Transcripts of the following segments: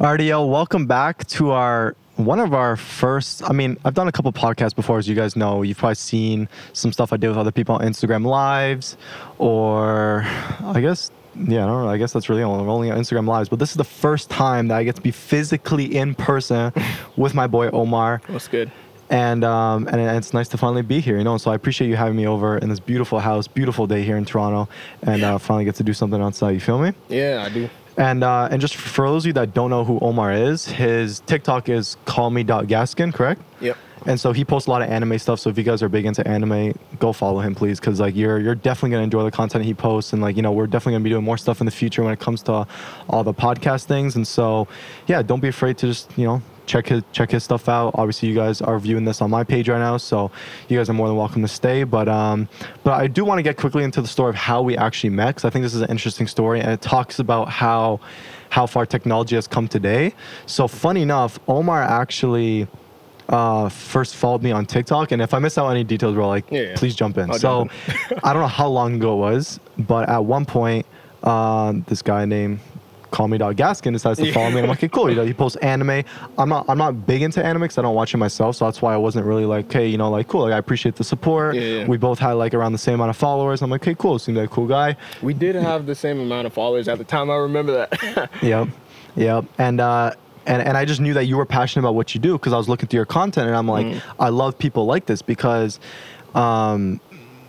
Yo, welcome back to our one of our first. I mean, I've done a couple podcasts before, as you guys know. You've probably seen some stuff I did with other people on Instagram Lives, or I guess, yeah, I don't know. I guess that's really only, only on Instagram Lives. But this is the first time that I get to be physically in person with my boy Omar. What's good? and um, and it's nice to finally be here, you know. So I appreciate you having me over in this beautiful house, beautiful day here in Toronto, and uh, finally get to do something outside. You feel me? Yeah, I do. And uh, and just for those of you that don't know who Omar is, his TikTok is callme.gaskin, correct? Yep. And so he posts a lot of anime stuff. So if you guys are big into anime, go follow him, please, because like you're you're definitely gonna enjoy the content he posts, and like you know we're definitely gonna be doing more stuff in the future when it comes to all the podcast things. And so yeah, don't be afraid to just you know check his check his stuff out. Obviously, you guys are viewing this on my page right now, so you guys are more than welcome to stay. But um, but I do want to get quickly into the story of how we actually met, because I think this is an interesting story, and it talks about how how far technology has come today. So funny enough, Omar actually. Uh, first followed me on TikTok, and if I miss out any details, bro, like Yeah, yeah. please jump in. I'll so jump I don't know how long ago it was, but at one point, uh, this guy named Call Me Dog Gaskin decides to follow me, I'm like, okay, cool. You know, he posts anime. I'm not, I'm not big into anime because I don't watch it myself, so that's why I wasn't really like, hey, you know, like, cool. Like, I appreciate the support. Yeah, yeah. We both had like around the same amount of followers. I'm like, okay, cool. Seems like a cool guy. We did have the same amount of followers at the time. I remember that. Yep, yep. And uh, and and I just knew that you were passionate about what you do because I was looking through your content, and I'm like, Mm. I love people like this because um,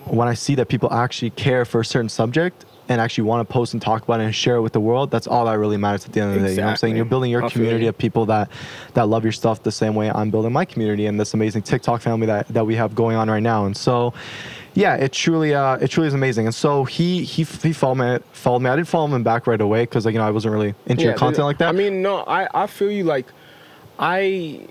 when I see that people actually care for a certain subject and actually want to post and talk about it and share it with the world, that's all that really matters at the end of the day. You know what I'm saying? You're building your community of people that that love your stuff the same way I'm building my community and this amazing TikTok family that that we have going on right now. And so. Yeah, it truly, uh, it truly is amazing. And so he he he followed me, followed me. I didn't follow him back right away because like you know I wasn't really into your content like that. I mean, no, I, I feel you like I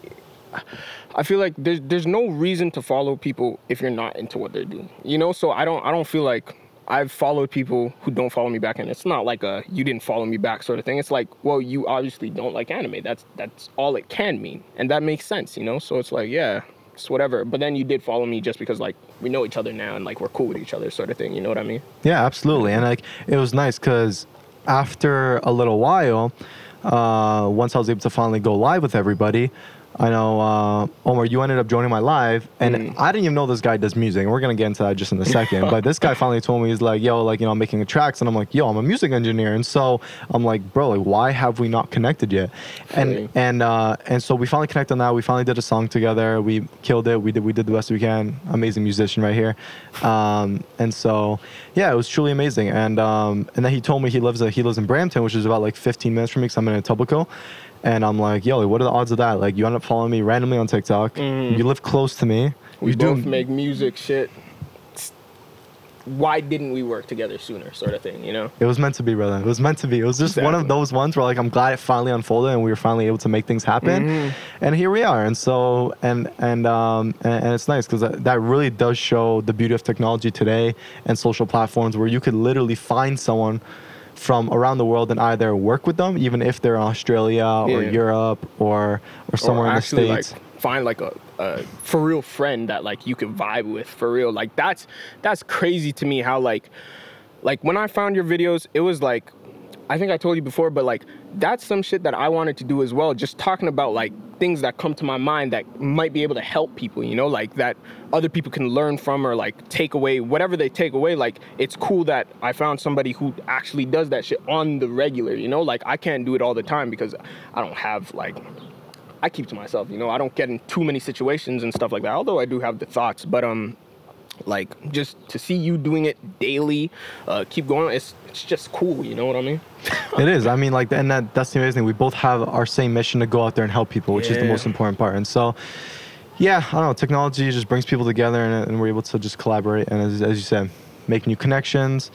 I feel like there's there's no reason to follow people if you're not into what they're doing. You know, so I don't I don't feel like I've followed people who don't follow me back and it's not like a you didn't follow me back sort of thing. It's like, well, you obviously don't like anime. That's that's all it can mean. And that makes sense, you know? So it's like, yeah, it's whatever. But then you did follow me just because like we know each other now and like we're cool with each other sort of thing, you know what I mean? Yeah, absolutely. And like it was nice because after a little while, uh, once I was able to finally go live with everybody, I know uh, Omar, you ended up joining my live, and Mm. I didn't even know this guy does music. And we're gonna get into that just in a second. but this guy finally told me he's like, "Yo, like you know, I'm making tracks," and I'm like, "Yo, I'm a music engineer." And so I'm like, "Bro, like, why have we not connected yet?" And Same. and uh, and so we finally connected on that. We finally did a song together. We killed it. We did we did the best we can. Amazing musician right here. Um, and so yeah, it was truly amazing. And um, and then he told me he lives uh, he lives in Brampton, which is about like 15 minutes from me because I'm in Etobicoke. And I'm like, yo, what are the odds of that? Like, you end up following me randomly on TikTok. Mhm. You live close to me. We you both make music shit. Why didn't we work together sooner, sort of thing, you know? It was meant to be, brother. It was meant to be. It was just one of those ones where like I'm glad it finally unfolded and we were finally able to make things happen. Mhm. And here we are. And so and and um and, and it's nice because that, that really does show the beauty of technology today and social platforms where you could literally find someone from around the world and either work with them, even if they're in Australia or Yeah. Europe or or somewhere or in the states. like find like a, a for real friend that like you could vibe with for real. Like that's that's crazy to me how like like when I found your videos, it was like I think I told you before, but like that's some shit that I wanted to do as well. Just talking about like things that come to my mind that might be able to help people, you know, like that other people can learn from or like take away whatever they take away. Like it's cool that I found somebody who actually does that shit on the regular, you know, like I can't do it all the time because I don't have like I keep to myself, you know. I don't get in too many situations and stuff like that. Although I do have the thoughts, but um, like just to see you doing it daily, uh, keep going. It's it's just cool, you know what I mean? It is. I mean, like, and that, that's the amazing thing. We both have our same mission to go out there and help people, which is the most important part. And so, yeah, I don't know. Technology just brings people together, and, and we're able to just collaborate. And as, as you said, make new connections,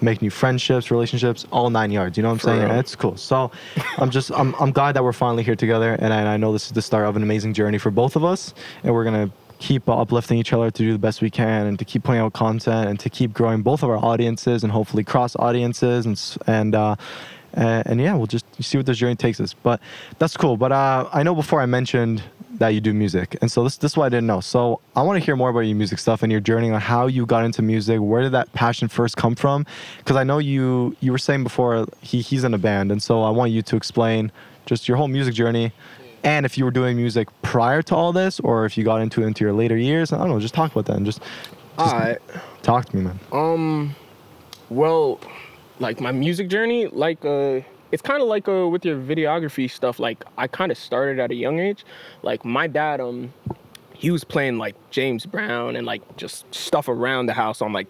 make new friendships, relationships, all nine yards. You know what I'm For saying? real. It's cool. So, I'm just, I'm, I'm glad that we're finally here together, and I, and I know this is the start of an amazing journey for both of us, and we're gonna keep uplifting each other to do the best we can and to keep putting out content and to keep growing both of our audiences and hopefully cross audiences and and uh, and, yeah, we'll just see what this journey takes us. But that's cool. But uh, I know before I mentioned that you do music, and so this this is what I didn't know. So I want to hear more about your music stuff and your journey on how you got into music. Where did that passion first come from? Because I know you you were saying before he he's in a band, and so I want you to explain just your whole music journey, and if you were doing music prior to all this, or if you got into it into your later years. I don't know. Just talk about that and just, just talk to me, man. Um, well, like my music journey, like uh, it's kind of like uh with your videography stuff. Like I kind of started at a young age. Like my dad, um, he was playing like James Brown and like just stuff around the house on like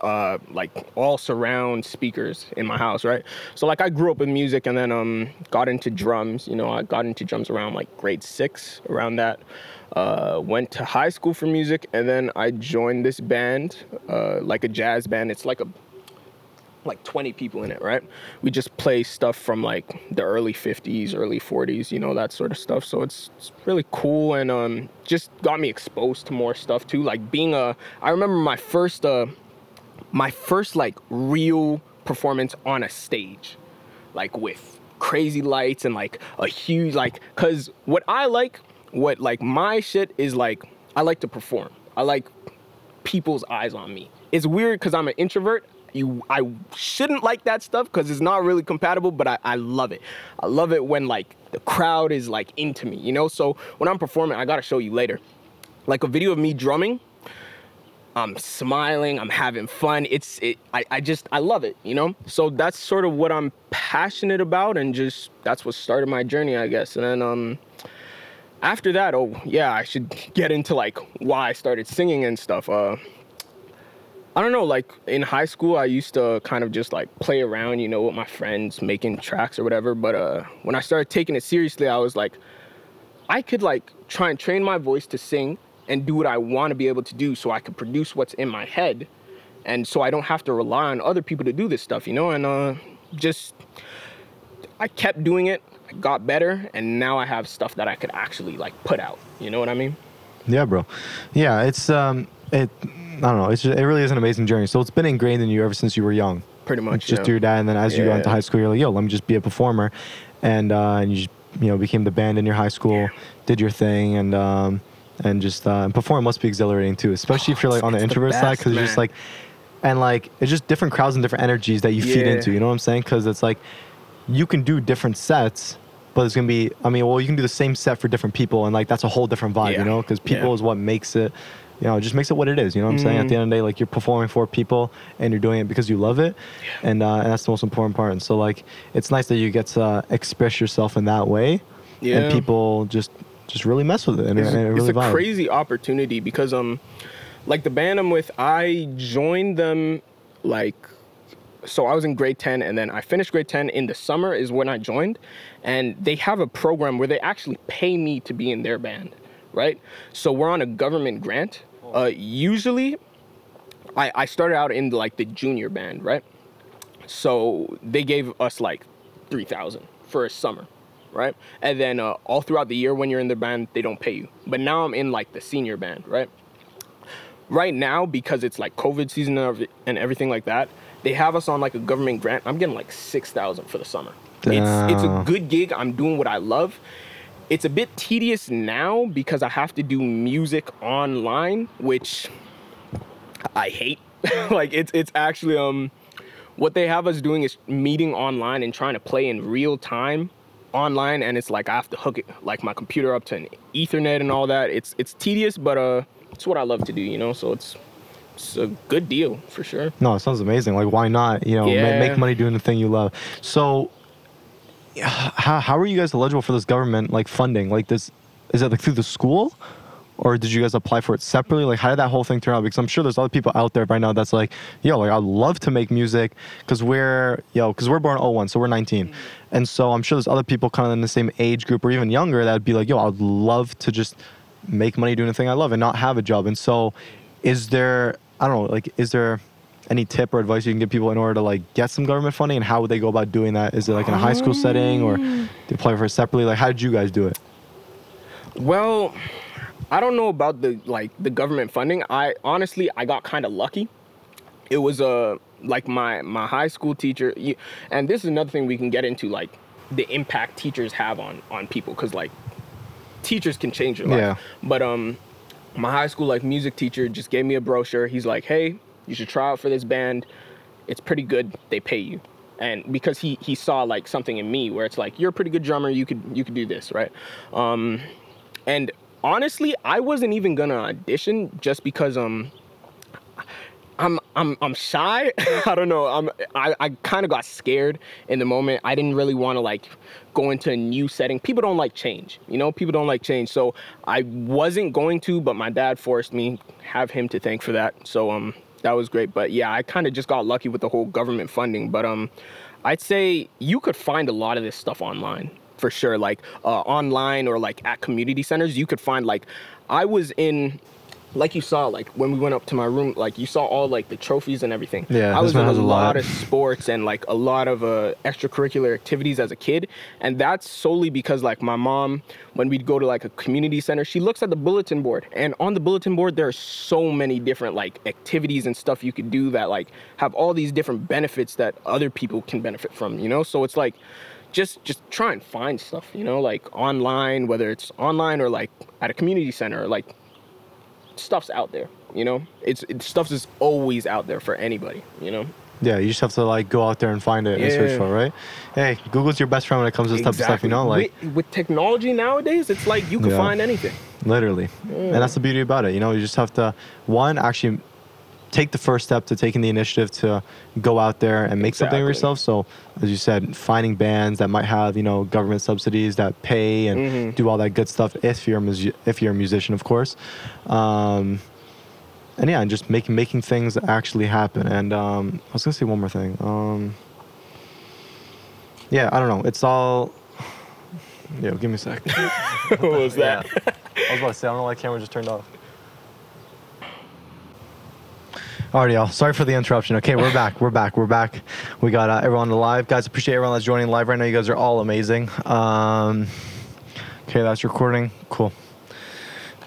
uh like all surround speakers in my house, right? So like I grew up with music and then um got into drums. You know, I got into drums around like grade six, around that. Uh, went to high school for music and then I joined this band, uh, like a jazz band. It's like a like 20 people in it, right? We just play stuff from like the early 50s, early 40s, you know, that sort of stuff. So it's, it's really cool and um, just got me exposed to more stuff too. Like being a, I remember my first, uh, my first like real performance on a stage, like with crazy lights and like a huge, like, cause what I like, what like my shit is like, I like to perform. I like people's eyes on me. It's weird because I'm an introvert. You, I shouldn't like that stuff because it's not really compatible, but I, I love it. I love it when like the crowd is like into me, you know. So when I'm performing, I gotta show you later, like a video of me drumming. I'm smiling, I'm having fun. It's it. I, I just I love it, you know. So that's sort of what I'm passionate about, and just that's what started my journey, I guess. And then um, after that, oh yeah, I should get into like why I started singing and stuff. Uh, I don't know, like in high school, I used to kind of just like play around, you know, with my friends, making tracks or whatever. But uh, when I started taking it seriously, I was like, I could like try and train my voice to sing and do what I want to be able to do so I could produce what's in my head. And so I don't have to rely on other people to do this stuff, you know? And uh, just, I kept doing it, I got better, and now I have stuff that I could actually like put out. You know what I mean? Yeah, bro. Yeah, it's um, it. I don't know. It's just, it really is an amazing journey. So it's been ingrained in you ever since you were young. Pretty much. just yeah. through your dad, and then as you got Yeah. into high school, you're like, yo, let me just be a performer, and uh, and you just, you know became the band in your high school, did your thing, and um, and just uh, and perform must be exhilarating too, especially if you're like on the it's the introvert side, because you're just like, and like it's just different crowds and different energies that you feed into. You know what I'm saying? Because it's like you can do different sets. But it's gonna be. I mean, well, you can do the same set for different people, and like that's a whole different vibe, you know. Because people is what makes it, you know, it just makes it what it is. You know what I'm saying? At the Mhm. end of the day, like you're performing for people, and you're doing it because you love it, and uh, and that's the most important part. And so like it's nice that you get to uh, express yourself in that way, Yeah. and people just just really mess with it, and, it's, and it it's a vibe. crazy opportunity because um like the band I'm with, I joined them like so I was in grade 10 and then I finished grade 10 in the summer is when I joined and they have a program where they actually pay me to be in their band, right? So we're on a government grant. Uh, usually I, I started out in like the junior band, right? So they gave us like 3000 for a summer, right? And then uh, all throughout the year when you're in the band, they don't pay you. But now I'm in like the senior band, right? Right now, because it's like COVID season and everything like that, they have us on like a government grant. I'm getting like 6000 for the summer. It's, it's a good gig. I'm doing what I love. It's a bit tedious now because I have to do music online, which I hate. like it's it's actually um what they have us doing is meeting online and trying to play in real time online and it's like I have to hook it like my computer up to an ethernet and all that. It's it's tedious but uh it's what I love to do, you know? So it's it's a good deal for sure. No, it sounds amazing. Like, why not? You know, ma- make money doing the thing you love. So, yeah, how how are you guys eligible for this government like funding? Like this, is it like through the school, or did you guys apply for it separately? Like, how did that whole thing turn out? Because I'm sure there's other people out there right now that's like, yo, like I'd love to make music because we're yo, because we're born 01, so we're 19, mm-hmm. and so I'm sure there's other people kind of in the same age group or even younger that'd be like, yo, I'd love to just make money doing the thing I love and not have a job. And so, is there I don't know, like, is there any tip or advice you can give people in order to like get some government funding and how would they go about doing that? Is it like in a high school setting or do you apply for it separately? Like, how did you guys do it? Well, I don't know about the like the government funding. I honestly I got kind of lucky. It was a uh, like my my high school teacher, and this is another thing we can get into like the impact teachers have on on people because like teachers can change your life. Yeah. But um, my high school like music teacher just gave me a brochure. He's like, hey, you should try out for this band. It's pretty good. They pay you. and because he he saw like something in me where it's like you're a pretty good drummer, you could you could do this, right? Um, and honestly, I wasn't even gonna audition just because um I'm I'm I'm shy. I don't know. I'm I, I kind of got scared in the moment. I didn't really want to like go into a new setting. People don't like change. You know, people don't like change. So I wasn't going to, but my dad forced me. Have him to thank for that. So um that was great. But yeah, I kind of just got lucky with the whole government funding. But um I'd say you could find a lot of this stuff online for sure. Like uh, online or like at community centers, you could find like I was in like you saw like when we went up to my room like you saw all like the trophies and everything. Yeah, i was in a a lot. lot. of sports and like a lot of uh, extracurricular activities as a kid and that's solely because like my mom when we'd go to like a community center she looks at the bulletin board and on the bulletin board there are so many different like activities and stuff you could do that like have all these different benefits that other people can benefit from you know? So it's like just just try and find stuff you know? Like online whether it's online or like at a community center or like stuff's out there you know it's it, stuff is always out there for anybody you know Yeah, you just have to like go out there and find it and search for it, right? Hey, Google's your best friend when it comes to this type of stuff, you know? Like with, with technology nowadays it's like you can Yeah. find anything literally. And that's the beauty about it. You know, you just have to one actually take the first step to taking the initiative to go out there and make something of yourself. So, as you said, finding bands that might have you know government subsidies that pay and Mm-hmm. do all that good stuff. If you're a if you're a musician, of course. Um, and yeah, and just making making things actually happen. And um, I was gonna say one more thing. Um, yeah, I don't know. It's all. Yeah, give me a sec. what was that I was about to say, I don't know why the camera just turned off. Alrighty, y'all. Sorry for the interruption. Okay, we're back. We're back. We're back. We got uh, everyone live. Guys, appreciate everyone that's joining live right now. You guys are all amazing. Um, okay, that's recording. Cool.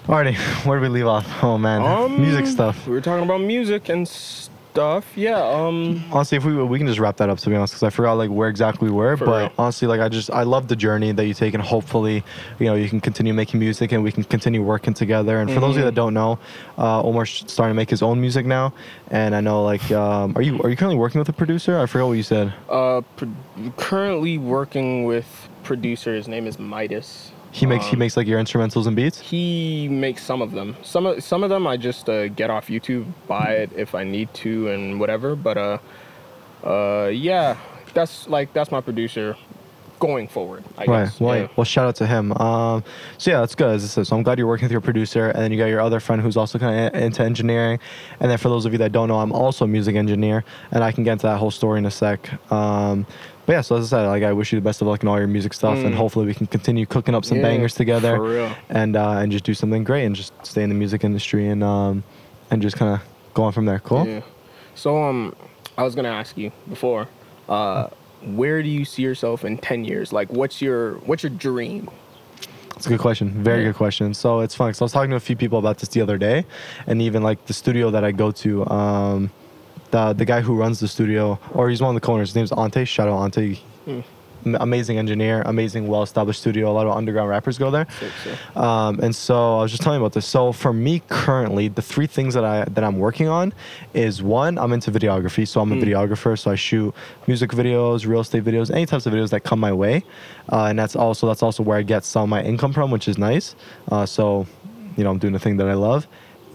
Alrighty, where did we leave off? Oh man, Um, music stuff. we were talking about music and stuff yeah um honestly, if we we can just wrap that up to be honest, because I forgot like where exactly we were. But real. honestly, like I just I love the journey that you take, and hopefully, you know, you can continue making music and we can continue working together. And for those of you that don't know, uh, Omar's starting to make his own music now, and I know like, um, are you are you currently working with a producer? I forgot what you said. uh pro- currently working with producer his name is midas He makes he Um, makes like your instrumentals and beats. He makes some of them. Some of some of them I just uh, get off YouTube, buy it if I need to, and whatever. But uh, uh, yeah, that's like that's my producer going forward. I Right. guess. Well, Yeah. well, shout out to him. Um, so yeah, that's good. As I said, so I'm glad you're working with your producer, and then you got your other friend who's also kind of into engineering. And then for those of you that don't know, I'm also a music engineer, and I can get into that whole story in a sec. Um, but yeah, so as I said, like I wish you the best of luck in all your music stuff, and Mm. hopefully we can continue cooking up some Yeah, bangers together, for real. and uh, and just do something great, and just stay in the music industry, and um, and just kind of go on from there. Cool. Yeah. So um, I was gonna ask you before, uh, where do you see yourself in ten years? Like, what's your what's your dream? It's a good question. Very Yeah. good question. So it's funny. So I was talking to a few people about this the other day, and even like the studio that I go to, um, the the guy who runs the studio, or he's one of the co-owners. His name's Ante. Shout out Ante. Hmm. M- Amazing engineer, amazing, well-established studio. A lot of underground rappers go there. So. Um, and so I was just telling you about this. So for me currently, the three things that I that I'm working on is one, I'm into videography. So I'm a Mm. videographer. So I shoot music videos, real estate videos, any types of videos that come my way. Uh, and that's also that's also where I get some of my income from, which is nice. Uh, so you know, I'm doing the thing that I love.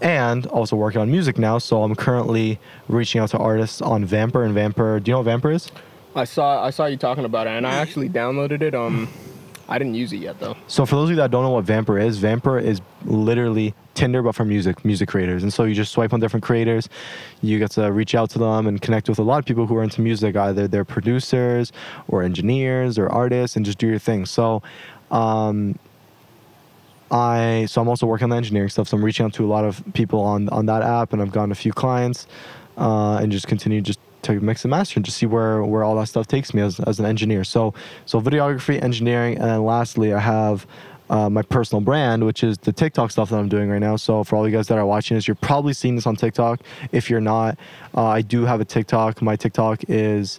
And also working on music now. So I'm currently reaching out to artists on Vampr and Vampr. Do you know what Vampr is? I saw I saw you talking about it, and I actually downloaded it. Um, I didn't use it yet though. So for those of you that don't know what Vampr is, Vampr is literally Tinder but for music, music creators. And so you just swipe on different creators, you get to reach out to them and connect with a lot of people who are into music, either they're producers or engineers or artists, and just do your thing. So, um, I so I'm also working on the engineering stuff. So I'm reaching out to a lot of people on on that app, and I've gotten a few clients, uh, and just continue just to mix and master and just see where where all that stuff takes me as as an engineer. So so videography, engineering, and then lastly I have. Uh, my personal brand, which is the TikTok stuff that I'm doing right now. So for all you guys that are watching this, you're probably seeing this on TikTok. If you're not, uh, I do have a TikTok. My TikTok is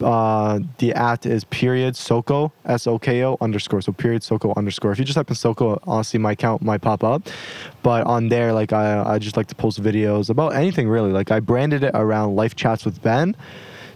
uh, the at is period Soko S O K O underscore. So period Soko underscore. If you just type in Soko, honestly, my account might pop up. But on there, like I, I just like to post videos about anything really. Like I branded it around life chats with Ben.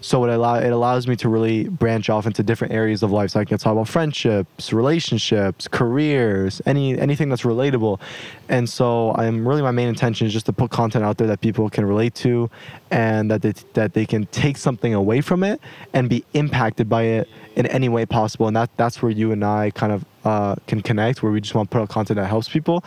So it allow it allows me to really branch off into different areas of life. So I can talk about friendships, relationships, careers, any anything that's relatable. And so I'm really my main intention is just to put content out there that people can relate to, and that they, that they can take something away from it and be impacted by it in any way possible. And that that's where you and I kind of uh, can connect, where we just want to put out content that helps people.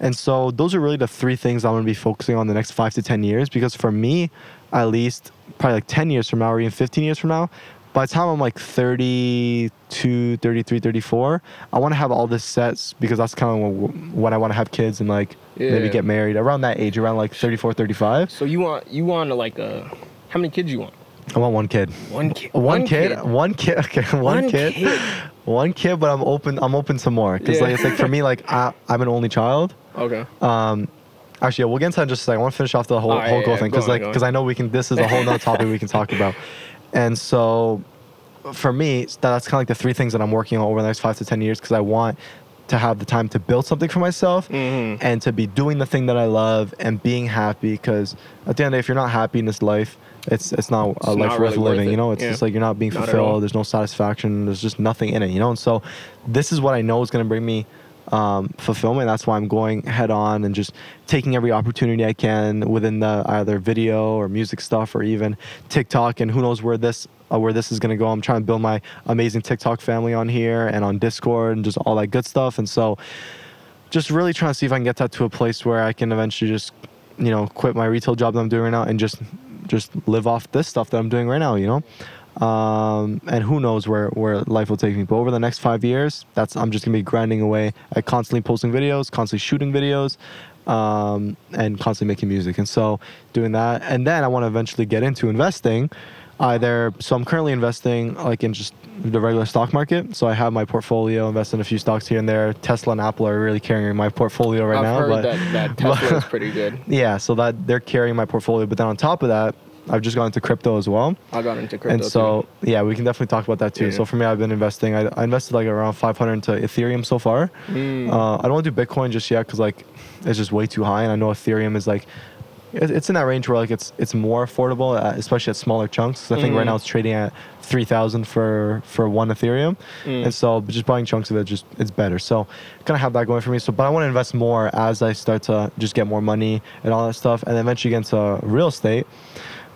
And so those are really the three things I'm going to be focusing on the next five to 10 years. Because for me, at least probably like 10 years from now or even 15 years from now, by the time I'm like 32, 33, 34, I want to have all this sets because that's kind of when I want to have kids and like maybe get married around that age, around like 34, 35. So you want you want to like a how many kids you want? I want one kid. One kid. One, kid, one kid, okay, one, One kid, kid. one kid. But I'm open. I'm open to more because Yeah. like it's like for me, like I, I'm an only child. Okay. Um, actually, yeah, we'll get into that in just a second. I want to finish off the whole right, whole goal yeah, thing because like because I know we can. This is a whole nother topic we can talk about. And so, for me, that's kind of like the three things that I'm working on over the next five to ten years because I want to have the time to build something for myself Mhm. and to be doing the thing that I love and being happy. Because at the end of the day, if you're not happy in this life, it's it's not a It's life not worth really worth living. it. You know, it's Yeah. just like you're not being Not fulfilled. There's no satisfaction. There's just nothing in it. You know, and so this is what I know is going to bring me um, fulfillment. That's why I'm going head on and just taking every opportunity I can within the either video or music stuff or even TikTok. And who knows where this uh, where this is going to go. I'm trying to build my amazing TikTok family on here and on Discord and just all that good stuff. And so just really trying to see if I can get that to a place where I can eventually just, you know, quit my retail job that I'm doing right now and just just live off this stuff that I'm doing right now, you know? Um, and who knows where, where life will take me. But over the next five years, that's I'm just gonna be grinding away at constantly posting videos, constantly shooting videos, um, and constantly making music. And so doing that, and then I want to eventually get into investing. Either so I'm currently investing like in just the regular stock market. So I have my portfolio, invest in a few stocks here and there. Tesla and Apple are really carrying my portfolio right I've now. heard but that that Tesla is pretty good. yeah, so that they're carrying my portfolio. But then on top of that, I've just gone into crypto as well. I got into crypto And so, too. yeah, we can definitely talk about that too. Yeah. So for me, I've been investing. I, I invested like around 500 into Ethereum so far. Mm. Uh, I don't want to do Bitcoin just yet because like it's just way too high, and I know Ethereum is like it- it's in that range where like it's it's more affordable, uh, especially at smaller chunks. I think right Mhm. now it's trading at 3,000 for for one Ethereum, Mm. and so just buying chunks of it just it's better. So kind of have that going for me. So, but I want to invest more as I start to just get more money and all that stuff, and eventually get into real estate.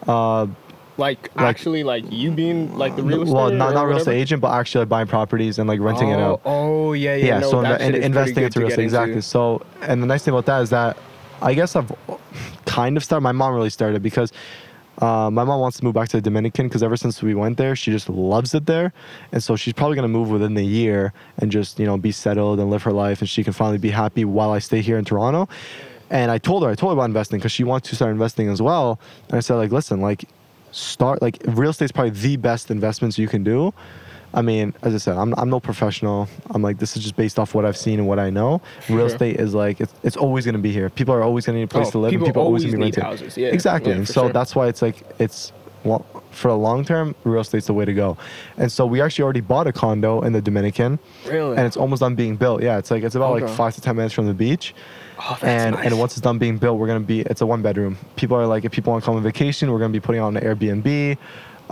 Uh, like, like- actually, like you being like the real estate. well, not not real estate agent, but actually like buying properties and like renting it oh, out. Oh yeah, yeah. yeah, no, so and investing into real estate exactly. into. So, and the nice thing about that is that I guess I've kind of started. My mom really started because uh, my mom wants to move back to the Dominican because ever since we went there, she just loves it there, and so she's probably gonna move within the year and just you know be settled and live her life, and she can finally be happy while I stay here in Toronto. And I told her, I told her about investing because she wants to start investing as well. And I said, like, listen, like, start like real estate's probably the best investments you can do. I mean, as I said, I'm, I'm no professional. I'm like, this is just based off what I've seen and what I know. Real Sure. estate is like, it's, it's always going to be here. People are always going to need a place Oh, to live, people and people always always going to be need renting. houses, yeah. exactly. Yeah, and so sure. that's why it's like, it's well, for the long term, real estate's the way to go. And so we actually already bought a condo in the Dominican, Really? and it's almost done being built. Yeah, it's like it's about like five to ten minutes from the beach oh, and nice. and once it's done being built, we're gonna be it's a one bedroom. People are like, if people want to come on vacation, we're gonna be putting on an Airbnb,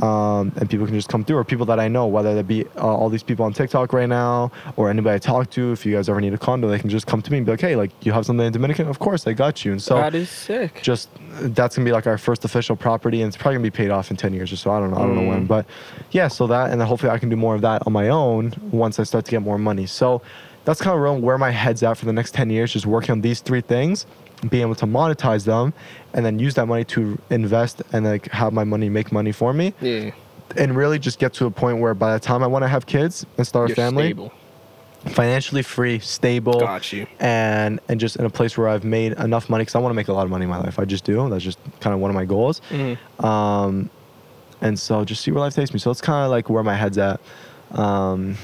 um, and people can just come through. Or people that I know, whether that be uh, all these people on TikTok right now, or anybody I talk to. If you guys ever need a condo, they can just come to me and be like, hey, like you have something in Dominican? Of course, I got you. And so that is sick. just that's gonna be like our first official property, and it's probably gonna be paid off in ten years or so. I don't know. I don't know when, Mm. but yeah. So that, and then hopefully I can do more of that on my own once I start to get more money. So that's kind of where my head's at for the next ten years, just working on these three things, being able to monetize them, and then use that money to invest and like have my money make money for me, yeah. and really just get to a point where by the time I want to have kids and start You're a family, stable. financially free, stable Got you. and and just in a place where I've made enough money because I want to make a lot of money in my life. I just do. That's just kind of one of my goals. Mhm. Um, and so just see where life takes me. So it's kind of like where my head's at um,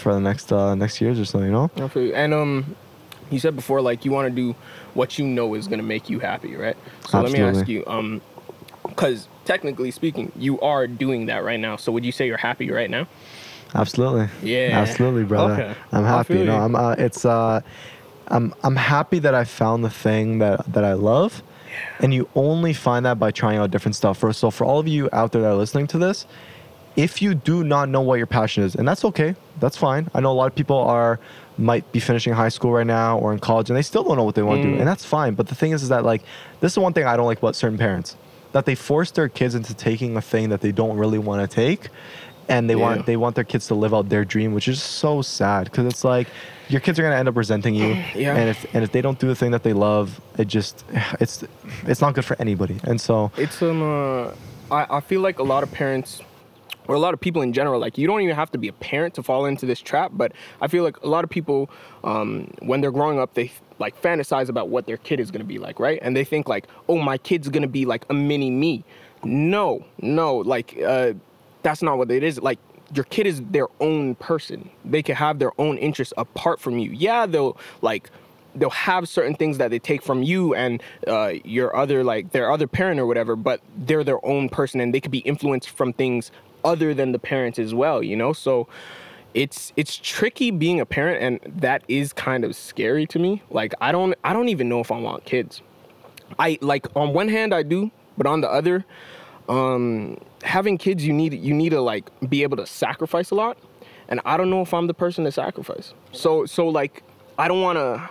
for the next uh, next years or so. You know. And um, you said before like you want to do what you know is gonna make you happy, right? So let me ask you, um, because technically speaking, you are doing that right now. So would you say you're happy right now? Absolutely. Yeah. Absolutely, brother. Okay. I'm happy. feel No. I'm. Uh, it's. Uh, I'm. I'm happy that I found the thing that that I love, Yeah. And you only find that by trying out different stuff. For, so for all of you out there that are listening to this, if you do not know what your passion is, and that's okay, that's fine. I know a lot of people are might be finishing high school right now or in college and they still don't know what they want to do, Mm. and that's fine. But the thing is, is that like this is one thing I don't like about certain parents that they force their kids into taking a thing that they don't really want to take, and they Yeah. want they want their kids to live out their dream, which is so sad because it's like your kids are gonna end up resenting you, Yeah. and if and if they don't do the thing that they love, it just it's it's not good for anybody. And so It's um, uh, I, I feel like a lot of parents, or a lot of people in general, like you don't even have to be a parent to fall into this trap. But I feel like a lot of people, um, when they're growing up, they like fantasize about what their kid is gonna be like, right? And they think like, oh, my kid's gonna be like a mini me. No, no, like uh, that's not what it is. Like your kid is their own person. They can have their own interests apart from you. Yeah, they'll like they'll have certain things that they take from you and uh, your other like their other parent or whatever but they're their own person and they could be influenced from things other than the parents as well you know? So it's it's tricky being a parent and that is kind of scary to me. Like i don't i don't even know if i want kids. I like on one hand i do but on the other um having kids you need you need to like be able to sacrifice a lot and i don't know if i'm the person to sacrifice. So so like i don't want to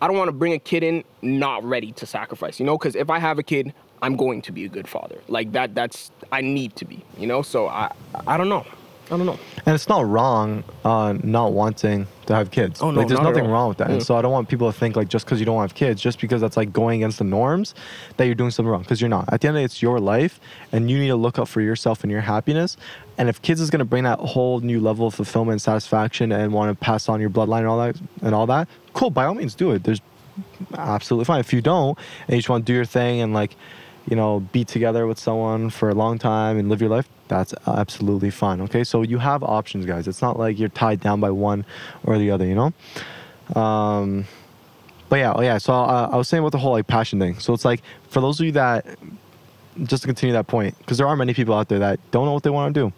i don't want to bring a kid in not ready to sacrifice you know? Because if i have a kid i'm going to be a good father like that that's i need to be you know so i i don't know i don't know And it's not wrong uh, not wanting to have kids. Oh, no, like, there's not nothing wrong with that. And so I don't want people to think like just because you don't have kids, just because that's like going against the norms, that you're doing something wrong. Because you're not. At the end of the day, it's your life, and you need to look out for yourself and your happiness. And if kids is gonna bring that whole new level of fulfillment, and satisfaction, and want to pass on your bloodline and all that, and all that, cool. By all means, do it. There's absolutely fine. If you don't, and you just want to do your thing and like, you know, be together with someone for a long time and live your life, that's absolutely fine. Okay, so you have options, guys. It's not like you're tied down by one or the other. You know. Um, but yeah, oh yeah. So uh, I was saying about the whole like passion thing. So it's like for those of you that just to continue that point, because there are many people out there that don't know what they want to do.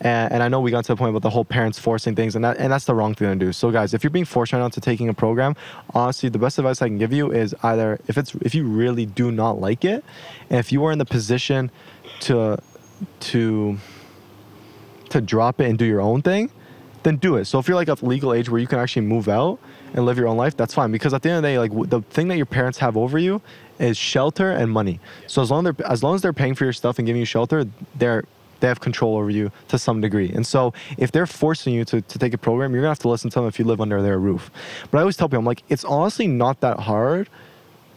And, and I know we got to the point about the whole parents forcing things, and that and that's the wrong thing to do. So guys, if you're being forced right now to taking a program, honestly, the best advice I can give you is either if it's if you really do not like it, and if you are in the position to to to drop it and do your own thing, then do it. So if you're like of legal age where you can actually move out and live your own life, that's fine. Because at the end of the day, like the thing that your parents have over you is shelter and money. So as long as they're as long as they're paying for your stuff and giving you shelter, they're they have control over you to some degree. And so if they're forcing you to, to take a program, you're gonna have to listen to them if you live under their roof. But I always tell people, I'm like, it's honestly not that hard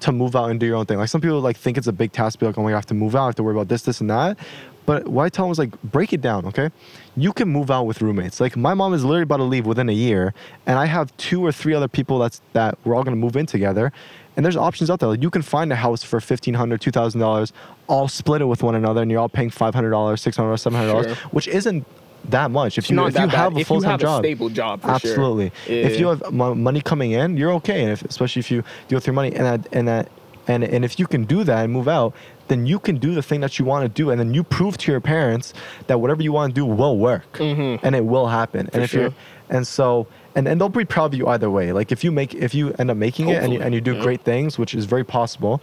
to move out and do your own thing. Like some people like think it's a big task, be like, oh my, god, I have to move out, I have to worry about this, this, and that. But what I tell them is like, break it down, okay? You can move out with roommates. Like my mom is literally about to leave within a year, and I have two or three other people that's that we're all gonna move in together. And there's options out there. Like you can find a house for fifteen hundred, two thousand dollars, all split it with one another, and you're all paying five hundred dollars, six hundred dollars, seven hundred dollars, Sure. which isn't that much. If It's you if you bad. have a full time job, stable job, for sure. absolutely. If you have mo- money coming in, you're okay, and if, especially if you deal with your money, and that, and that, and and if you can do that and move out, then you can do the thing that you want to do, and then you prove to your parents that whatever you want to do will work, Mhm. and it will happen. and if you're, and so. And, and they'll be proud of you either way. Like if you make if you end up making it and you, and you do yeah. great things, which is very possible,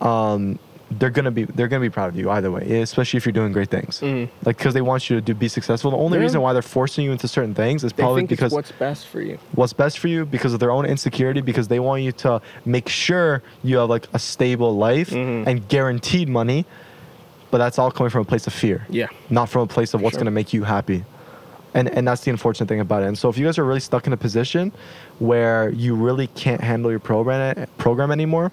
um, they're gonna be they're gonna be proud of you either way, especially if you're doing great things. Mhm. Like because they want you to do, be successful. The only Yeah. reason why they're forcing you into certain things is probably because what's best for you what's best for you because of their own insecurity because they want you to make sure you have like a stable life Mhm. and guaranteed money but that's all coming from a place of fear yeah not from a place of what's Sure. to make you happy and and that's the unfortunate thing about it. And so if you guys are really stuck in a position where you really can't handle your program program anymore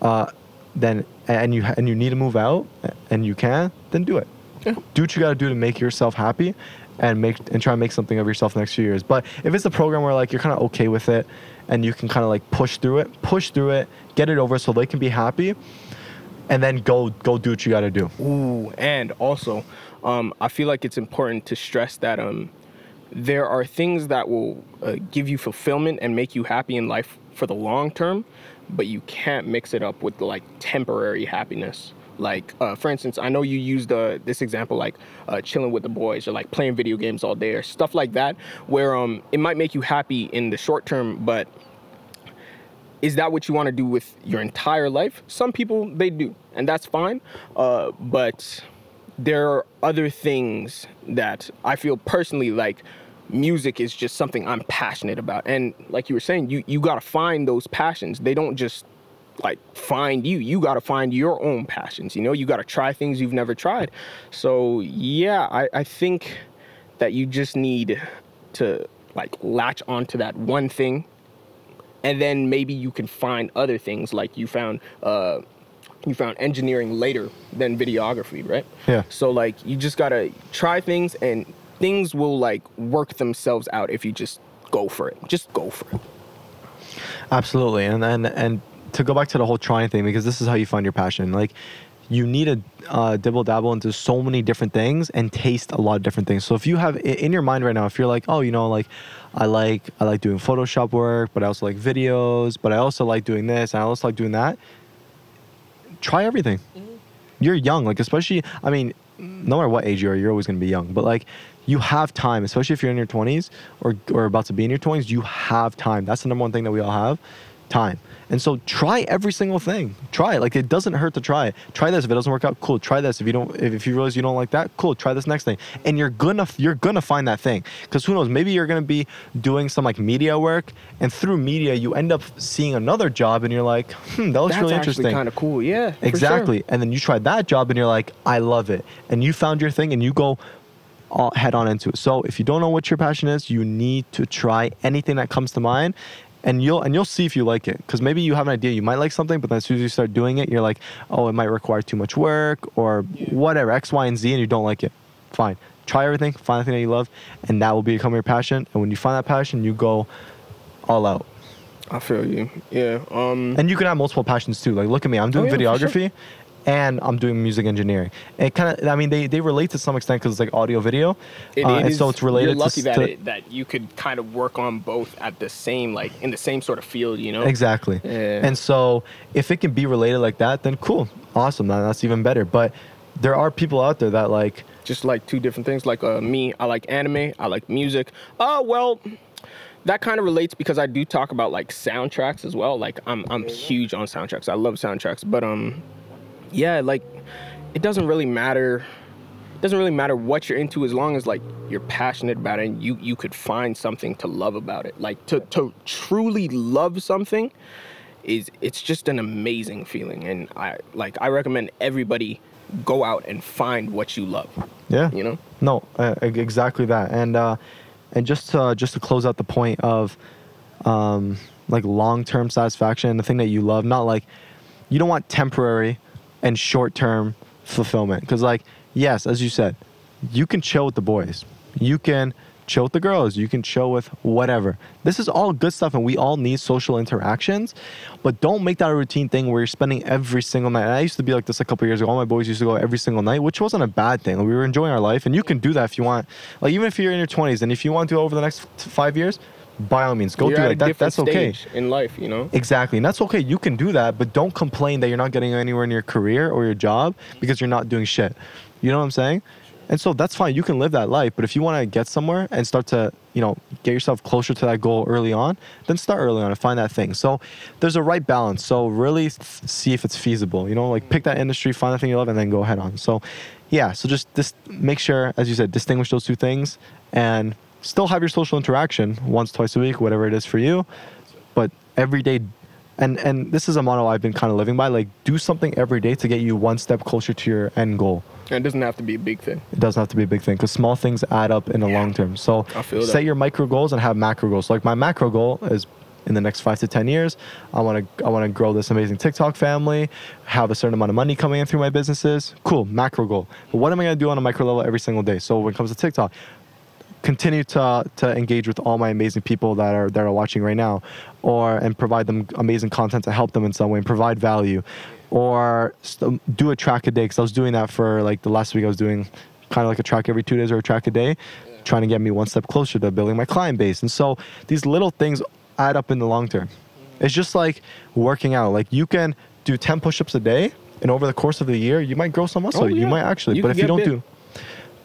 uh, then and you and you need to move out and you can then do it. Yeah. do what you got to do to make yourself happy and make and try and make something of yourself the next few years. But if it's a program where like you're kind of okay with it and you can kind of like push through it push through it get it over so they can be happy and then go go do what you got to do. Ooh, and also, um, I feel like it's important to stress that um, there are things that will uh, give you fulfillment and make you happy in life for the long term, but you can't mix it up with like temporary happiness. Like, uh, for instance, I know you used uh, this example, like uh, chilling with the boys or like playing video games all day or stuff like that, where um, it might make you happy in the short term, but is that what you want to do with your entire life? Some people they do, and that's fine. Uh, but there are other things that I feel personally like music is just something I'm passionate about. And like you were saying, you you got to find those passions. They don't just like find you. You got to find your own passions. You know, you got to try things you've never tried. So yeah, I, I think that you just need to like latch onto that one thing, and then maybe you can find other things like you found. Uh, you found engineering later than videography, right? Yeah. So like you just gotta try things and things will like work themselves out if you just go for it. Just go for it. Absolutely, and and and to go back to the whole trying thing because this is how you find your passion. Like you need to uh, dibble dabble into so many different things and taste a lot of different things. So if you have in your mind right now, if you're like, oh, you know, like I like I like doing Photoshop work, but I also like videos, but I also like doing this, and I also like doing that. Try everything. Mm-hmm. You're young, like especially. I mean, no matter what age you are, you're always gonna be young. But like you have time, especially if you're in your 20s or or about to be in your 20s. You have time. That's the number one thing that we all have, time. And so try every single thing. Try it. Like it doesn't hurt to try it. Try this. If it doesn't work out, cool. Try this. If you don't, if, if you realize you don't like that, cool. Try this next thing. And you're gonna you're gonna find that thing. Because who knows? Maybe you're gonna be doing some like media work, and through media you end up seeing another job, and you're like, hmm, that looks That's really interesting. kind of cool. Yeah. Exactly. sure. And then you try that job and you're like, I love it. And you found your thing and you go all head on into it. So if you don't know what your passion is, you need to try anything that comes to mind and you'll and you'll see if you like it. Because maybe you have an idea you might like something, but then as soon as you start doing it, you're like, oh, it might require too much work or whatever, X, Y, and Z, and you don't like it. Fine. Try everything, find the thing that you love, and that will become your passion. And when you find that passion, you go all out. I feel you. Yeah. Um. And you can have multiple passions too. Like, look at me, I'm doing Oh, yeah, for sure. And I'm doing music engineering. It kind of, I mean, they, they relate to some extent because it's like audio video, It, uh, and is- so it's related You're lucky to, that to it, that you could kind of work on both at the same like in the same sort of field. You know. exactly. Yeah. And so if it can be related like that, then cool, awesome. That's even better. But there are people out there that like, just like two different things. Like uh, me, I like anime, I like music. Oh well, that kind of relates because I do talk about like soundtracks as well. Like I'm I'm huge on soundtracks. I love soundtracks, but um, yeah, like it doesn't really matter. It doesn't really matter what you're into as long as like you're passionate about it and you you could find something to love about it. Like to to truly love something is it's just an amazing feeling and I like I recommend everybody go out and find what you love. yeah, You know? No, uh, exactly that. And uh, and just to, just to close out the point of um, like long term satisfaction, the thing that you love, not like you don't want temporary and short term fulfillment. Because like yes, as you said, you can chill with the boys, you can chill with the girls, you can chill with whatever. This is all good stuff, and we all need social interactions. But don't make that a routine thing where you're spending every single night. And I used to be like this a couple years ago. All my boys used to go every single night, which wasn't a bad thing. We were enjoying our life, and you can do that if you want. Like even if you're in your 20s, and if you want to over the next five years, by all means, go You're do at it. a That, that's okay. in life, you know. Exactly. And that's okay. You can do that, but don't complain that you're not getting anywhere in your career or your job because you're not doing shit. You know what I'm saying? And so that's fine. You can live that life, but if you want to get somewhere and start to, you know, get yourself closer to that goal early on, then start early on and find that thing. So there's a right balance. So really th- see if it's feasible. You know, like pick that industry, find the thing you love, and then go head on. So, yeah. So just just make sure, as you said, distinguish those two things, and still have your social interaction once, twice a week, whatever it is for you but every day and and this is a motto i've been kind of living by like do something every day to get you one step closer to your end goal. And it doesn't have to be a big thing. it doesn't have to be a big thing because small things add up in the Yeah. long term. So set your micro goals and have macro goals. Like my macro goal is in the next five to ten years i want to i want to grow this amazing tiktok family have a certain amount of money coming in through my businesses. Cool macro goal. But what am i going to do on a micro level every single day? So when it comes to tiktok continue to to engage with all my amazing people that are that are watching right now or and provide them amazing content to help them in some way and provide value or st- um, do a track a day because i was doing that for like the last week i was doing kind of like a track every two days or a track a day trying to get me one step closer to building my client base. And so these little things add up in the long term. It's just like working out. Like you can do 10 push-ups a day and over the course of the year you might grow some muscle. Oh, you might actually You but if you don't big. do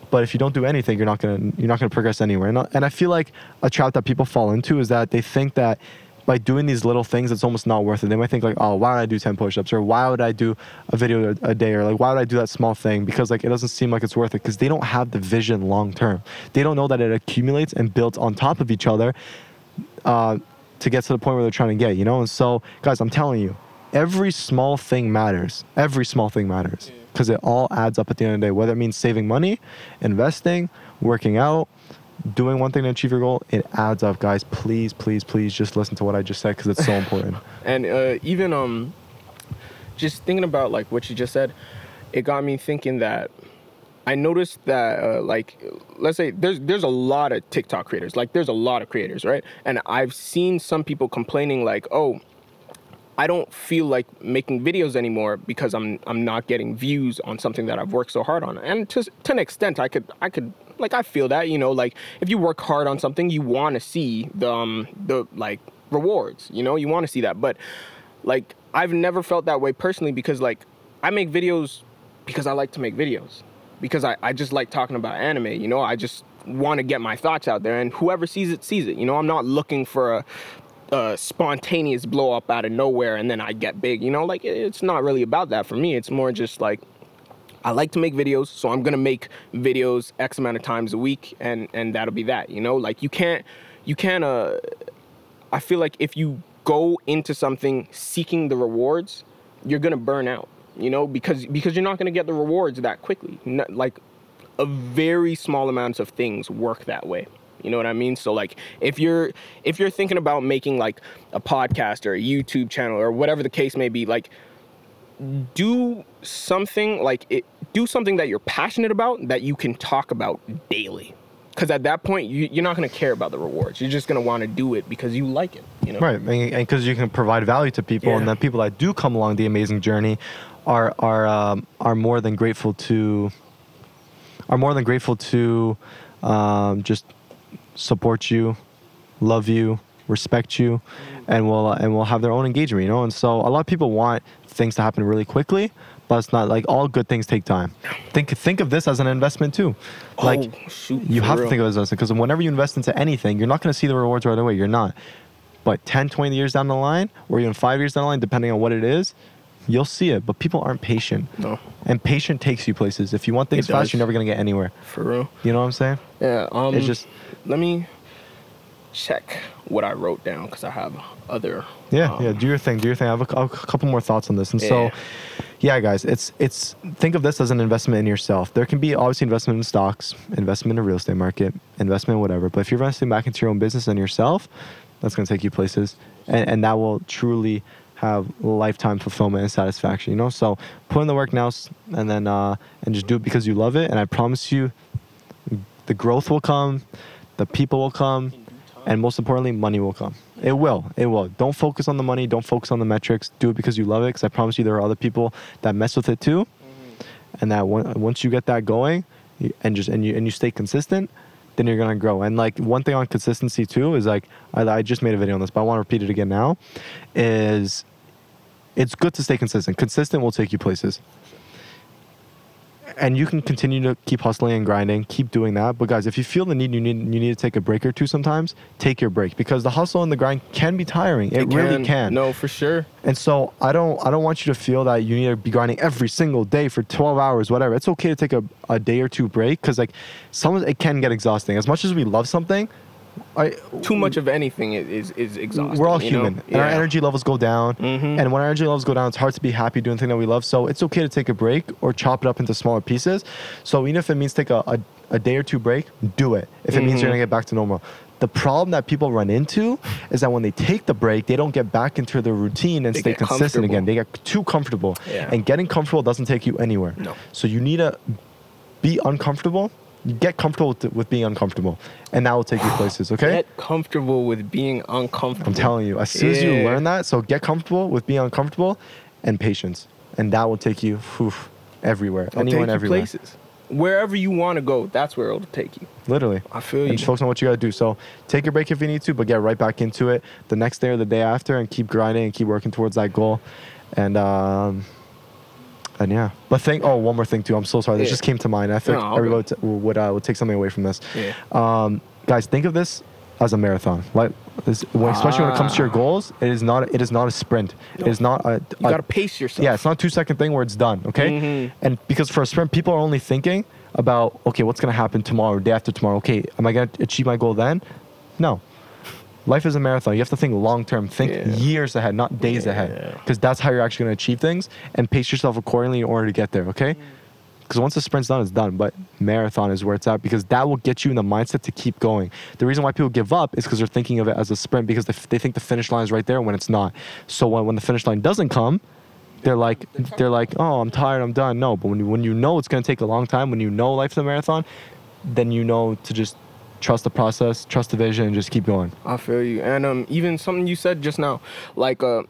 but if you don't do anything, you're not gonna you're not gonna progress anywhere. And, I- and I feel like a trap that people fall into is that they think that by doing these little things, it's almost not worth it. They might think like, oh, why would I do 10 push-ups or why would I do a video a, day or like why would I do that small thing because like it doesn't seem like it's worth it because they don't have the vision long term. They don't know that it accumulates and builds on top of each other uh, to get to the point where they're trying to get. You know, and so guys, I'm telling you, every small thing matters. Every small thing matters because it all adds up at the end of the day. Whether it means saving money, investing, working out, doing one thing to achieve your goal, it adds up, guys. Please, please, please, just listen to what I just said because it's so important. And uh, even um, just thinking about like what you just said, it got me thinking that I noticed that uh, like let's say there's there's a lot of TikTok creators, like there's a lot of creators, right? And I've seen some people complaining like, oh. I don't feel like making videos anymore because I'm I'm not getting views on something that I've worked so hard on. And to to an extent, I could I could like I feel that you know like if you work hard on something, you want to see the um, the like rewards. You know, you want to see that. But like I've never felt that way personally because like I make videos because I like to make videos because I I just like talking about anime. You know, I just want to get my thoughts out there and whoever sees it sees it you know i'm not looking for a a spontaneous blow up out of nowhere and then I get big. You know, like it's not really about that for me. It's more just like I like to make videos, so I'm gonna make videos X amount of times a week, and and that'll be that. You know, like you can't you can't. Uh, I feel like if you go into something seeking the rewards, you're gonna burn out. You know, because because you're not gonna get the rewards that quickly. Like a very small amounts of things work that way. You know what I mean? So like if you're if you're thinking about making like a podcast or a YouTube channel or whatever the case may be, like do something like it do something that you're passionate about that you can talk about daily. Because at that point, you, you're not going to care about the rewards. You're just going to want to do it because you like it. You know? Right, and because you can provide value to people, Yeah. and the people that do come along the amazing journey are are um, are more than grateful to are more than grateful to um, just support you, love you, respect you, and will and will have their own engagement. You know, and so a lot of people want things to happen really quickly. But it's not like all good things take time. Think think of this as an investment too. Like Oh, shoot, you have to think of it as investment because whenever you invest into anything, you're not going to see the rewards right away. You're not. But 10, 20 years down the line, or even five years down the line, depending on what it is, you'll see it. But people aren't patient. No. And patient takes you places. If you want things fast, you're never going to get anywhere. For real. You know what I'm saying? Yeah. Um, It's just- let me check what I wrote down because I have other. Yeah, um, yeah. Do your thing. Do your thing. I have a, a couple more thoughts on this. And so, Yeah. yeah, guys, it's it's think of this as an investment in yourself. There can be obviously investment in stocks, investment in real estate market, investment in whatever. But if you're investing back into your own business and yourself, that's going to take you places, and, and that will truly have lifetime fulfillment and satisfaction. You know, so put in the work now, and then uh, and just do it because you love it. And I promise you, the growth will come, the people will come, and most importantly, money will come. It will. It will. Don't focus on the money. Don't focus on the metrics. Do it because you love it. Because I promise you, there are other people that mess with it too, mm-hmm. and that on- once you get that going, and just and you and you stay consistent, then you're gonna grow. And like one thing on consistency too is like I, I just made a video on this, but I want to repeat it again now. Is it's good to stay consistent. Consistent will take you places and you can continue to keep hustling and grinding, keep doing that. But guys, if you feel the need, you need you need to take a break or two sometimes. Take your break because the hustle and the grind can be tiring. It, really can. No, for sure. And so I don't I don't want you to feel that you need to be grinding every single day for 12 hours, whatever. It's okay to take a, a day or two break because like some it can get exhausting. As much as we love something, I Too much of anything is is exhausting. we're all you know? human, and our energy levels go down. Mhm. And when our energy levels go down, it's hard to be happy doing the thing that we love. So it's okay to take a break or chop it up into smaller pieces. So even if it means take a, a, a day or two break, do it. If it means you're Mhm. gonna get back to normal. The problem that people run into is that when they take the break, they don't get back into their routine and They stay consistent again. They get too comfortable. Yeah. And getting comfortable doesn't take you anywhere. No. So you need to be uncomfortable. Get comfortable with, with being uncomfortable, and that will take you places. Okay. Get comfortable with being uncomfortable. I'm telling you, as soon as you Yeah. learn that, so get comfortable with being uncomfortable and patience. And that will take you whew, everywhere. It'll anyone, take you everywhere. places. Wherever you want to go, that's where it'll take you. Literally. I feel And you. just focus on what you gotta do. So take your break if you need to, but get right back into it the next day or the day after and keep grinding and keep working towards that goal. And um and yeah. But think oh one more thing too. I'm so sorry. This Yeah. just came to mind. I think No, all everybody would, would, uh, would take something away from this. Yeah. Um, guys, think of this as a marathon. Like This, when, especially when it comes to your Ah. goals, it is not. It is not a sprint. It is not a. You a- gotta pace yourself. yeah, it's not a two second thing where it's done. Okay. Mhm. And because for a sprint, people are only thinking about okay, what's gonna happen tomorrow, day after tomorrow. Okay, am I gonna achieve my goal then? No. Life is a marathon. You have to think long term. Think Yeah. years ahead, not days ahead, because that's how you're actually gonna achieve things. And pace yourself accordingly in order to get there. Okay. Mm. Because once the sprint's done, it's done. But marathon is where it's at because that will get you in the mindset to keep going. The reason why people give up is because they're thinking of it as a sprint because they, f- they think the finish line is right there when it's not. So when, when the finish line doesn't come, they're like they're like, oh, I'm tired, I'm done. No, but when you, when you know it's gonna take a long time, when you know life's a marathon, then you know to just trust the process, trust the vision, and just keep going. I feel you. And um, even something you said just now, like uh,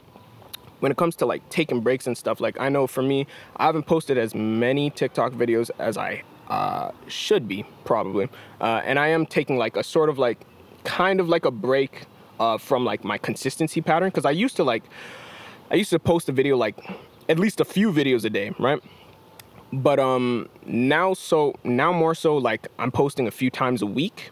when it comes to like taking breaks and stuff, like I know for me, I haven't posted as many TikTok videos as I uh, should be probably, uh, and I am taking like a sort of like, kind of like a break uh, from like my consistency pattern because I used to like, I used to post a video like at least a few videos a day, right? But um now so now more so like I'm posting a few times a week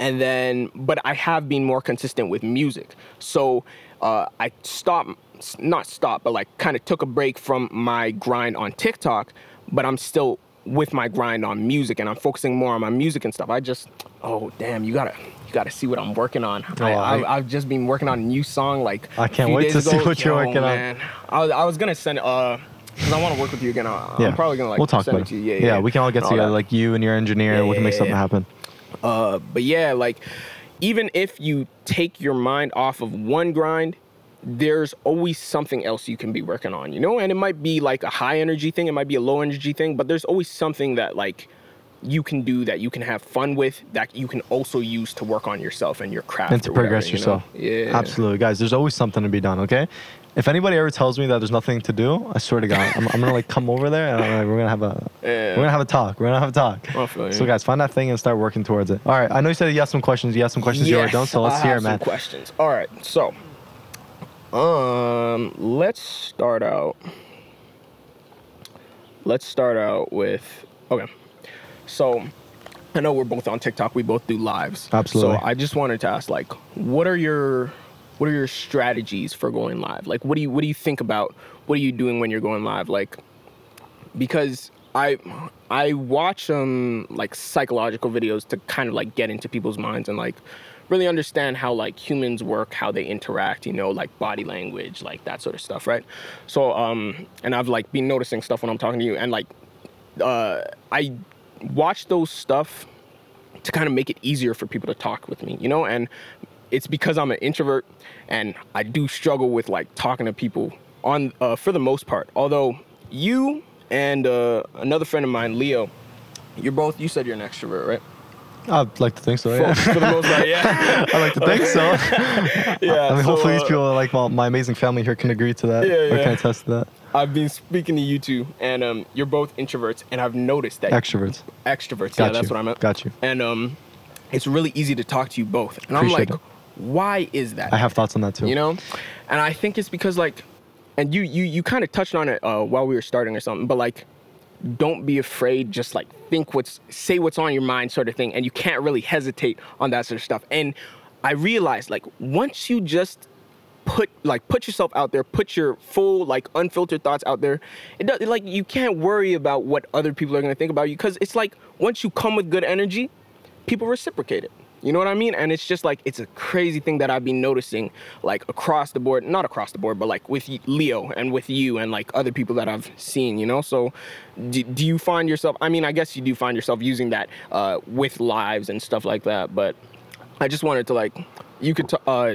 and then but i have been more consistent with music so uh, i stopped not stopped but like kind of took a break from my grind on tiktok but i'm still with my grind on music and i'm focusing more on my music and stuff i just oh damn you gotta you gotta see what i'm working on I, Oh, I- I, i've just been working on a new song like I can't wait to see ago. what you're Yo, working on. man. I, was, I was gonna send uh because i want to work with you again I, Yeah, i'm probably gonna like we'll talk send about it you yeah yeah, we can all get together, that. like you and your engineer, Yeah, we can make yeah, something yeah. happen. Uh, but yeah, like even if you take your mind off of one grind, there's always something else you can be working on, you know? And it might be like a high energy thing, it might be a low energy thing, but there's always something that like you can do that you can have fun with that you can also use to work on yourself and your craft and to whatever, progress you know? yourself. Yeah. Absolutely, guys. There's always something to be done. Okay. If anybody ever tells me that there's nothing to do, I swear to God, I'm, I'm gonna like come over there and I'm like, we're gonna have a Yeah. we're gonna have a talk. We're gonna have a talk. So you. guys, find that thing and start working towards it. All right. I know you said you have some questions. You have some questions you already done. So let's I hear have it, some man. questions. All right, so um, let's start out. Let's start out with okay. So I know we're both on TikTok. We both do lives. Absolutely. So I just wanted to ask, like, what are your what are your strategies for going live? Like, what do you what do you think about? What are you doing when you're going live? Like, because I I watch um like psychological videos to kind of like get into people's minds and like really understand how like humans work, how they interact, you know, like body language, like that sort of stuff, right? So um and I've like been noticing stuff when I'm talking to you and like uh I watch those stuff to kind of make it easier for people to talk with me, you know, and it's because I'm an introvert and I do struggle with like talking to people on uh, for the most part. Although you and uh, another friend of mine, Leo, you're both you said you're an extrovert, right? I'd like to think so. For, Yeah. for the most part, yeah. I like to think so. yeah. I mean, so, hopefully uh, these people, like well, my amazing family here, can agree to that Yeah, or yeah. can attest to that. I've been speaking to you two, and um, you're both introverts, and I've noticed that Extroverts. extroverts. Got yeah, that's what I meant. Got you. And um, it's really easy to talk to you both, and Appreciate I'm it. Why is that? I have thoughts on that too. you know and i think it's because like and you you you kind of touched on it uh, while we were starting or something but like don't be afraid just like think what's say what's on your mind sort of thing and you can't really hesitate on that sort of stuff and i realized like once you just put like put yourself out there put your full like unfiltered thoughts out there it does like you can't worry about what other people are going to think about you because it's like once you come with good energy people reciprocate it. You know what I mean? And it's just like it's a crazy thing that I've been noticing, like across the board, not across the board, but like with Leo and with you and like other people that I've seen. You know, so do, do you find yourself? I mean, I guess you do find yourself using that uh, with lives and stuff like that. But I just wanted to like, you could t- uh,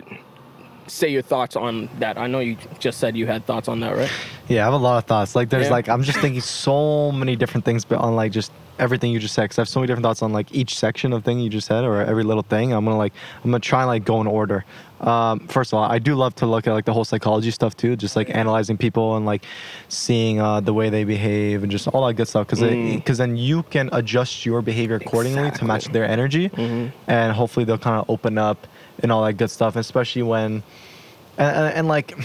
say your thoughts on that. I know you just said you had thoughts on that, right? Yeah, I have a lot of thoughts. Like, there's Yeah. like, I'm just thinking so many different things, but on like just everything you just said. Cause I have so many different thoughts on like each section of thing you just said, or every little thing. I'm gonna like, I'm gonna try and like go in order. Um, first of all, I do love to look at like the whole psychology stuff too, just like analyzing people and like seeing uh, the way they behave and just all that good stuff. Cause, Mm. cause then you can adjust your behavior accordingly to match their energy, Mhm. and hopefully they'll kind of open up and all that good stuff. Especially when, and, and, and like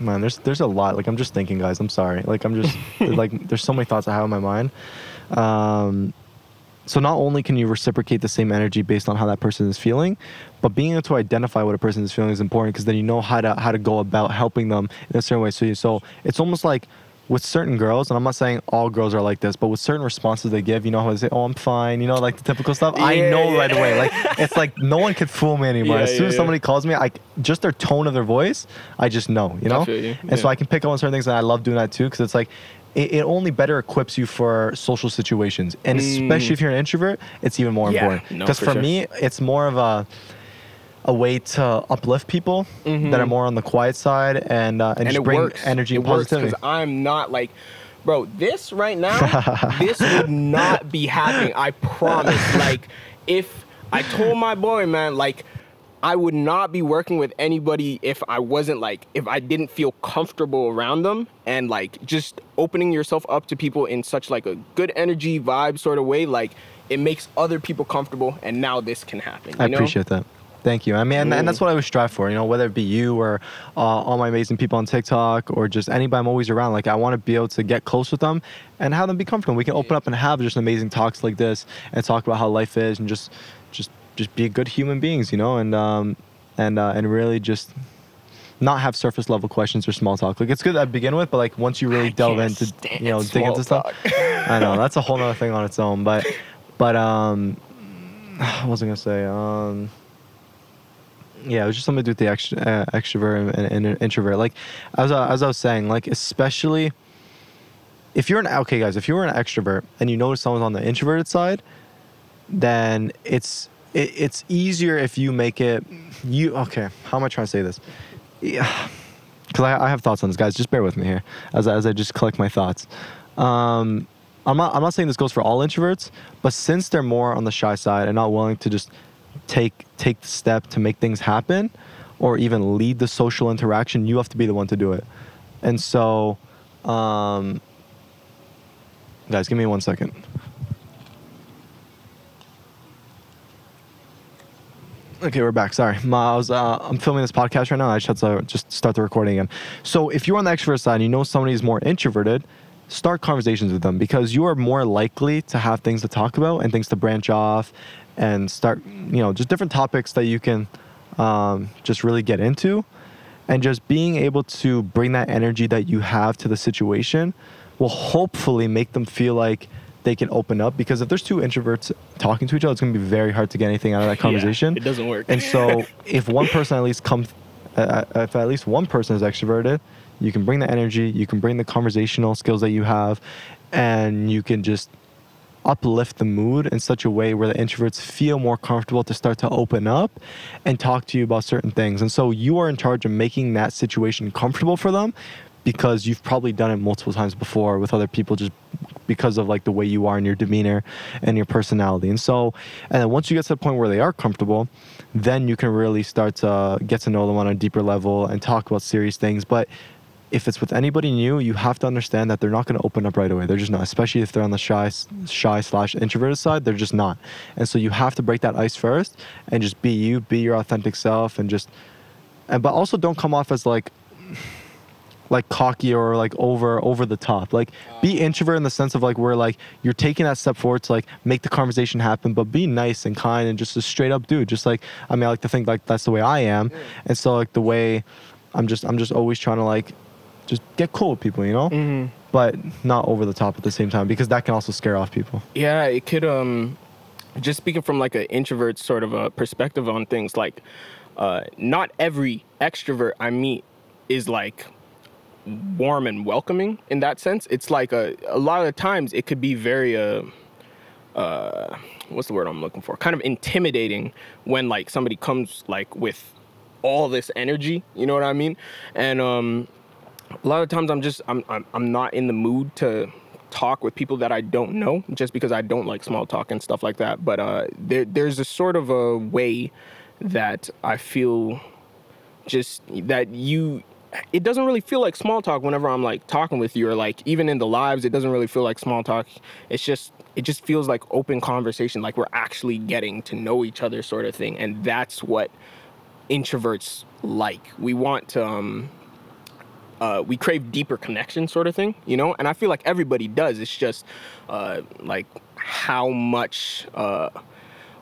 man there's there's a lot like i'm just thinking guys i'm sorry like i'm just like there's so many thoughts i have in my mind um so not only can you reciprocate the same energy based on how that person is feeling, but being able to identify what a person is feeling is important because then you know how to how to go about helping them in a certain way. So you, so it's almost like with certain girls, and I'm not saying all girls are like this, but with certain responses they give, you know how they say, "Oh, I'm fine," you know, like the typical stuff. I know yeah. right away. Like it's like no one could fool me anymore. Yeah, as soon yeah, as yeah. somebody calls me, I just their tone of their voice, I just know, you know. you, And so. I can pick up on certain things, and I love doing that too because it's like. It, it only better equips you for social situations, and especially if you're an introvert, it's even more Mm. Yeah, important. no, Because for for sure. me, it's more of a a way to uplift people Mm-hmm. that are more on the quiet side and uh, and, and just it bring works. energy it positivity. because I'm not like, bro. This right now, this would not be happening. I promise. Like, if I told my boy, man, like. I would not be working with anybody if I wasn't like if I didn't feel comfortable around them and like just opening yourself up to people in such like a good energy vibe sort of way like it makes other people comfortable and now this can happen. I know? appreciate that. Thank you. I mean, and, and that's what I always strive for. You know, whether it be you or uh, all my amazing people on TikTok or just anybody I'm always around. Like, I want to be able to get close with them and have them be comfortable. We can open up and have just amazing talks like this and talk about how life is and just, just, just be good human beings. You know, and um, and uh, and really just not have surface level questions or small talk. Like, it's good to begin with, but like once you really I delve into, you know, dig into stuff. I know that's a whole nother thing on its own. But, but um, what was I gonna say? Um yeah, it was just something to do with the uh, extrovert and, and introvert. Like, as I, as I was saying, like especially if you're an okay guys, if you're an extrovert and you notice someone's on the introverted side, then it's it, it's easier if you make it you okay. How am I trying to say this? Yeah, because I, I have thoughts on this, guys. Just bear with me here as as I just collect my thoughts. Um, I'm not I'm not saying this goes for all introverts, but since they're more on the shy side and not willing to just take take the step to make things happen or even lead the social interaction, you have to be the one to do it. And so, um, guys, give me one second. Okay, we're back. Sorry, Ma, I was uh, I'm filming this podcast right now. I just had to just start the recording again. So if you're on the extrovert side, and you know somebody is more introverted, start conversations with them because you are more likely to have things to talk about and things to branch off, and start you know just different topics that you can um, just really get into, and just being able to bring that energy that you have to the situation will hopefully make them feel like they can open up because if there's two introverts talking to each other, it's going to be very hard to get anything out of that Yeah, conversation. it doesn't work. And so, if one person at least comes, uh, if at least one person is extroverted, you can bring the energy, you can bring the conversational skills that you have, and you can just uplift the mood in such a way where the introverts feel more comfortable to start to open up and talk to you about certain things. And so, you are in charge of making that situation comfortable for them because you've probably done it multiple times before with other people just because of like the way you are and your demeanor and your personality. And so, and then once you get to the point where they are comfortable, then you can really start to get to know them on a deeper level and talk about serious things. But if it's with anybody new, you have to understand that they're not going to open up right away. They're just not, especially if they're on the shy, shy slash introverted side. They're just not, and so you have to break that ice first and just be you, be your authentic self, and just, and but also don't come off as like like cocky or like over over the top. Like be uh. introvert in the sense of like where like you're taking that step forward to like make the conversation happen but be nice and kind and just a straight up dude. Just like i mean i like to think like that's the way i am. And so like the way i'm just i'm just always trying to like just get cool with people you know Mm-hmm. but not over the top at the same time because that can also scare off people Yeah, it could. Um, just speaking from like an introvert sort of a perspective on things, like uh, not every extrovert I meet is like warm and welcoming in that sense. It's like a a lot of the times it could be very uh, uh, what's the word I'm looking for? Kind of intimidating when like somebody comes like with all this energy. You know what I mean? And um, a lot of times I'm just I'm, I'm I'm not in the mood to talk with people that I don't know just because I don't like small talk and stuff like that. But uh, there there's a sort of a way that I feel just that you it doesn't really feel like small talk whenever I'm like talking with you or like even in the lives it doesn't really feel like small talk. It's just it just feels like open conversation like we're actually getting to know each other sort of thing and that's what introverts like. We want to um uh, we crave deeper connection, sort of thing, you know. And I feel like everybody does. It's just uh, like how much, uh,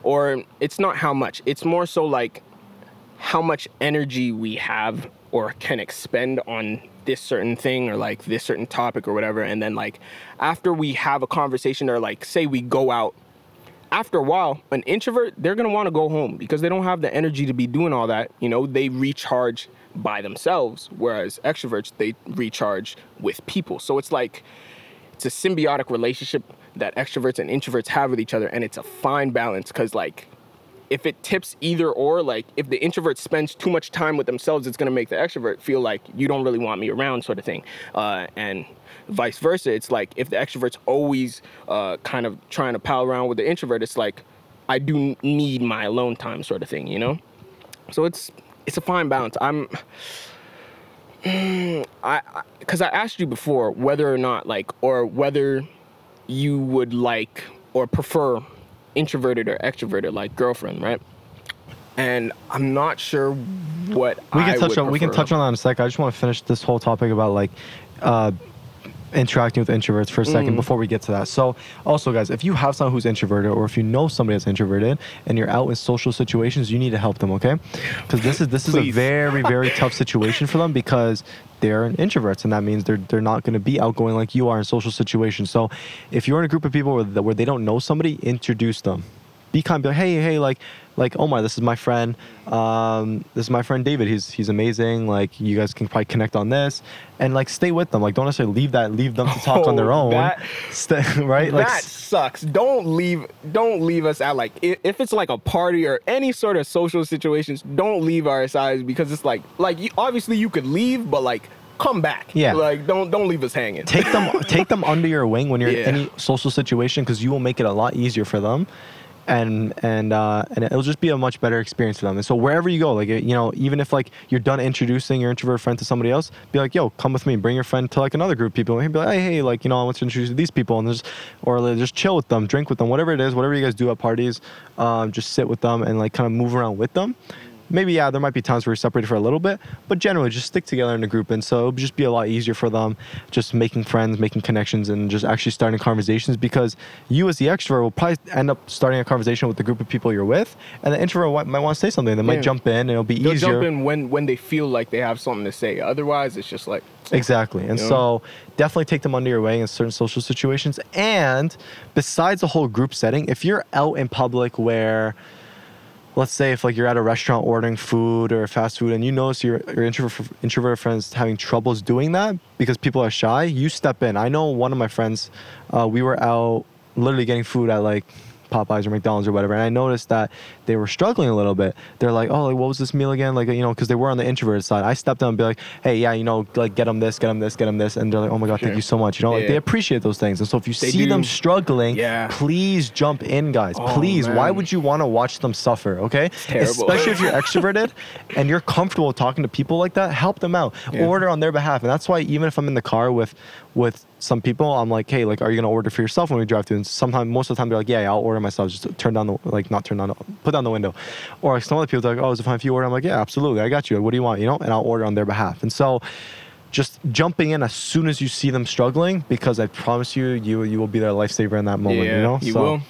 or it's not how much. It's more so like how much energy we have or can expend on this certain thing or like this certain topic or whatever. And then like after we have a conversation or like say we go out after a while, an introvert, they're gonna wanna go home because they don't have the energy to be doing all that. You know, they recharge by themselves, whereas extroverts, they recharge with people. So it's like, it's a symbiotic relationship that extroverts and introverts have with each other, and it's a fine balance because, like, if it tips either or, like, if the introvert spends too much time with themselves, it's gonna make the extrovert feel like you don't really want me around, sort of thing. Uh, and vice versa. It's like if the extrovert's always uh, kind of trying to pal around with the introvert, it's like I do need my alone time, sort of thing, you know. So it's it's a fine balance. I'm I because I, I asked you before whether or not like or whether you would like or prefer introverted or extroverted like girlfriend, right? And I'm not sure what we can I touch on we can touch on that in a sec. I just want to finish this whole topic about like uh, interacting with introverts for a second Mm. before we get to that. So, also, guys, if you have someone who's introverted or if you know somebody that's introverted and you're out in social situations, you need to help them, okay? Because this is this is a very very tough situation for them because they're introverts and that means they're they're not going to be outgoing like you are in social situations. So, if you're in a group of people where, where they don't know somebody, introduce them. Be kind, be like, hey, hey, like, like, Omar, this is my friend. Um, this is my friend David. He's he's amazing. Like, you guys can probably connect on this, and like, stay with them. Like, don't necessarily leave that, leave them to talk on their Oh, own. that- Stay, right? Like, that sucks. Don't leave. Don't leave us at like if it's like a party or any sort of social situations. Don't leave our sides because it's like like you, obviously you could leave, but like come back. Yeah. Like don't don't leave us hanging. take them take them under your wing when you're Yeah. in any social situation because you will make it a lot easier for them and and uh, and it'll just be a much better experience for them. And so wherever you go like you know even if like you're done introducing your introvert friend to somebody else be like yo come with me bring your friend to like another group of people. And be like hey, hey like you know i want to introduce these people and just or like, just chill with them drink with them whatever it is whatever you guys do at parties um, just sit with them and like kind of move around with them maybe yeah there might be times where you're separated for a little bit but generally just stick together in a group and so it'll just be a lot easier for them just making friends making connections and just actually starting conversations because you as the extrovert will probably end up starting a conversation with the group of people you're with and the introvert wa- might want to say something they might Yeah. jump in and it'll be easier. They'll easier jump in when when they feel like they have something to say. Otherwise, it's just like Exactly. And You know? so definitely take them under your wing in certain social situations. And besides the whole group setting, if you're out in public where let's say if like you're at a restaurant ordering food or fast food and you notice your your introvert introvert friends having troubles doing that because people are shy, you step in. I know one of my friends, uh, we were out literally getting food at like Popeyes or McDonald's or whatever, and I noticed that they were struggling a little bit. They're like, "Oh, like what was this meal again?" Like, you know, because they were on the introverted side. I stepped down and be like, "Hey, yeah, you know, like get them this, get them this, get them this," and they're like, "Oh my god, thank you so much." You know, like they appreciate those things, and so if you They see them struggling, Yeah. please jump in, guys. Oh, please. Why would you want to watch them suffer? Okay, especially if you're extroverted and you're comfortable talking to people like that. Help them out. Yeah. Order on their behalf, and that's why even if I'm in the car with with some people, I'm like, hey, like, are you gonna order for yourself when we drive through? And sometimes, most of the time, they're like, yeah, yeah, I'll order myself. Just turn down the like, not turn down, the, put down the window. Or like, some other people are like, oh, is it fine if you order? I'm like, yeah, absolutely, I got you. What do you want? You know, and I'll order on their behalf. And so. Just jumping in as soon as you see them struggling, because I promise you, you you will be their lifesaver in that moment. yeah, you know, you So- will.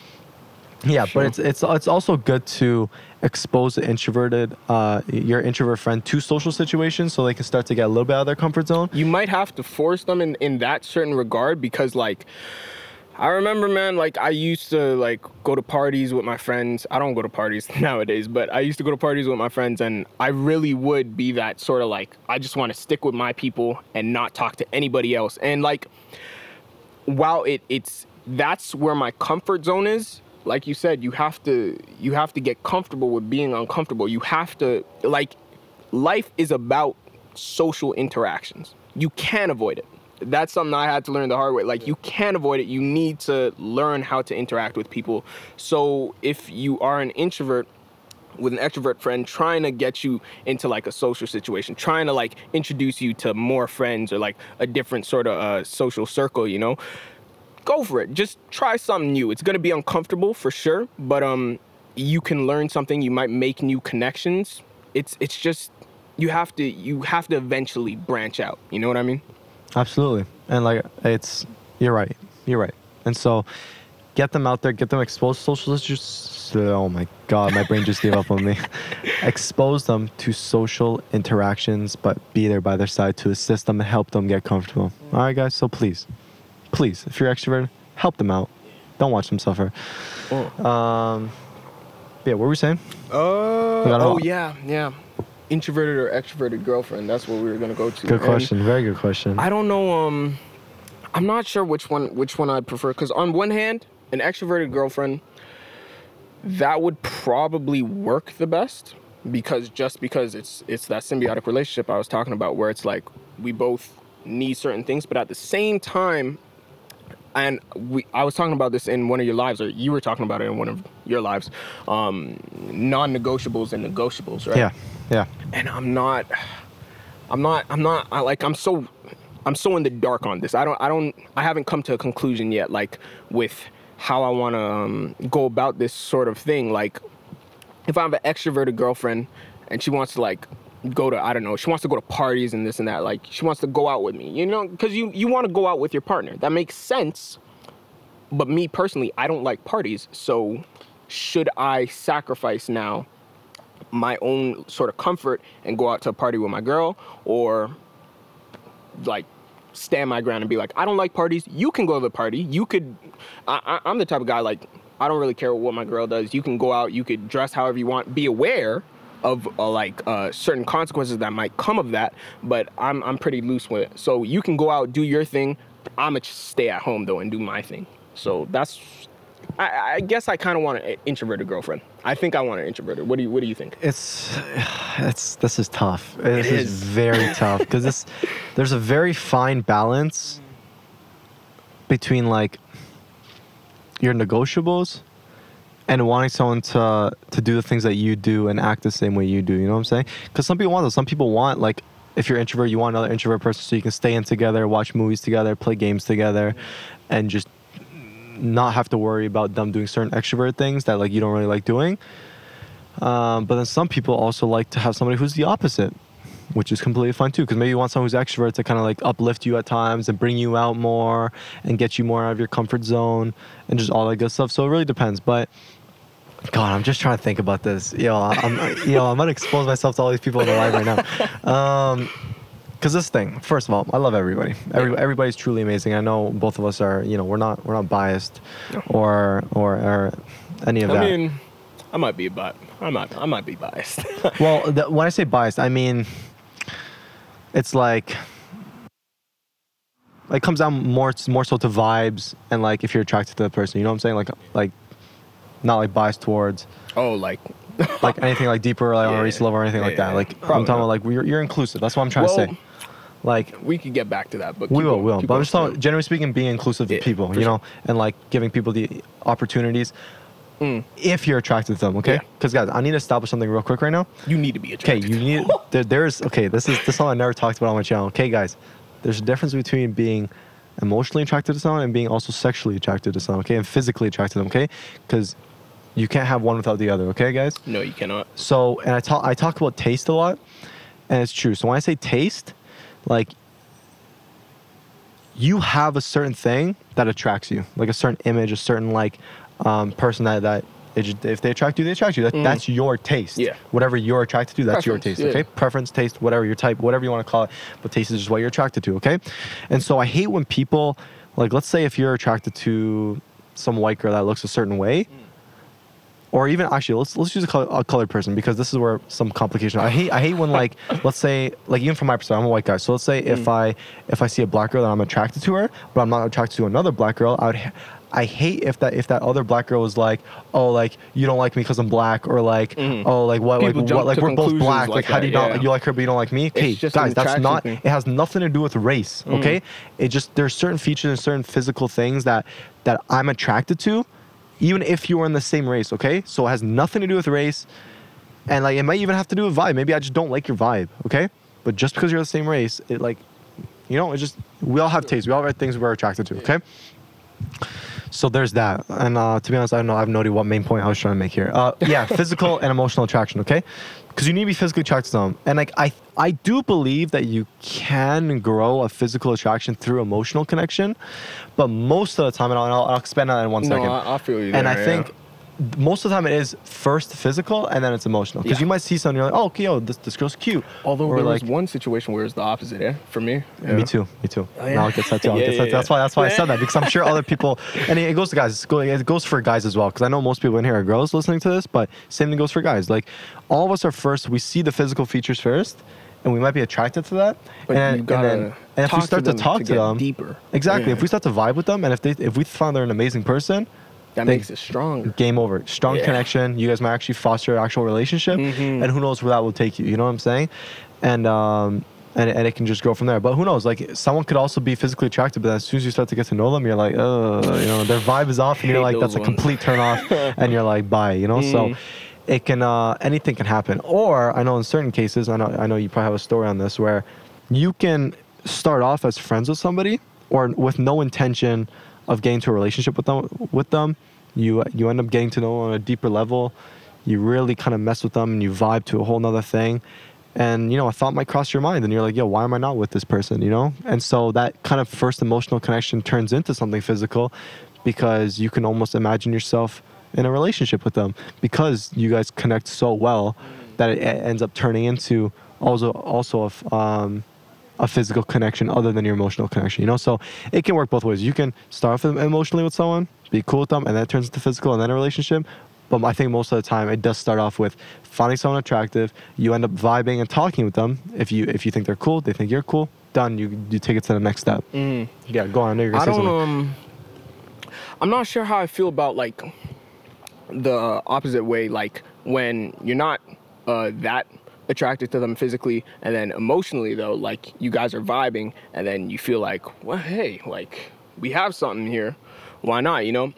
Yeah, Sure. but it's it's it's also good to expose the introverted uh, your introvert friend to social situations so they can start to get a little bit out of their comfort zone. you might have to force them in, in that certain regard because like I remember man like I used to like go to parties with my friends. I don't go to parties nowadays, but I used to go to parties with my friends and I really would be that sort of like I just want to stick with my people and not talk to anybody else. And like while it it's that's where my comfort zone is like you said you have to you have to get comfortable with being uncomfortable. You have to like life is about social interactions. You can't avoid it. That's something i had to learn the hard way. Like you can't avoid it. You need to learn how to interact with people. So if you are an introvert with an extrovert friend trying to get you into like a social situation, trying to like introduce you to more friends or like a different sort of uh, social circle, you know, go for it. Just try something new. It's gonna be uncomfortable for sure, but um, you can learn something. You might make new connections. It's it's just you have to you have to eventually branch out. You know what I mean? Absolutely. And like it's you're right. You're right. And so get them out there, get them exposed to social just oh my god, my brain just gave up on me. Expose them to social interactions, but be there by their side to assist them and help them get comfortable. All right, guys. So please, please, if you're extroverted, help them out. Don't watch them suffer. Um, yeah, what were we saying? Uh, We oh yeah, yeah. Introverted or extroverted girlfriend? That's what we were gonna go to. Good And question. Very good question. I don't know. Um, I'm not sure which one which one I'd prefer. Cause on one hand, an extroverted girlfriend, that would probably work the best because just because it's it's that symbiotic relationship I was talking about, where it's like we both need certain things, but at the same time, and we I was talking about this in one of your lives, or you were talking about it in one of your lives, um, non-negotiables and negotiables, right? yeah, yeah. and I'm not, I'm not, I'm not, I like, I'm so, I'm so in the dark on this. I don't, I don't, I haven't come to a conclusion yet, like with how I want to um, go about this sort of thing. Like, if I have an extroverted girlfriend and she wants to like go to, I don't know, she wants to go to parties and this and that, like she wants to go out with me, you know, because you you want to go out with your partner. That makes sense. But me personally, I don't like parties, so should I sacrifice now? my own sort of comfort and go out to a party with my girl? Or like stand my ground and be like i don't like parties. You can go to the party. You could I, I, i'm the type of guy like i don't really care what my girl does. You can go out. You could dress however you want. Be aware of uh, like uh, certain consequences that might come of that but I'm, I'm pretty loose with it. So you can go out do your thing. I'm gonna stay at home though and do my thing. So that's i, I guess i kind of want an introverted girlfriend. I think i want an introverted. What do you what do you think? It's it's this is tough. This It is is. very tough because this there's a very fine balance between like your negotiables and wanting someone to to do the things that you do and act the same way you do. You know what I'm saying? Because some people want those. Some people want like if you're introvert, you want another introvert person so you can stay in together, watch movies together, play games together, and just not have to worry about them doing certain extrovert things that like you don't really like doing. Um, but then some people also like to have somebody who's the opposite, which is completely fine too. Because maybe you want someone who's extrovert to kind of like uplift you at times and bring you out more and get you more out of your comfort zone and just all that good stuff. So it really depends. But God, I'm just trying to think about this. Yo, I'm yo, I'm gonna expose myself to all these people in the live right now. Um, Cause this thing, first of all, I love everybody. Every, everybody's truly amazing. I know both of us are, you know, we're not we're not biased, or or, or any of I that. I mean, I might be, but I might, I might be biased. Well, the, when I say biased, I mean it's like it comes down more more so to vibes and like if you're attracted to the person. You know what I'm saying? Like like not like biased towards oh, like, like anything like deeper like, Yeah, race love or anything yeah, like that. yeah. Like I'm talking not. about like you're, you're inclusive. That's what I'm trying Well, to say. Like we could get back to that, but we will, will. But I'm just talking, generally speaking, being inclusive Yeah, of people, you sure. know, and like giving people the opportunities Mm. if you're attracted to them. Okay? Yeah. Because guys, I need to establish something real quick right now. You need to be Okay, you need there, there's okay. This is this is something I never talked about on my channel. Okay, guys, there's a difference between being emotionally attracted to someone and being also sexually attracted to someone. Okay, and physically attracted to them. Okay, because you can't have one without the other. Okay, guys. No, you cannot. So, and I talk I talk about taste a lot, and it's true. So when I say taste, like you have a certain thing that attracts you, like a certain image, a certain like um, person that that if they attract you, they attract you. That, Mm. That's your taste. Yeah. Whatever you're attracted to, that's your Preference, taste. yeah. Okay. Preference, taste, whatever your type, whatever you want to call it, but taste is just what you're attracted to. Okay. And so I hate when people like, let's say if you're attracted to some white girl that looks a certain way, or even actually let's let's use a, color, a colored person because this is where some complication. I hate I hate when like let's say like even from my perspective, I'm a white guy. So let's say if I if I see a black girl that I'm attracted to her, but I'm not attracted to another black girl, I would. I hate if that if that other black girl was like, oh, like you don't like me because I'm black, or like, Mhm. oh, like what, People like what, like we're both black. Like, like how do you not you like her but you don't like me? Okay, guys, that's not. thing. It has nothing to do with race. Mm. Okay, it just there's certain features and certain physical things that that I'm attracted to, even if you are in the same race. Okay, so it has nothing to do with race, and like it might even have to do with vibe. Maybe I just don't like your vibe. Okay, but just because you're the same race, it like, you know, it just we all have taste. We all have things we're attracted to. Okay. So there's that, and uh, to be honest, I don't know. I have no idea what main point I was trying to make here. Uh, yeah, physical and emotional attraction. Okay, because you need to be physically attracted to them. And like I, I do believe that you can grow a physical attraction through emotional connection, but most of the time, and I'll, I'll expand on that in one No, second. I, I feel you. and I yeah. think most of the time it is first physical and then it's emotional because Yeah. you might see something you're like, oh, okay, yo, this this girl's cute. although or there like, was one situation where it's the opposite, yeah, for me. Yeah. me too, me too. Oh, yeah. No, I'll that too. Yeah, yeah. That's why that's why I said that because I'm sure other people, and it goes to guys. It goes for guys as well because I know most people in here are girls listening to this, but same thing goes for guys. Like all of us are first. We see the physical features first, and we might be attracted to that. But and, you gotta and, then, and if talk we start to, them talk to, get them deeper. exactly. Yeah. If we start to vibe with them, and if they if we find they're an amazing person, that they- makes it stronger. game over. Strong Yeah. connection. You guys might actually foster an actual relationship, Mhm. and who knows where that will take you. You know what I'm saying? And um, and, and it can just go from there. But who knows? Like someone could also be physically attractive, but as soon as you start to get to know them, you're like, oh, you know, their vibe is off, and you're like, that's those a complete turn off, and you're like, bye. You know, so. Mm. It can uh, anything can happen, or I know in certain cases, I know I know you probably have a story on this where you can start off as friends with somebody, or with no intention of getting to a relationship with them. With them, you you end up getting to know on a deeper level. You really kind of mess with them, and you vibe to a whole nother thing. And you know, a thought might cross your mind, and you're like, "Yo, why am I not with this person?" You know, and so that kind of first emotional connection turns into something physical, because you can almost imagine yourself in a relationship with them because you guys connect so well that it, ends up turning into also also a, um, a physical connection other than your emotional connection. You know, so it can work both ways. You can start off emotionally with someone, be cool with them, and then it turns into physical and then a relationship. But I think most of the time it does start off with finding someone attractive. You end up vibing and talking with them. If you if you think they're cool, they think you're cool. Done. You you take it to the next step. Mm. Yeah, go on. I know you're gonna I say don't um I'm not sure how I feel about like the opposite way like when you're not uh that attracted to them physically and then emotionally though like you guys are vibing and then you feel like well hey like we have something here why not you know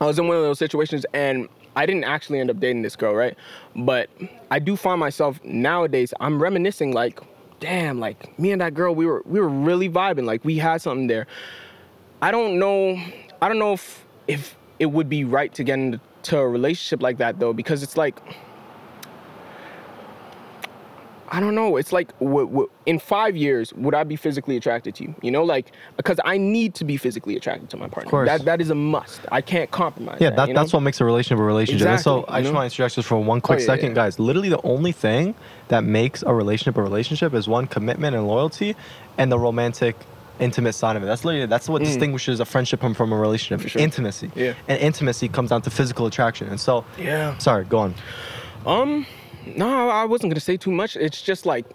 I was in one of those situations and I didn't actually end up dating this girl, right? But I do find myself nowadays I'm reminiscing like, damn, like me and that girl, we were we were really vibing, like we had something there. I don't know I don't know if if it would be right to get into a relationship like that though because it's like I don't know. It's like w- w- in five years, would I be physically attracted to you? You know, like because I need to be physically attracted to my partner. Of course. That that is a must. I can't compromise. Yeah, that, that, you know? that's what makes a relationship a relationship. and so I just know? want to interject just for one quick yeah, second, yeah. guys. Literally, the only thing that makes a relationship a relationship is one commitment and loyalty, and the romantic, intimate side of it. That's literally that's what distinguishes a friendship from, from a relationship. Mm. Sure. Intimacy. Yeah. And intimacy comes down to physical attraction. And so, Yeah. sorry, go on. Um, no, I wasn't gonna say too much. It's just like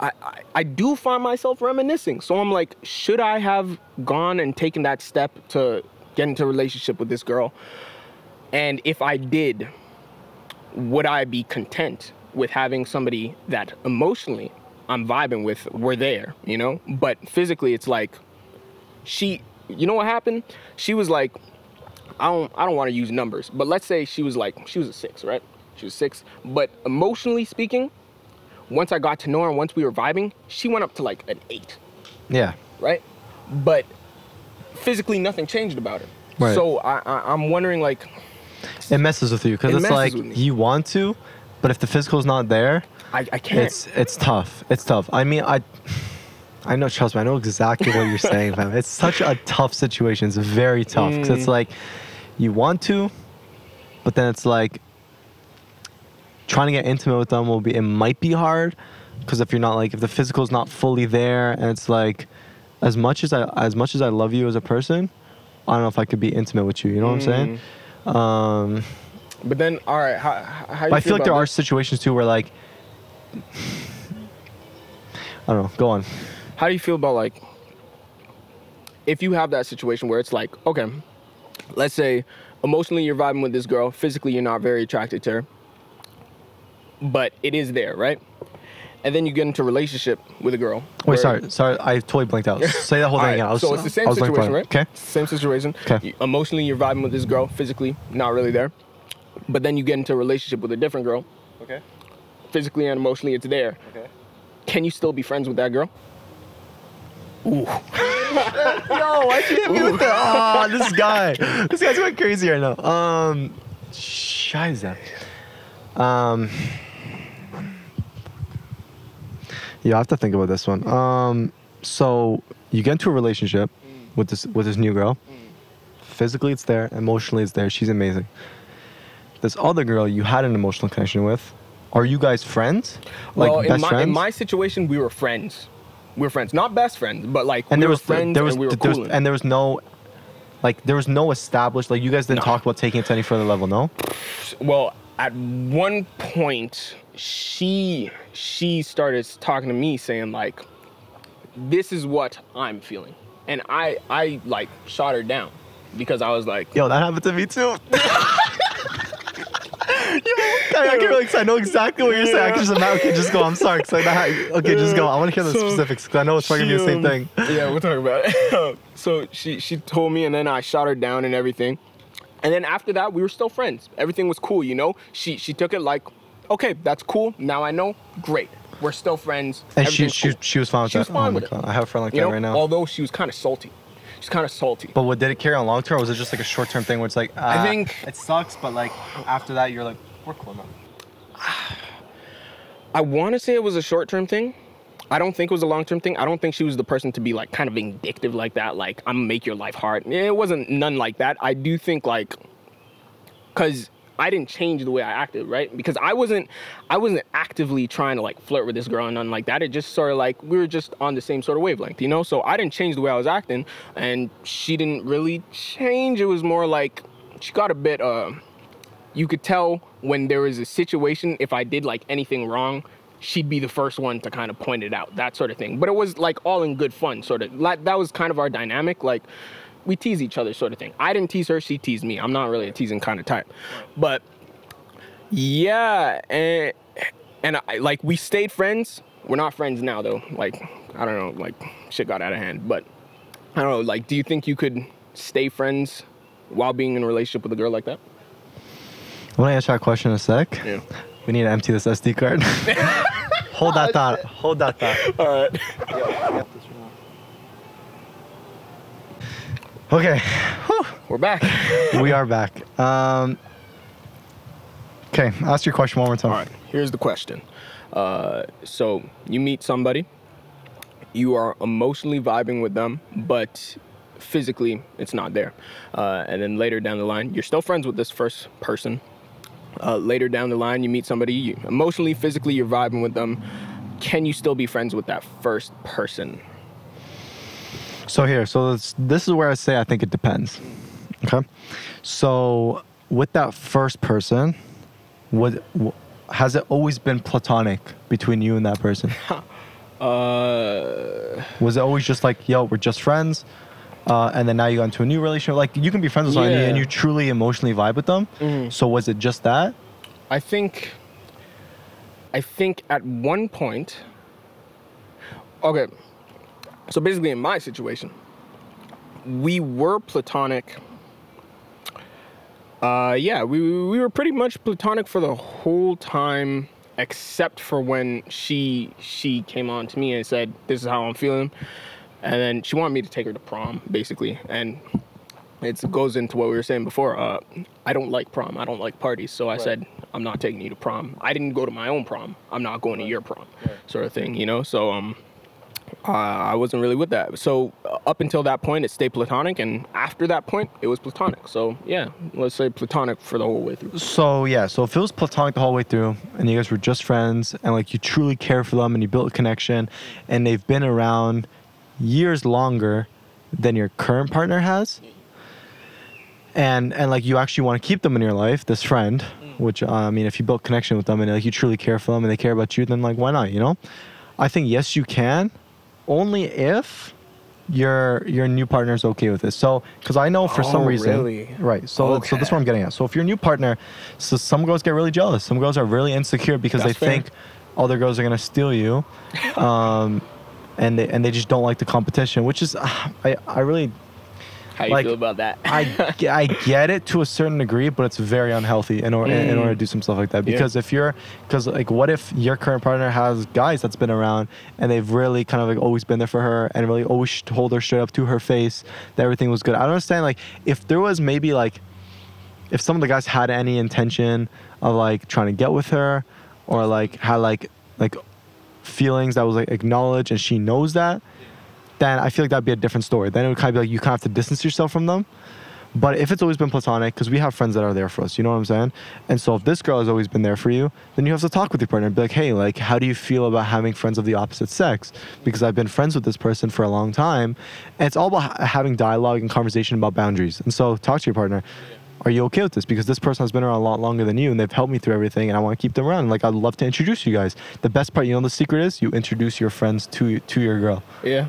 I, I I do find myself reminiscing. So I'm like, should I have gone and taken that step to get into a relationship with this girl? And if I did, would I be content with having somebody that emotionally I'm vibing with were there, you know? But physically it's like she you know what happened? She was like I don't I don't want to use numbers, but let's say she was like she was a six, right? She was six. But emotionally speaking, once I got to know her once we were vibing, she went up to like an eight, Yeah. right? But physically nothing changed about her. Right. So I, I I'm wondering like It messes with you because It it's like you want to, but if the physical's not there, I, I can't. It's it's tough. It's tough. I mean, I I know. Trust me. I know exactly what you're saying, fam. It's such a tough situation. It's very tough because it's Mm. like you want to, but then it's like trying to get intimate with them will be. It might be hard because if you're not like if the physical is not fully there, and it's like as much as I as much as I love you as a person, I don't know if I could be intimate with you. You know what I'm saying? Um, but then all right, how, how how do you but I feel like there are situations too where like I don't know. Go on. How do you feel about like if you have that situation where it's like, okay, let's say emotionally you're vibing with this girl, physically you're not very attracted to her, but it is there, right? And then you get into a relationship with a girl. Wait, sorry, sorry, I totally blanked out. Say that whole thing right, again. I was, so it's the I same was blanking situation, out. right? Okay. Same situation. 'Kay. You- Emotionally, you're vibing with this girl. Physically, not really there. But then you get into a relationship with a different girl. Okay. Physically and emotionally, it's there. Okay. Can you still be friends with that girl? Ooh. No, why'd you hit me with that? Oh, this guy. This guy's going crazy right now. Um, Shiza. Um, Yeah, I have to think about this one. Um, so you get into a relationship with this with this new girl. Physically, it's there. Emotionally, it's there. She's amazing. This other girl you had an emotional connection with. Are you guys friends? Like well, in my, friends? in my situation, we were friends. We were friends, not best friends, but like and we there were was friends there was and we were there was- and there was no like there was no established like you guys didn't No. talk about taking it to any further level. No. well, at one point, she she started talking to me saying like, "This is what I'm feeling," and I I like shot her down because I was like, Yo, that happened to me too. Yo, I, I get really excited. I know exactly what you're saying. I can just imagine. Okay, just go. I'm sorry. 'cause I know how- okay, just go. I want to hear the So, specifics because I know it's probably gonna the same thing. um, Yeah, we'll talk about it. so she she told me, and then I shot her down and everything. And then after that, we were still friends. Everything was cool, you know. She she took it like, okay, that's cool. Now I know. Great, we're still friends. And she she, cool. she was fine with She that. was fine oh my with it. I have a friend like you that know, right now. although she was kind of salty. She's kind of salty. but what did it carry on long term? Or was it just like a short term thing where it's like I ah, think- it sucks, but like after that you're like we're cool now. I want to say it was a short term thing. I don't think it was a long term thing. I don't think she was the person to be like kind of vindictive like that. Like I'm gonna make your life hard. It wasn't none like that. I do think like, cause I didn't change the way I acted, right? Because I wasn't, I wasn't actively trying to like flirt with this girl and nothing like that. It just sort of like we were just on the same sort of wavelength, you know. So I didn't change the way I was acting, and she didn't really change. It was more like she got a bit. uh you could tell when there was a situation if I did like anything wrong, she'd be the first one to kind of point it out, that sort of thing. But it was like all in good fun, sort of. That was kind of our dynamic. Like we tease each other, sort of thing. I didn't tease her, she teased me. I'm not really a teasing kind of type, but yeah, and and I, like we stayed friends. We're not friends now though. Like I don't know, like shit got out of hand. But I don't know. Like, do you think you could stay friends while being in a relationship with a girl like that? I want to answer that question in a sec. Yeah. We need to empty this SD card. Hold that oh, thought. Hold that thought. All right. Okay. Whew. We're back. we are back. Um, okay, ask your question one more time. All right. Here's the question. Uh, so you meet somebody, you are emotionally vibing with them, but physically it's not there. Uh, and then later down the line, you're still friends with this first person. Uh, later down the line, you meet somebody, you, emotionally, physically, you're vibing with them. Can you still be friends with that first person? So here, so this, this is where I say I think it depends. Okay, so with that first person, what wh- has it always been platonic between you and that person? Uh, Was it always just like, yo, we're just friends? Uh, and then now you got into a new relationship. Like you can be friends with someone and you- and you truly emotionally vibe with them. Mhm. So was it just that? I think I think at one point Okay. So basically in my situation, we were platonic. Uh yeah, we we were pretty much platonic for the whole time except for when she she came on to me and said, "This is how I'm feeling." And then she wanted me to take her to prom basically. And it goes into what we were saying before. Uh, I don't like prom. I don't like parties. So I said, I'm not taking you to prom. I didn't go to my own prom. I'm not going to your prom, sort of thing, you know? So um, uh, I wasn't really with that. So uh, up until that point, it stayed platonic. And after that point, it was platonic. So yeah, let's say platonic for the whole way through. So yeah, so if it was platonic the whole way through, and you guys were just friends, and like you truly care for them, and you built a connection, and they've been around years longer than your current partner has, and and like you actually want to keep them in your life, this friend, which uh, I mean, if you built connection with them and like you truly care for them and they care about you, then like why not? You know, I think yes, you can, only if your your new partner is okay with this. So because I know for some Oh, reason, really? right? So so that's Okay. what I'm getting at. So if your new partner, so some girls get really jealous. Some girls are really insecure because That's they fair. think other girls are gonna steal you, um, and they and they just don't like the competition. Which is, I I really How you Like, feel about that? I, I get it to a certain degree, but it's very unhealthy in, or, in, in Mm. order to do some stuff like that. Yeah. Because if you're, because like, what if your current partner has guys that's been around and they've really kind of like always been there for her and really always told her straight up to her face that everything was good. I don't understand. Like, if there was maybe like, if some of the guys had any intention of like trying to get with her or like had like like feelings that was like acknowledged and she knows that, then I feel like that'd be a different story. Then it would kind of be like you kind of have to distance yourself from them. But if it's always been platonic, because we have friends that are there for us, you know what I'm saying? And so if this girl has always been there for you, then you have to talk with your partner and be like, hey, like, how do you feel about having friends of the opposite sex? Because I've been friends with this person for a long time. And it's all about having dialogue and conversation about boundaries. And so talk to your partner. Are you okay with this? Because this person has been around a lot longer than you and they've helped me through everything and I want to keep them around. Like, I'd love to introduce you guys. The best part, you know, the secret is you introduce your friends to, to your girl. Yeah.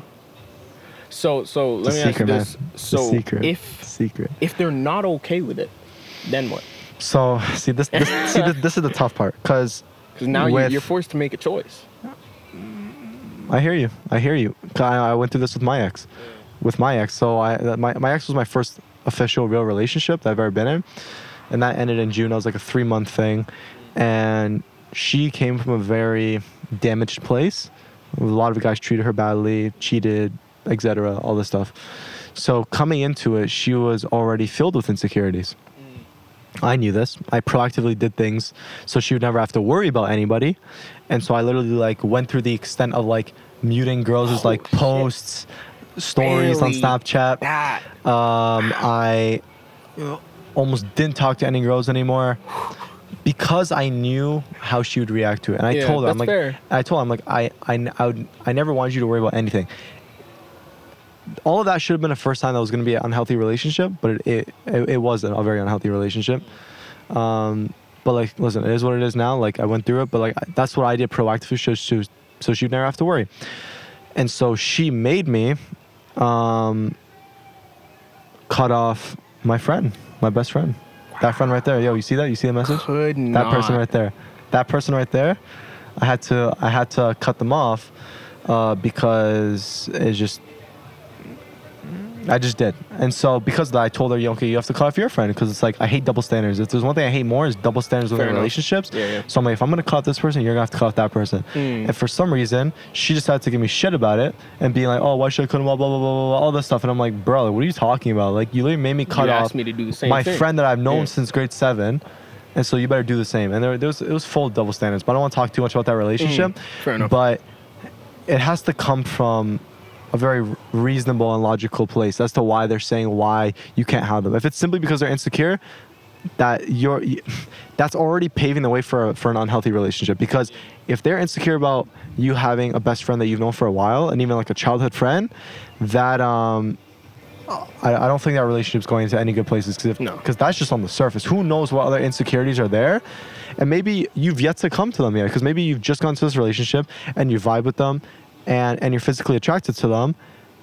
So so let me ask you secret, this. So secret. if secret. if they're not okay with it, then what? So see this, this see this, this is the tough part because Because now you, With- you're forced to make a choice. I hear you. I hear you. I, I went through this with my ex, with my ex. So I uh, my my ex was my first official real relationship that I've ever been in, and that ended in June. It was like a three month thing, and she came from a very damaged place. A lot of guys treated her badly, cheated, etc. All this stuff. So coming into it, she was already filled with insecurities. I knew this. I proactively did things so she would never have to worry about anybody. And so I literally like went through the extent of like muting girls' like Oh, shit. posts, stories on Snapchat. That Um, I almost didn't talk to any girls anymore because I knew how she would react to it. And I Yeah, told her, I'm like, fair. I told her, I'm like, I, I, I, would, I never wanted you to worry about anything. All of that should have been a first time that was going to be an unhealthy relationship, but it, it, it, wasn't a very unhealthy relationship. Um, but like, listen, it is what it is now. Like, I went through it, but like, that's what I did proactively, so she, was- so she'd never have to worry. And so she made me um, cut off my friend, my best friend. That friend right there. Yo, you see that? You see the message? could That not. person right there. That person right there. I had to I had to cut them off uh, because it's just I just did. And so because of that, I told her, okay, you have to cut off your friend because it's like I hate double standards. If there's one thing I hate more is double standards within relationships. Yeah, yeah. So I'm like, if I'm gonna cut off this person, you're gonna have to cut off that person. Mm. And for some reason, she decided to give me shit about it and being like, oh, why should I cut him off? Blah blah blah blah blah all this stuff. And I'm like, bro, what are you talking about? Like you literally made me cut you off me to do the same my thing. friend that I've known Yeah. since grade seven, and so you better do the same. And there, there was it was full of double standards. But I don't want to talk too much about that relationship. Mm, fair enough. But it has to come from a very reasonable and logical place as to why they're saying why you can't have them. If it's simply because they're insecure, that you're that's already paving the way for a, for an unhealthy relationship because if they're insecure about you having a best friend that you've known for a while and even like a childhood friend that um I, I don't think that relationship's going into any good places because No. Cause that's just on the surface. Who knows what other insecurities are there? And maybe you've yet to come to them yet because maybe you've just gone to this relationship and you vibe with them and, and you're physically attracted to them,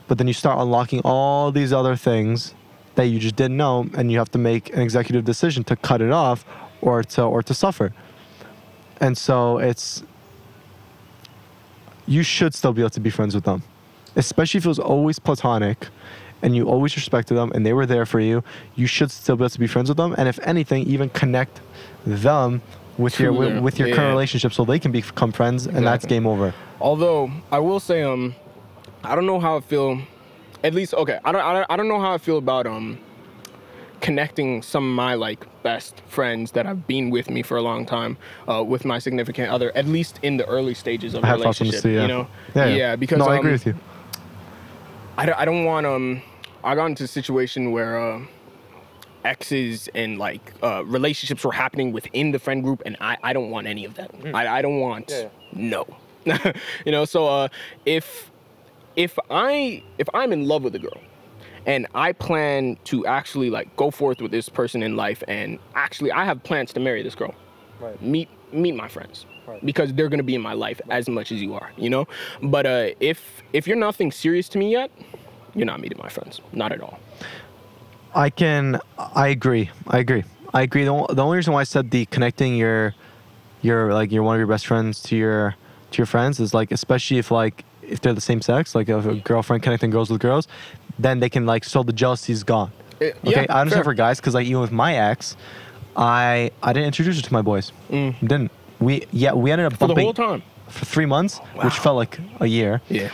but then you start unlocking all these other things that you just didn't know and you have to make an executive decision to cut it off or to or to suffer. And so it's you should still be able to be friends with them. Especially if it was always platonic and you always respected them and they were there for you, you should still be able to be friends with them. And if anything, even connect them with your with, with your current relationship so they can become friends and that's game over. Although I will say, um, I don't know how I feel. At least, okay, I don't, I don't, I don't know how I feel about um, connecting some of my like best friends that have been with me for a long time uh, with my significant other. At least in the early stages of I a relationship, too, yeah. you know. Yeah, yeah. because No, I um, agree with you. I don't, I don't want um I got into a situation where uh, exes and like uh, relationships were happening within the friend group, and I, I don't want any of that. I, I don't want Yeah. no, you know. So uh, if if I if I'm in love with a girl, and I plan to actually like go forth with this person in life, and actually I have plans to marry this girl, Right. meet meet my friends Right. because they're gonna be in my life as much as you are, you know. But uh, if if you're nothing serious to me yet, you're not meeting my friends, not at all. I can. I agree. I agree. I agree. The, the only reason why I said the connecting your, your like your one of your best friends to your to your friends is like especially if like if they're the same sex, like if a girlfriend connecting girls with girls, then they can like so the jealousy is gone. Eh, Okay, yeah, I understand fair. for guys because like even with my ex, I I didn't introduce her to my boys. Didn't we? Yeah, we ended up Mm. for the bumping whole time. for three months, which Wow. felt like a year. Yeah.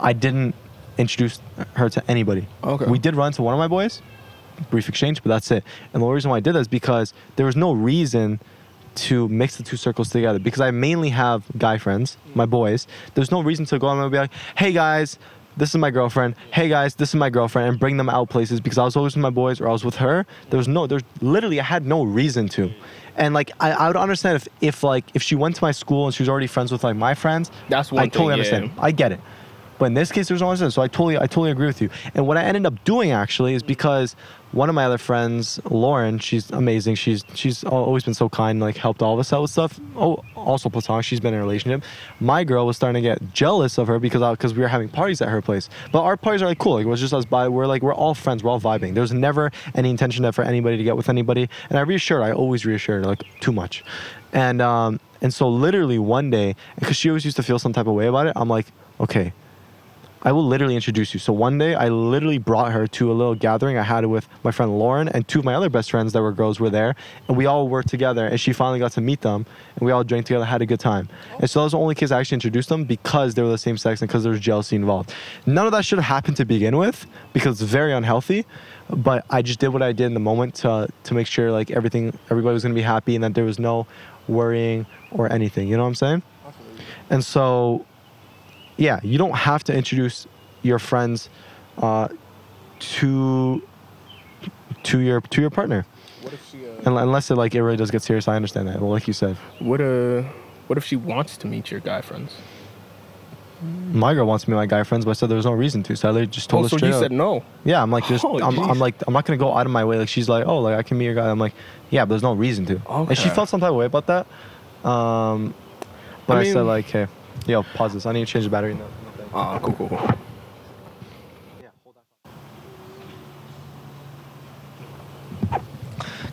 I didn't introduce her to anybody. Okay. We did run to one of my boys, brief exchange, but that's it. And the only reason why I did that is because there was no reason to mix the two circles together because I mainly have guy friends, my boys. There's no reason to go on and be like, hey guys, this is my girlfriend. Hey guys, this is my girlfriend, and bring them out places because I was always with my boys or I was with her. There was no, there's literally I had no reason to. And like I, I would understand if, if like if she went to my school and she was already friends with like my friends. That's one I totally thing, understand. yeah. I get it. But in this case, there's no reason. So I totally, I totally agree with you. And what I ended up doing actually is because one of my other friends, Lauren, she's amazing. She's she's always been so kind, like helped all of us out with stuff. Oh, also platonic. She's been in a relationship. My girl was starting to get jealous of her because because we were having parties at her place. But our parties are like cool. Like, it was just us by. We're like we're all friends. We're all vibing. There's never any intention for anybody to get with anybody. And I reassured. I always reassured her like too much. And um and so literally one day, because she always used to feel some type of way about it, I'm like, okay, I will literally introduce you. So one day, I literally brought her to a little gathering I had with my friend Lauren and two of my other best friends that were girls were there, and we all worked together. And she finally got to meet them, and we all drank together, had a good time. And so that was the only case I actually introduced them because they were the same sex and because there was jealousy involved. None of that should have happened to begin with because it's very unhealthy. But I just did what I did in the moment to to make sure like everything, everybody was gonna be happy and that there was no worrying or anything. You know what I'm saying? And so yeah, you don't have to introduce your friends uh, to to your to your partner, What if she? Uh, unless it like it really does get serious. I understand that. Well, like you said, what uh, what if she wants to meet your guy friends? my girl wants to meet my guy friends, but I said there was no reason to. So I literally just told Oh, her so straight you up. said no. yeah, I'm like just Oh, I'm, I'm like I'm not gonna go out of my way. Like she's like, oh, like I can meet your guy. I'm like, yeah, but there's no reason to. Okay. And she felt some type of way about that. Um, but I, I said like, hey, yo, pause this. I need to change the battery. in the- in the thing. Ah, cool, cool, cool. Yeah.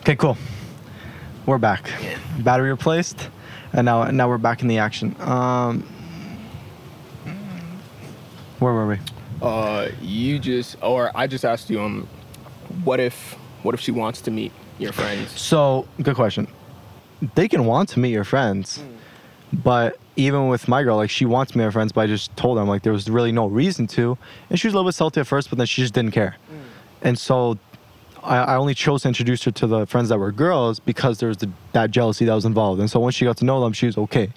Okay, cool. We're back. Battery replaced, and now now we're back in the action. Um, where were we? Uh, you just, or I just asked you, um, what if, what if she wants to meet your friends? So, good question. They can want to meet your friends, but even with my girl, like she wants to meet her friends, but I just told them like there was really no reason to, and she was a little bit salty at first, but then she just didn't care, mm. and so I, I only chose to introduce her to the friends that were girls because there was the, that jealousy that was involved, and so once she got to know them, she was okay.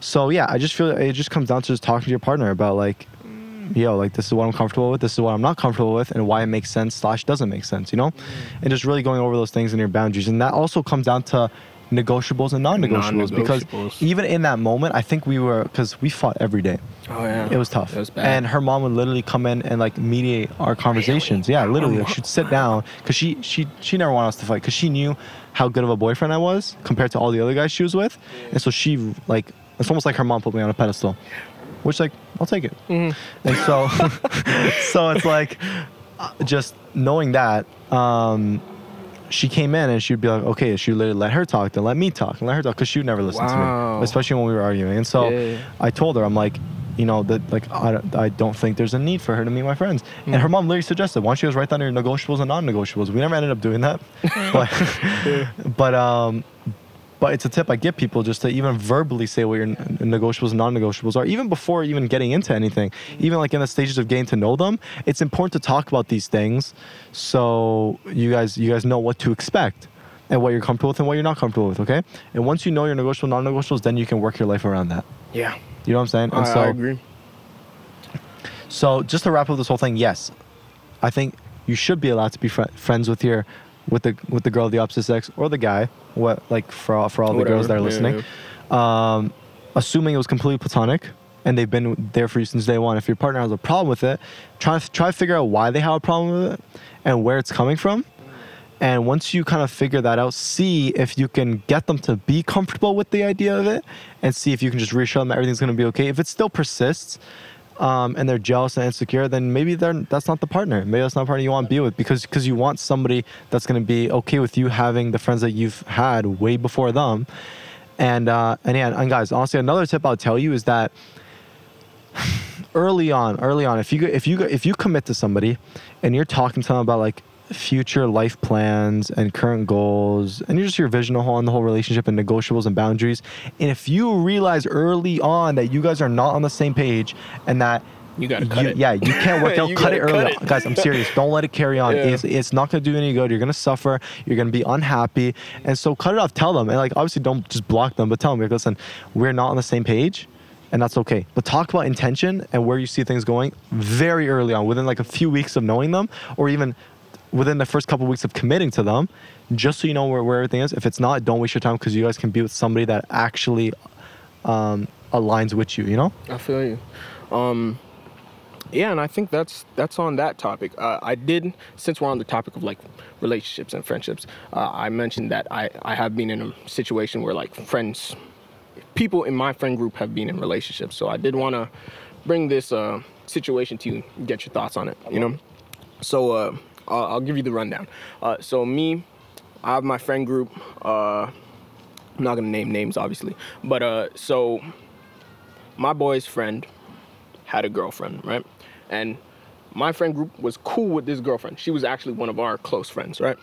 So yeah, I just feel it just comes down to just talking to your partner about like, mm. yo, like this is what I'm comfortable with, this is what I'm not comfortable with, and why it makes sense slash doesn't make sense, you know, mm. and just really going over those things and your boundaries, and that also comes down to negotiables and non-negotiables because Non-negotiables. even in that moment, I think we were because we fought every day. Oh yeah, It was tough. It was bad. And her mom would literally come in and like mediate our conversations. Yeah, literally. Like, she'd sit down because she she she never wanted us to fight because she knew how good of a boyfriend I was compared to all the other guys she was with, and so she like it's almost like her mom put me on a pedestal, which like I'll take it. Mm-hmm. And so so it's like uh, just knowing that. um she came in and she'd be like, okay, she literally let her talk, then let me talk, and let her talk, because she would never listen to me, especially when we were arguing. And so Yeah. I told her, I'm like, you know, that like I, don't- I don't think there's a need for her to meet my friends. And her mom literally suggested, why don't you guys write down your negotiables and non-negotiables? We never ended up doing that, but but um, but it's a tip I give people just to even verbally say what your negotiables and non-negotiables are, even before even getting into anything. Even like in the stages of getting to know them, it's important to talk about these things, so you guys you guys know what to expect and what you're comfortable with and what you're not comfortable with. Okay, and once you know your negotiable non-negotiables, then you can work your life around that. yeah. You know what I'm saying? And I, so I agree. so just to wrap up this whole thing, yes, I think you should be allowed to be fri friends with your with the with the girl of the opposite sex or the guy. What like for all, for all the girls that are Whatever, yeah, listening, um, assuming it was completely platonic and they've been there for you since day one. If your partner has a problem with it, try try to figure out why they have a problem with it and where it's coming from. And once you kind of figure that out, see if you can get them to be comfortable with the idea of it and see if you can just reassure them that everything's going to be okay. If it still persists um, and they're jealous and insecure, then maybe they're, that's not the partner. Maybe that's not the partner you want to be with because because you want somebody that's going to be okay with you having the friends that you've had way before them. And, uh, and yeah, and guys, honestly, another tip I'll tell you is that early on, early on, if you if you if you commit to somebody and you're talking to them about like future life plans and current goals and you're just your vision on the whole relationship and negotiables and boundaries and if you realize early on that you guys are not on the same page and that You gotta cut you- it. Yeah, you can't work out. Cut it early, cut it. guys. I'm serious. Don't let it carry on. Yeah. It's, it's not gonna do any good. You're gonna suffer. You're gonna be unhappy, and so cut it off. Tell them, and like obviously don't just block them, but tell them, like, listen, we're not on the same page, and that's okay. But talk about intention and where you see things going very early on, within like a few weeks of knowing them, or even within the first couple weeks of committing to them, just so you know where, where everything is. If it's not, don't waste your time because you guys can be with somebody that actually um, aligns with you. You know. I feel you. Um, yeah, and I think that's that's on that topic. Uh, I did, since we're on the topic of like relationships and friendships, uh, I mentioned that I I have been in a situation where like friends, people in my friend group have been in relationships. So I did want to bring this uh, situation to you, get your thoughts on it. You know, so uh, I'll, give you the rundown. Uh, so me, I have my friend group. Uh, I'm not gonna name names, obviously, but uh, so my boy's friend had a girlfriend, right? And my friend group was cool with this girlfriend. She was actually one of our close friends, right?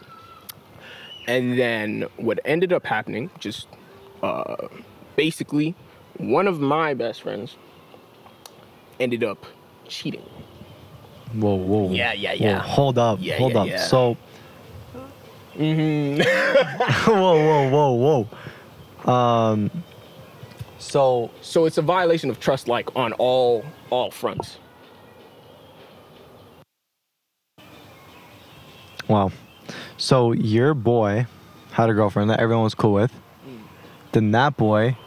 And then what ended up happening, just uh, basically, one of my best friends ended up cheating. Whoa, whoa. Yeah, yeah, whoa, yeah. hold up, Yeah, hold yeah, up. yeah. So. whoa, whoa, whoa, whoa. Um. So So it's a violation of trust, like on all all fronts. wow. So your boy had a girlfriend that everyone was cool with. Then that boy,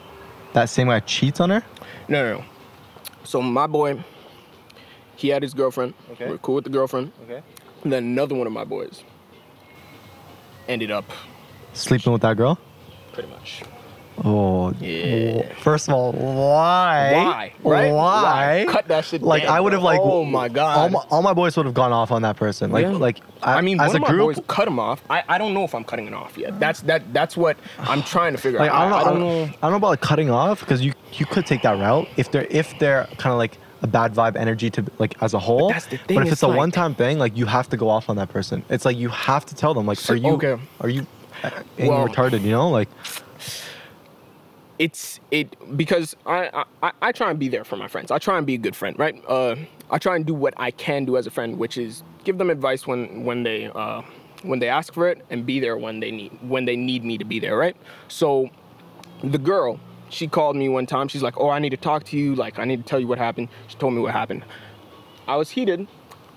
that same guy cheats on her. No, no, no. So my boy, he had his girlfriend. Okay. We're cool with the girlfriend. Okay. And then another one of my boys ended up Sleeping with that girl. pretty much. Oh. Yeah. First of all, why? Why? Right? Why? Cut that shit Like down, I would have like. Oh my god. All my, all my boys would have gone off on that person. Like Yeah. like. I mean, as one a of my group. boys cut him off. I, I don't know if I'm cutting it off yet. That's that that's what I'm trying to figure like out. I don't know. I, don't know. I don't know about like cutting off because you you could take that route if they're if they're kind of like a bad vibe energy to like as a whole. the thing, But if it's it's a like- one time thing, like you have to go off on that person. It's like you have to tell them like, So- are you okay. are you uh, Well- retarded? You know, like it's it because I, I I try and be there for my friends. I try and be a good friend, right? Uh, I try and do what I can do as a friend, which is give them advice when when they uh, when they ask for it, and be there when they need when they need me to be there, right? So the girl, she called me one time. She's like, "Oh, I need to talk to you. Like, I need to tell you what happened." She told me what happened. I was heated,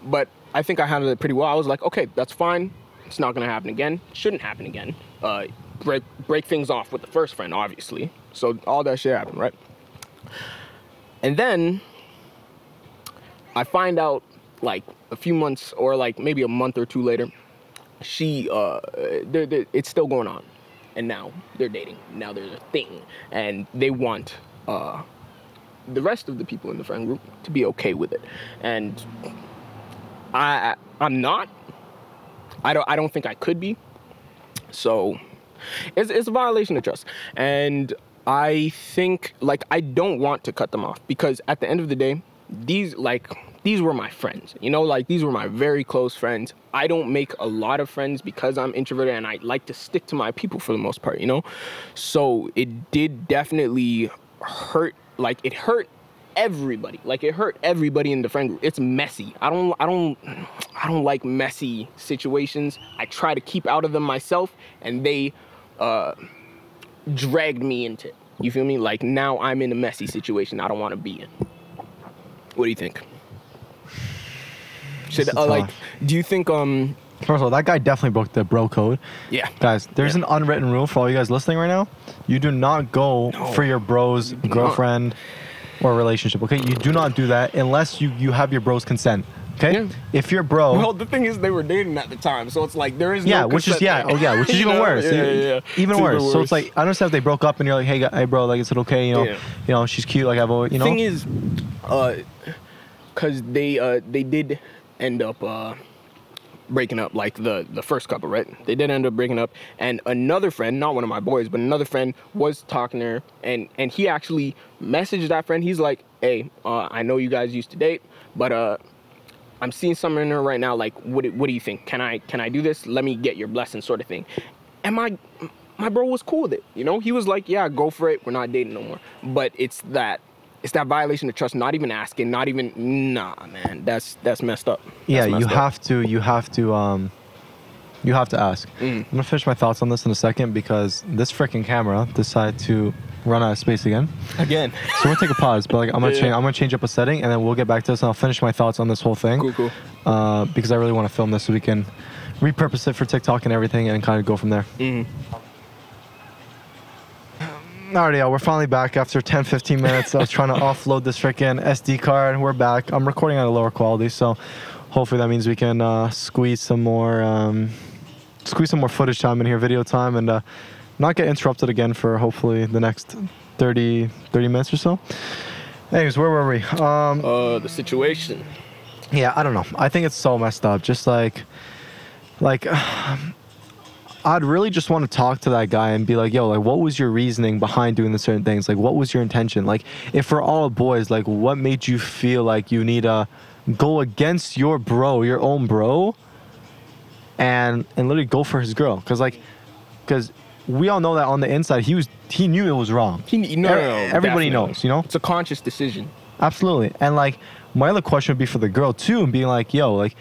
but I think I handled it pretty well. I was like, "Okay, that's fine. It's not gonna happen again. Shouldn't happen again. Uh, break break things off with the first friend, obviously. So all that shit happened, right? And then I find out like a few months or like maybe a month or two later, she uh, they're, they're, it's still going on, and now they're dating. Now there's a thing, and they want uh, the rest of the people in the friend group to be okay with it, and I I'm not. I don't I don't think I could be. So it's, it's a violation of trust. And I think, like, I don't want to cut them off because at the end of the day, these, like, these were my friends, you know, like, these were my very close friends. I don't make a lot of friends because I'm introverted and I like to stick to my people for the most part, you know? So it did definitely hurt, like, it hurt everybody. Like it hurt everybody in the friend group. It's messy. I don't i don't i don't like messy situations. I try to keep out of them myself and they uh dragged me into it. You feel me? Like now i'm in a messy situation i don't want to be in. What do you think should uh, like do you think um first of all, that guy definitely broke the bro code. yeah Guys, there's Yeah. an unwritten rule for all you guys listening right now. You do not go No. for your bro's girlfriend or relationship. Okay, you do not do that unless you you have your bro's consent. Okay, Yeah. if your bro, well the thing is they were dating at the time so it's like there is yeah, no which is yeah, oh yeah, which is even know? worse. yeah, yeah, yeah. Even It's worse. So it's like I don't understand if they broke up and you're like, hey, hey, bro, like, is it okay? You know, Yeah. you know, she's cute. Like I've always, you know, thing is, uh, cause they uh they did end up uh breaking up like the the first couple right? They did end up breaking up and another friend not one of my boys but another friend was talking to her and and he actually messaged that friend. He's like hey uh i know you guys used to date but uh i'm seeing something in her right now like what what do you think? Can i can i do this? Let me get your blessing sort of thing. And my my bro was cool with it you know? He was like yeah go for it. We're not dating no more. But it's that it's that violation of trust. Not even asking, not even nah, man. That's that's messed up. yeah That's you up. have to you have to um you have to ask Mm. i'm gonna finish my thoughts on this in a second because this freaking camera decided to run out of space again again. so we'll take a pause but like i'm gonna Yeah. change i'm gonna change up a setting and then we'll get back to this and i'll finish my thoughts on this whole thing cool, cool. uh, because i really want to film this so we can repurpose it for tiktok and everything and kind of go from there Mhm. Alrighty, y'all, we're finally back after 10, 15 minutes. I was trying to offload this freaking SD card. We're back. I'm recording at a lower quality, so hopefully that means we can uh, squeeze some more, um, squeeze some more footage time in here, video time, and uh, not get interrupted again for hopefully the next 30, 30 minutes or so. Anyways, where were we? Um, Uh, the situation. yeah, I don't know. I think it's so messed up. Just like, like, I'd really just want to talk to that guy and be like, yo, like, what was your reasoning behind doing the certain things? Like, what was your intention? Like, if we're all boys, like, what made you feel like you need to go against your bro, your own bro, and and literally go for his girl? Cause like, cause we all know that on the inside he was he knew it was wrong. He, no, no, no, Everybody definitely. knows, you know. It's a conscious decision. Absolutely. And like my other question would be for the girl too, and being like, yo, like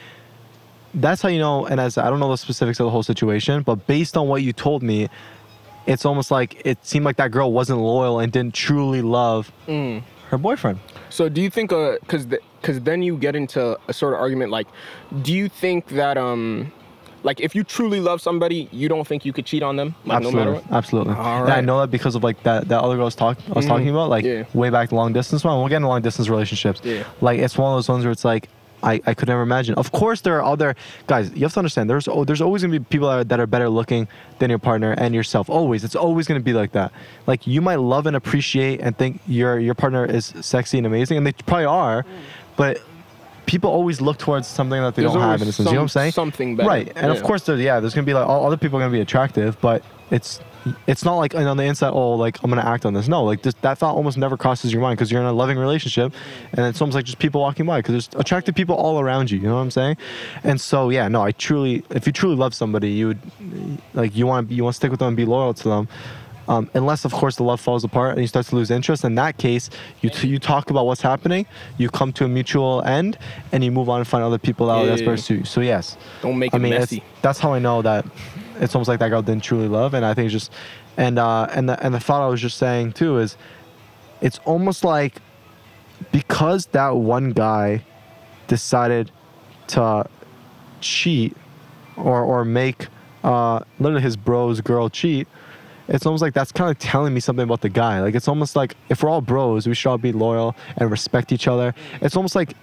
that's how you know, and as I don't know the specifics of the whole situation, but based on what you told me, it's almost like it seemed like that girl wasn't loyal and didn't truly love Mm. her boyfriend. So do you think uh cuz cuz then you get into a sort of argument like do you think that um like if you truly love somebody, you don't think you could cheat on them like absolutely. no matter what? Absolutely. And I know that because of like that that other girl I was, talk, I was Mhm. talking about, like Yeah. way back long distance one. We'll get into long distance relationships. Yeah. Like it's one of those ones where it's like I, I could never imagine. Of course, there are other guys. You have to understand. There's oh, there's always gonna be people that are, that are better looking than your partner and yourself. Always, it's always gonna be like that. Like you might love and appreciate and think your your partner is sexy and amazing, and they probably are, but people always look towards something that they There's don't have in a sense. you know what I'm saying? something better. Right. And of course, there, yeah, there's gonna be like all other people are gonna be attractive, but it's it's not like on the inside. Oh, like I'm gonna act on this. No, like this, that thought almost never crosses your mind because you're in a loving relationship, and it's almost like just people walking by because there's attractive people all around you. You know what I'm saying? And so yeah, no, I truly, if you truly love somebody, you would like you want you want to stick with them and be loyal to them. Um, unless of course the love falls apart and you start to lose interest in that case you, t- you talk about what's happening you come to a mutual end and you move on and find other people out that's Yeah. better suit you so yes Don't make I it mean, it's, messy. that's how I know that it's almost like that girl didn't truly love, and I think it's just, and uh, and the and the thought I was just saying too is, it's almost like because that one guy decided to cheat or or make uh, literally his bro's girl cheat. It's almost like that's kind of telling me something about the guy. Like it's almost like if we're all bros, we should all be loyal and respect each other. It's almost like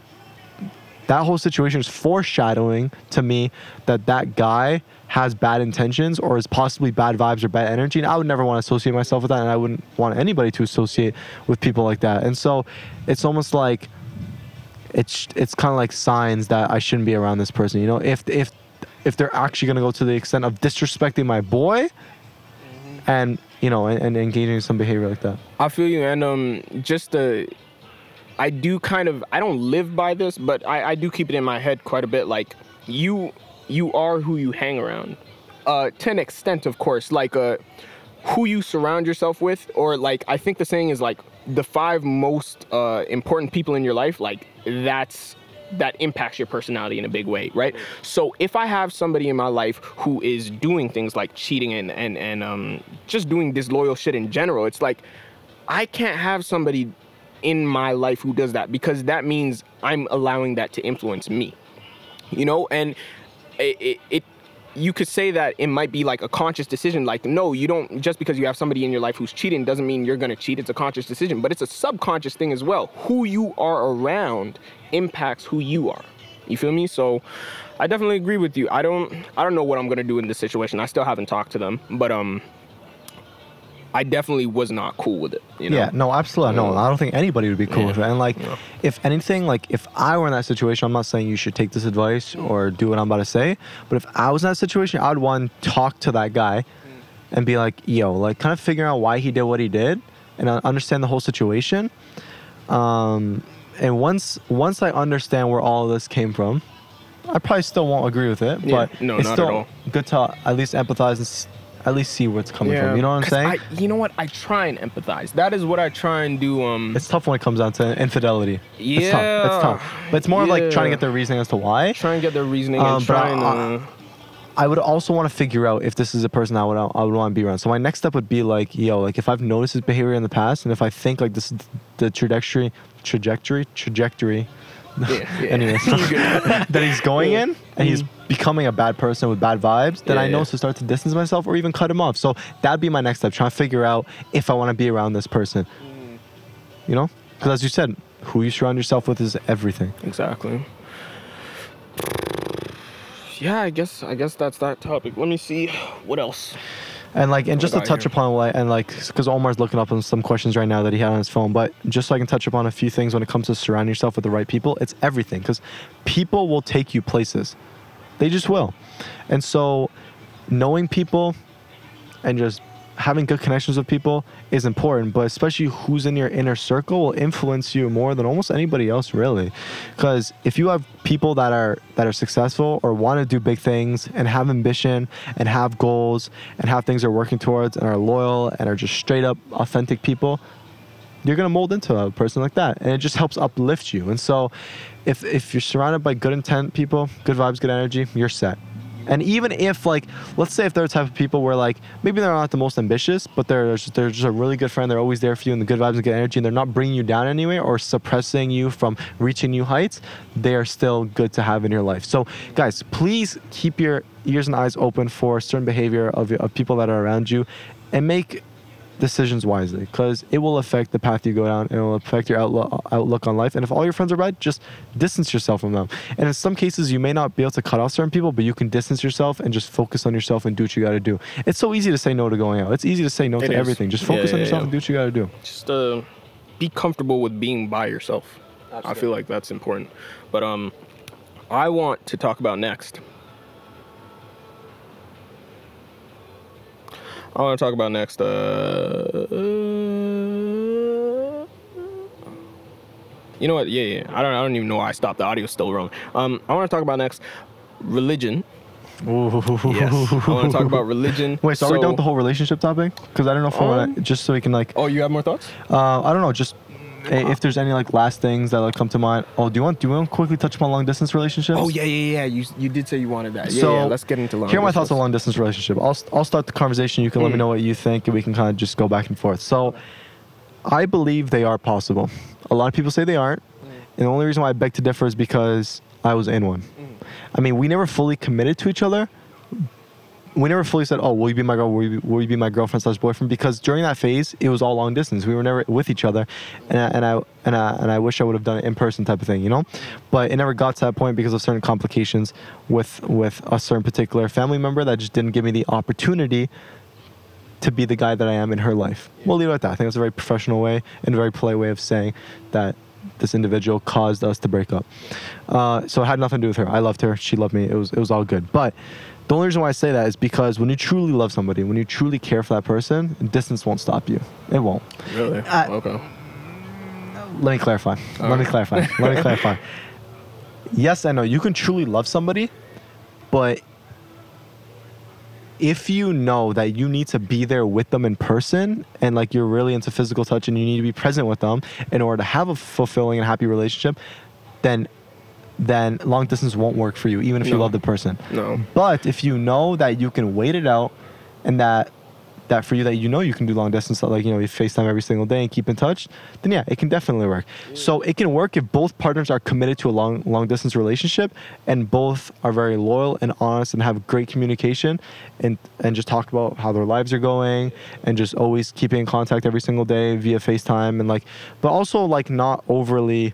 that whole situation is foreshadowing to me that that guy has bad intentions or is possibly bad vibes or bad energy and i would never want to associate myself with that and i wouldn't want anybody to associate with people like that and so it's almost like it's it's kind of like signs that i shouldn't be around this person you know if if if they're actually going to go to the extent of disrespecting my boy and you know and, and engaging in some behavior like that I feel you, and um, just uh, I do kind of I don't live by this, but I, I do keep it in my head quite a bit. Like you, you are who you hang around, uh, to an extent, of course. Like uh, who you surround yourself with, or like I think the saying is like the five most uh, important people in your life. Like that's that impacts your personality in a big way, right? So if I have somebody in my life who is doing things like cheating and and and um, just doing disloyal shit in general, it's like I can't have somebody in my life who does that because that means I'm allowing that to influence me. You know, and it, it, you could say that it might be like a conscious decision like no you don't just because you have somebody in your life who's cheating doesn't mean you're going to cheat. It's a conscious decision but it's a subconscious thing as well. Who you are around impacts who you are. You feel me? So i definitely agree with you. I don't i don't know what i'm going to do in this situation. I still haven't talked to them but um i definitely was not cool with it you know Yeah, no, absolutely. No, I don't think anybody would be cool Yeah. with it. And like, Yeah. if anything, like if I were in that situation, I'm not saying you should take this advice or do what I'm about to say, but if I was in that situation, I'd want to talk to that guy and be like, yo, like kind of figure out why he did what he did and understand the whole situation. Um, and once once I understand where all of this came from, I probably still won't agree with it, Yeah, but no, it's not at still all. good to at least empathize and, at least see where it's coming from. You know what I'm saying? I, you know what? I try and empathize. That is what I try and do. Um, it's tough when it comes down to infidelity. It's tough. It's tough. But it's more of like trying to get their reasoning as to why. try and get their reasoning Um, and but try and. I- Uh, I would also want to figure out if this is a person I would I would want to be around. So my next step would be like, yo, like if I've noticed his behavior in the past, and if I think like this is the trajectory, trajectory, trajectory, yeah, yeah. anyways, that he's going in, and he's becoming a bad person with bad vibes, then Yeah, I know to start to distance myself or even cut him off. So that'd be my next step, trying to figure out if I want to be around this person. Mm. You know, because as you said, who you surround yourself with is everything. Exactly. Yeah, I guess I guess that's that topic. Let me see what else. And like, and just to touch upon like, and like, because Omar's looking up on some questions right now that he had on his phone, but just so I can touch upon a few things when it comes to surrounding yourself with the right people, it's everything. Because people will take you places, they just will. And so, knowing people and just having good connections with people is important, but especially who's in your inner circle will influence you more than almost anybody else really. Cuz if you have people that are that are successful or want to do big things and have ambition and have goals and have things they're working towards and are loyal and are just straight up authentic people, you're gonna mold into a person like that, and it just helps uplift you. And so, if if you're surrounded by good intent people, good vibes, good energy, you're set. And even if like, let's say if they're the type of people where like maybe they're not the most ambitious, but they're just, they're just a really good friend. They're always there for you, and the good vibes and good energy, and they're not bringing you down anyway or suppressing you from reaching new heights. They are still good to have in your life. So, guys, please keep your ears and eyes open for certain behavior of, of people that are around you, and make decisions wisely because it will affect the path you go down and it will affect your outlook, outlook on life and if all your friends are bad just distance yourself from them and in some cases you may not be able to cut off certain people but you can distance yourself and just focus on yourself and do what you got to do it's so easy to say no to going out it's easy to say no It to is. everything just Yeah, focus on yourself yeah. and do what you got to do Just uh, be comfortable with being by yourself. I feel like that's important. But um, I want to talk about next. I want to talk about next. Uh, you know what? Yeah, yeah. I don't. I don't even know why I stopped. The audio's still wrong. Um, I want to talk about next religion. Yes. I want to talk about religion. wait so, are we done with the whole relationship topic because i don't know if i want to just so we can like Oh, you have more thoughts? uh, i don't know just eh, if there's any like last things that like come to mind oh do you want do you want to quickly touch upon long distance relationships Oh yeah, yeah, yeah. You you did say you wanted that. Yeah, So, yeah. Let's get into long. Here are my thoughts on long distance relationship. I'll, I'll start the conversation. You can let me Mm. know what you think, and we can kind of just go back and forth. So, I believe they are possible. A lot of people say they aren't, and the only reason why I beg to differ is because I was in one. I mean, we never fully committed to each other. We never fully said, "Oh, will you be my girl? Will you be, will you be my girlfriend slash boyfriend?" Because during that phase, it was all long distance. We were never with each other, and I, and I and I and I wish I would have done it in person type of thing, you know. But it never got to that point because of certain complications with with a certain particular family member that just didn't give me the opportunity to be the guy that I am in her life. We'll leave it at that. I think it's a very professional way and a very polite way of saying that this individual caused us to break up. Uh, so it had nothing to do with her. I loved her. She loved me. It was it was all good. But the only reason why I say that is because when you truly love somebody, when you truly care for that person, distance won't stop you. It won't. Really? Uh, okay. Let me clarify. Let me clarify. Let me clarify. Yes, I know you can truly love somebody, but if you know that you need to be there with them in person and like you're really into physical touch and you need to be present with them in order to have a fulfilling and happy relationship, then then long distance won't work for you even if you love the person. No. But if you know that you can wait it out and that that for you that you know you can do long distance like you know you FaceTime every single day and keep in touch, then yeah, it can definitely work. So it can work if both partners are committed to a long long distance relationship and both are very loyal and honest and have great communication and and just talk about how their lives are going and just always keeping in contact every single day via FaceTime and like but also like not overly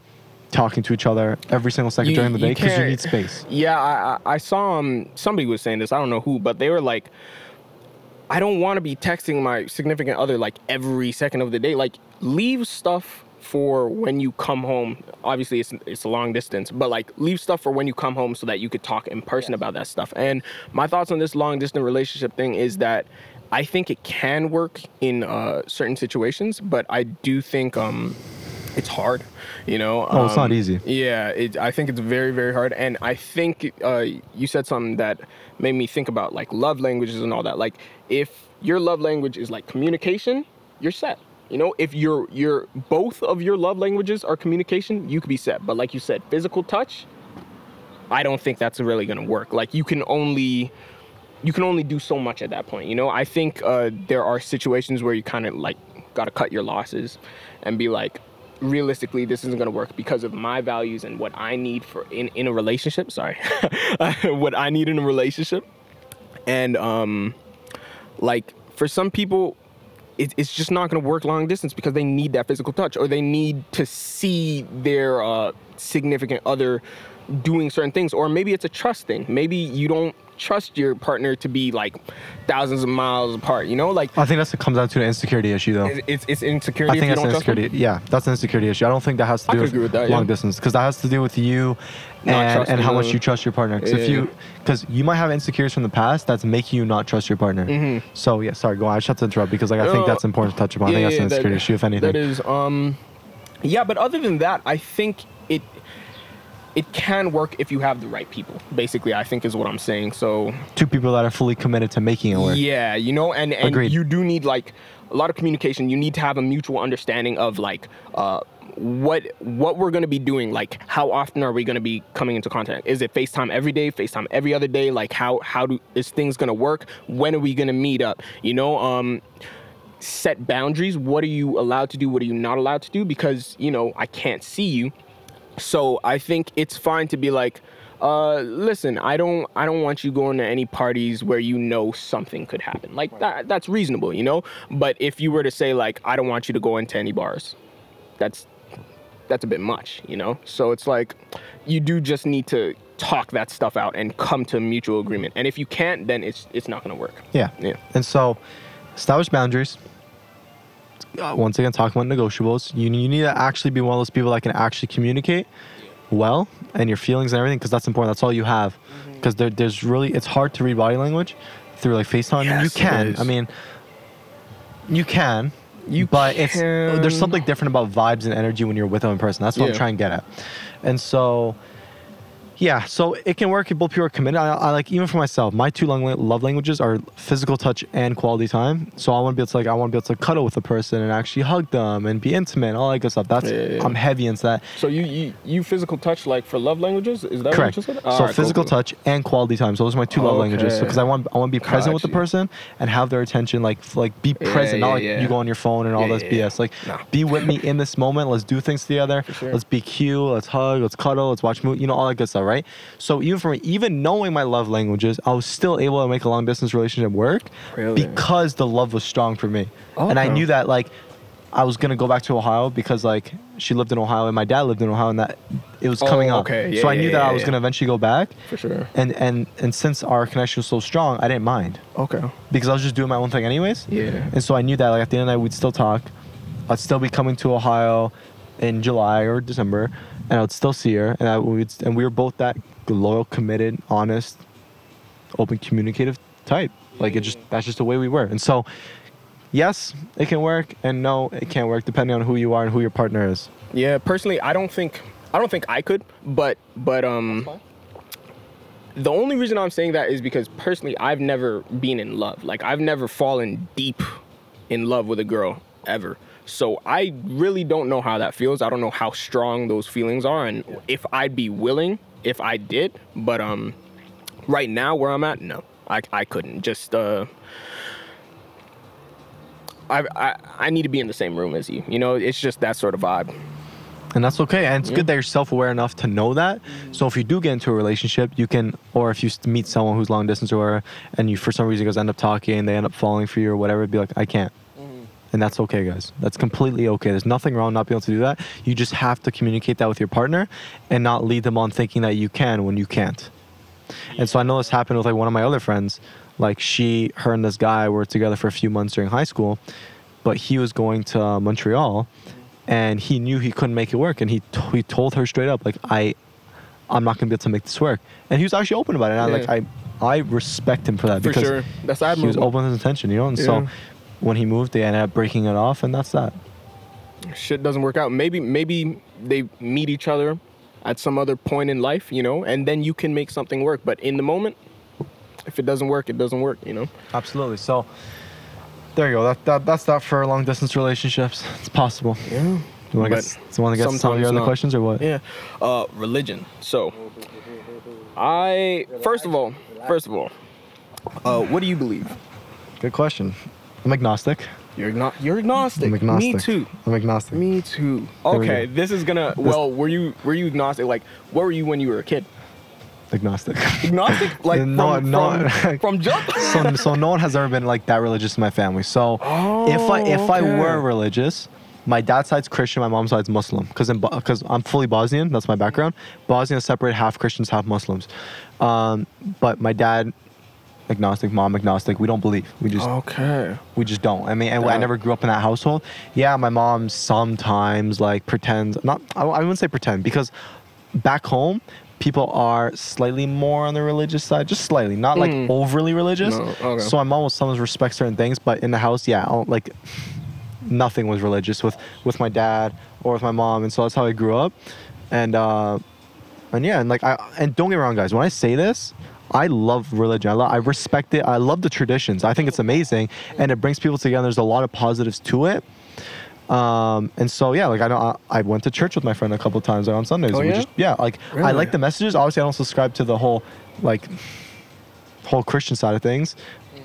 talking to each other every single second during the day because you can't- need space. Yeah, I, I I saw um somebody was saying this. I don't know who, but they were like, I don't want to be texting my significant other like every second of the day. Like, leave stuff for when you come home. Obviously, it's it's a long distance, but like leave stuff for when you come home so that you could talk in person about that stuff. And my thoughts on this long distance relationship thing is that I think it can work in uh, certain situations, but I do think um it's hard, you know. Oh, it's not Um, easy. Yeah, it, I think it's very, very hard. And I think uh, you said something that made me think about like love languages and all that. Like, if your love language is like communication, you're set. You know, if your your both of your love languages are communication, you could be set. But like you said, physical touch, I don't think that's really gonna work. Like, you can only you can only do so much at that point. You know, I think uh, there are situations where you kind of like got to cut your losses and be like, realistically, this isn't going to work because of my values and what I need for in, in a relationship. Sorry, what I need in a relationship. And um, like for some people, it, it's just not going to work long distance because they need that physical touch or they need to see their uh, significant other doing certain things or maybe it's a trust thing maybe you don't trust your partner to be like thousands of miles apart you know like I think that's it comes down to an insecurity issue though. it's, it's, insecurity I think that's an insecurity. Yeah, that's an insecurity issue. I don't think that has to do with, that, long yeah. distance because that has to do with you and, and how much you trust your partner. Because if you, because you might have insecurities from the past that's making you not trust your partner. So yeah, sorry, go on. I just have to interrupt because like I think Mm-hmm. That's important to touch upon. I think that's an that- insecurity issue, if anything. That is, um, yeah, but other than that, I think it can work if you have the right people. Basically, I think is what I'm saying. So Two people that are fully committed to making it work. yeah, you know, and and Agreed. you do need like a lot of communication. You need to have a mutual understanding of like. Uh, what what we're gonna be doing like how often are we gonna be coming into contact is it facetime every day facetime every other day like how how do is things gonna work when are we gonna meet up you know um set boundaries what are you allowed to do what are you not allowed to do because you know i can't see you so i think it's fine to be like uh listen i don't i don't want you going to any parties where you know something could happen like that that's reasonable you know but if you were to say like i don't want you to go into any bars that's that's a bit much you know so it's like you do just need to talk that stuff out and come to a mutual agreement and if you can't then it's it's not going to work Yeah. Yeah. And so, establish boundaries. Uh, once again, talking about negotiables. You, you need to actually be one of those people that can actually communicate well and your feelings and everything because that's important. That's all you have. Mm-hmm. Because there, there's really, it's hard to read body language through like FaceTime. Yes, you can. I mean, you can. You but it's there's something different about vibes and energy when you're with them in person. That's what I'm trying to get at. And so, yeah, so it can work if both people are committed. I, I like even for myself, my two love languages are physical touch and quality time. So I want to be able to like I want to be able to cuddle with a person and actually hug them and be intimate and all that good stuff. That's Yeah, yeah, yeah. I'm heavy into that. so you, you you physical touch like for love languages is that Correct. what you said So Alright, physical cool. touch and quality time. So those are my two love languages. Okay. Because I want I want to be present with the person and have their attention. Like like be present, not like you go on your phone and all this. BS. Like be with me in this moment. Let's do things together. sure. Let's be cute. Let's hug. Let's cuddle. Let's watch movie. You know all that good stuff, right? So even for me, even knowing my love languages, I was still able to make a long distance relationship work Really? because the love was strong for me, and I knew that like. I was gonna go back to Ohio because like she lived in Ohio and my dad lived in Ohio and that it was Oh, coming up. okay. Yeah, so I yeah, knew that yeah, I was yeah. gonna eventually go back for sure and and and since our connection was so strong, I didn't mind okay because I was just doing my own thing anyways. Yeah. And so I knew that like at the end of the night we'd still talk. I'd still be coming to Ohio in July or December, and I'd still see her, and I would and we were both that loyal, committed, honest, open, communicative type. Like it just that's just the way we were. And so, yes, it can work, and no, it can't work depending on who you are and who your partner is. Yeah, personally, I don't think I don't think I could, but but um the only reason I'm saying that is because personally I've never been in love. Like I've never fallen deep in love with a girl ever. So I really don't know how that feels. I don't know how strong those feelings are and if I'd be willing if I did, but um right now where I'm at, no. I I couldn't. Just uh I, I I need to be in the same room as you. You know, it's just that sort of vibe. and that's okay and it's Yeah. good that you're self-aware enough to know that so if you do get into a relationship you can or if you meet someone who's long distance or and you for some reason guys end up talking and they end up falling for you or whatever be like i can't and that's okay guys. That's completely okay. There's nothing wrong not being able to do that. You just have to communicate that with your partner and not lead them on thinking that you can when you can't. And so i know this happened with like one of my other friends. Like she her and this guy were together for a few months during high school but he was going to uh, montreal and he knew he couldn't make it work and he, t- he told her straight up like i i'm not gonna be able to make this work. And he was actually open about it and I, like i i respect him for that For because sure. That's he was open with his intention you know? And so Yeah. When he moved they ended up breaking it off and that's that shit doesn't work out. Maybe maybe they meet each other at some other point in life, you know, and then you can make something work. But in the moment, if it doesn't work, it doesn't work, you know. Absolutely. So there you go. That, that that's that for long distance relationships. It's possible. Yeah. Do you want to get, so want to get some of your other not. questions or what? Yeah. Uh, religion. So, I first of all, first of all, uh, what do you believe? Good question. I'm agnostic. You're not. You're agnostic. I'm agnostic. Me too. I'm agnostic. Me too. Okay, this is gonna. Well, were you were you agnostic? Like, what were you when you were a kid? Agnostic. Agnostic, like No, from, no. from, from jump. so so no one has ever been like that religious in my family. So if I if I Oh, were religious, my dad's side's Christian, my mom's side's Muslim. Because because I'm fully Bosnian, that's my background. Bosnia is separate, half Christians, half Muslims. Um, but my dad, agnostic, mom agnostic. We don't believe. We just Okay. we just don't. I mean, and I That- never grew up in that household. Yeah, my mom sometimes like pretends. Not I, I wouldn't say pretend because back home people are slightly more on the religious side, just slightly, not like Mm. overly religious. No, okay. So my mom will sometimes respect certain things, but in the house, yeah, like nothing was religious with with my dad or with my mom, and so that's how I grew up. And uh, and yeah, and like I and don't get me wrong, guys. When I say this, I love religion. I, lo- I respect it. I love the traditions. I think it's amazing, and it brings people together. There's a lot of positives to it. Um, and so yeah, like I know I, I went to church with my friend a couple times like, on Sundays. Oh, we yeah? just yeah, like I like the messages. Obviously, I don't subscribe to the whole like whole Christian side of things.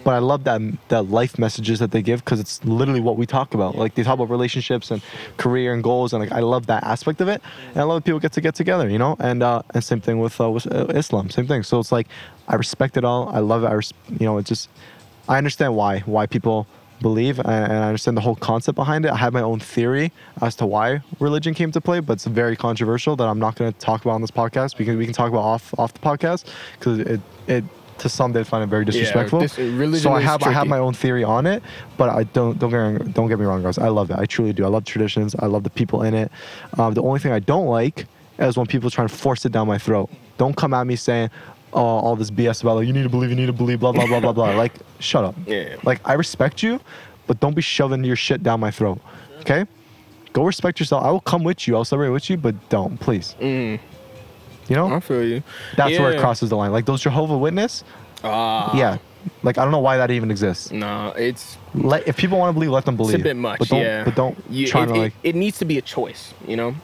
But I love that that life messages that they give because it's literally what we talk about. Like they talk about relationships and career and goals, and like I love that aspect of it. And I love people get to get together, you know. And uh, and same thing with uh, with uh, Islam, same thing. So it's like I respect it all. I love it. I res- you know, it's just I understand why why people believe and and I understand the whole concept behind it. I have my own theory as to why religion came to play, but it's very controversial that I'm not going to talk about on this podcast because we can talk about off off the podcast because it it to some they find it very disrespectful. dis- religion so I have I have my own theory on it, but I don't don't get me, don't get me wrong, guys. I love it. I truly do. I love traditions. I love the people in it. Um, the only thing I don't like is when people try to force it down my throat. Don't come at me saying. Oh, all this BS about like you need to believe, you need to believe, blah blah blah blah blah. Like, shut up. Yeah. Like I respect you, but don't be shoving your shit down my throat. Okay? Go respect yourself. I will come with you. I'll celebrate with you, but don't, please. Mm, You know? I feel you. That's where it crosses the line. Like those Jehovah Witness. Ah. yeah. Like I don't know why that even exists. No, it's Let if people want to believe, let them believe. it's a bit much. But don't, yeah. But don't You- try it, to like. it needs to be a choice. You know.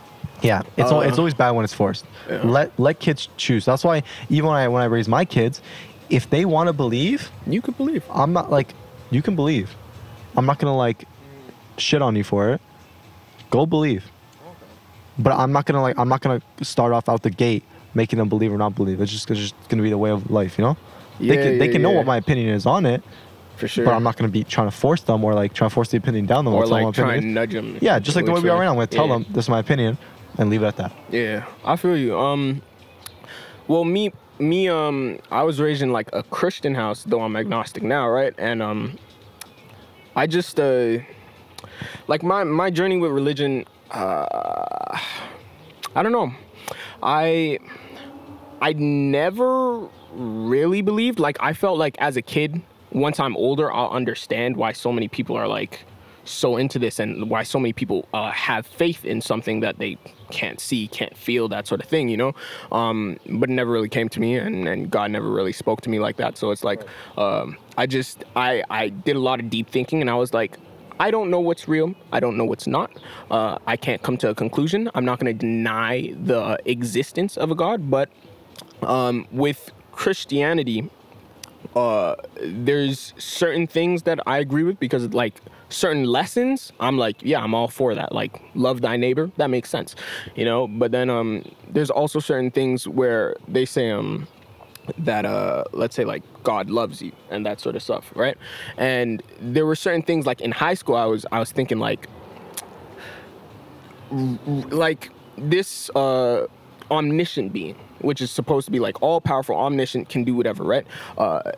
Yeah, it's Uh, it's always bad when it's forced. Yeah. Let let kids choose. That's why even when I when I raise my kids, if they want to believe, You can believe. I'm not like you can believe. I'm not gonna like shit on you for it. Go believe. But I'm not gonna like I'm not gonna start off out the gate making them believe or not believe. It's just, it's just gonna be the way of life, you know. Yeah, they Yeah, can they yeah, can know what my opinion is on it, For sure. but I'm not gonna be trying to force them or like trying to force the opinion down them. Or them like what try opinion nudge them. Yeah, just like the way we are right now. I'm gonna tell Yeah. them this is my opinion, and leave it at that. Yeah, I feel you. Um, well, me, me, um, I was raised in like a Christian house, though I'm agnostic now, right? And um, I just uh, like my my journey with religion. Uh, I don't know. I I never really believed. Like I felt like as a kid, once I'm older, I'll understand why so many people are like so into this and why so many people uh, have faith in something that they can't see, can't feel, that sort of thing, you know. Um, but it never really came to me, and, and God never really spoke to me like that. So it's like um, I just I I did a lot of deep thinking, and I was like. I don't know what's real. I don't know what's not. Uh, I can't come to a conclusion. I'm not going to deny the existence of a God, but um, with Christianity, uh, there's certain things that I agree with because like certain lessons, I'm like, yeah, I'm all for that. Like love thy neighbor, that makes sense, you know. But then um, there's also certain things where they say um that uh let's say like God loves you and that sort of stuff, right? And there were certain things like in high school I was I was thinking like like this uh omniscient being which is supposed to be like all powerful omniscient can do whatever right uh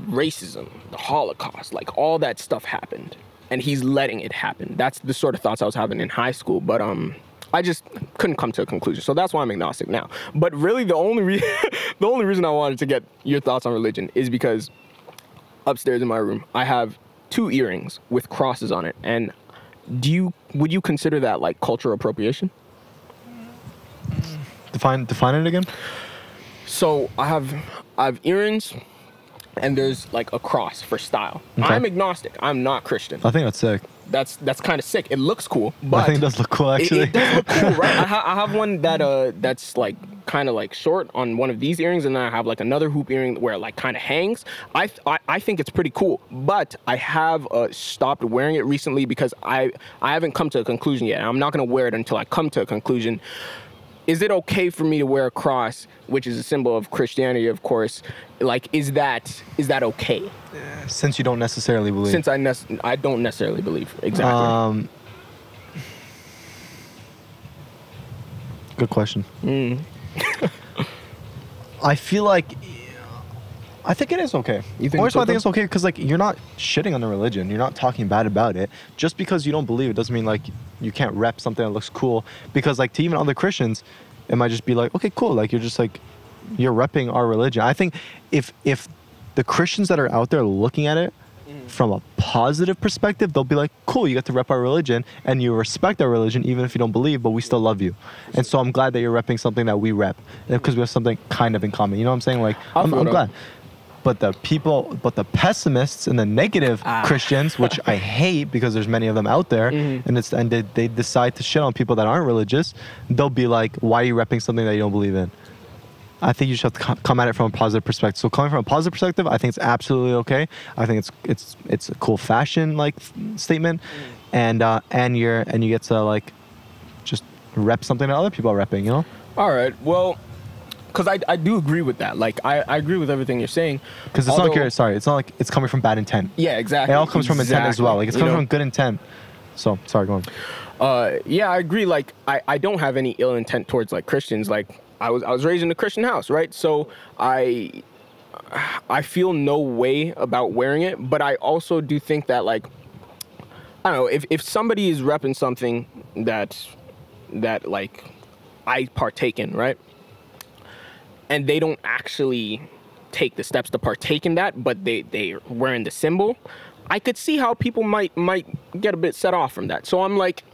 racism the holocaust like all that stuff happened and he's letting it happen that's the sort of thoughts i was having in high school but um i just couldn't come to a conclusion so that's why i'm agnostic now but really the only re- the only reason i wanted to get your thoughts on religion is because upstairs in my room i have two earrings with crosses on it and do you would you consider that like cultural appropriation? Mm. Define define it again. So I have I have earrings, and there's like a cross for style. Okay. I'm agnostic. I'm not Christian. I think that's sick. That's that's kind of sick. It looks cool, but I think it does look cool it- actually. It, does look cool, right? I, ha- I have one that uh that's like kind of like short on one of these earrings, and then I have like another hoop earring where it like kind of hangs. I, th- I I think it's pretty cool, but I have uh, stopped wearing it recently because I I haven't come to a conclusion yet. I'm not gonna wear it until I come to a conclusion. Is it okay for me to wear a cross, which is a symbol of Christianity, of course? Like, is that is that okay? Since you don't necessarily believe. Since I nec- I don't necessarily believe exactly. um. Good question. Mm. I feel like. I think it is okay. You think Always it's why I think it's okay because like you're not shitting on the religion. You're not talking bad about it. Just because you don't believe it doesn't mean like you can't rep something that looks cool. Because like to even other Christians, it might just be like okay, cool. Like you're just like you're repping our religion. I think if if the Christians that are out there looking at it Mm. from a positive perspective, they'll be like, cool, you get to rep our religion and you respect our religion even if you don't believe, but we still love you. And so I'm glad that you're repping something that we rep because we have something kind of in common. You know what I'm saying? Like I I'm, I'm that. glad. But the people, but the pessimists and the negative Ah. Christians, which I hate because there's many of them out there, Mhm. and it's and they, they decide to shit on people that aren't religious, they'll be like, "Why are you repping something that you don't believe in?" I think you should have to come at it from a positive perspective. So coming from a positive perspective, I think it's absolutely okay. I think it's it's it's a cool fashion like statement, and uh, and you're and you get to like just rep something that other people are repping. You know, All right. Well, because I, I do agree with that. Like I, I agree with everything you're saying. because it's Although- not sorry, it's not like it's coming from bad intent. Yeah, exactly. It all comes from intent as well. Like it's You coming know? from good intent. So sorry, go on. Uh, yeah, I agree. Like, I, I don't have any ill intent towards like Christians. Like, I was I was raised in a Christian house, right? So I I feel no way about wearing it, but I also do think that like I don't know if if somebody is repping something that that like I partake in, right? And they don't actually take the steps to partake in that, but they they wearing the symbol. I could see how people might might get a bit set off from that. So I'm like,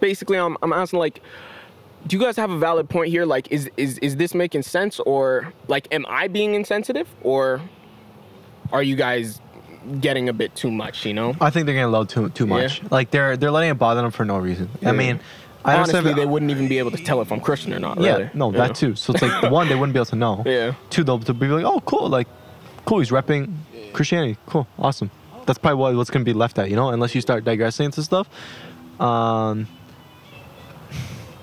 basically, I'm I'm asking like, do you guys have a valid point here? Like, is is is this making sense, or like, am I being insensitive, or are you guys getting a bit too much? You know. I think they're getting low too too much. Like they're they're letting it bother them for no reason. Yeah. I mean, I Honestly, understand. they wouldn't even be able to tell if I'm Christian or not. yeah, really. no, that know? too. So it's like one, they wouldn't be able to know. Yeah. Two, they'll be like, oh, cool, like, cool, he's repping Christianity. Cool, awesome. That's probably what, what's gonna be left at, you know, unless you start digressing into stuff. Um,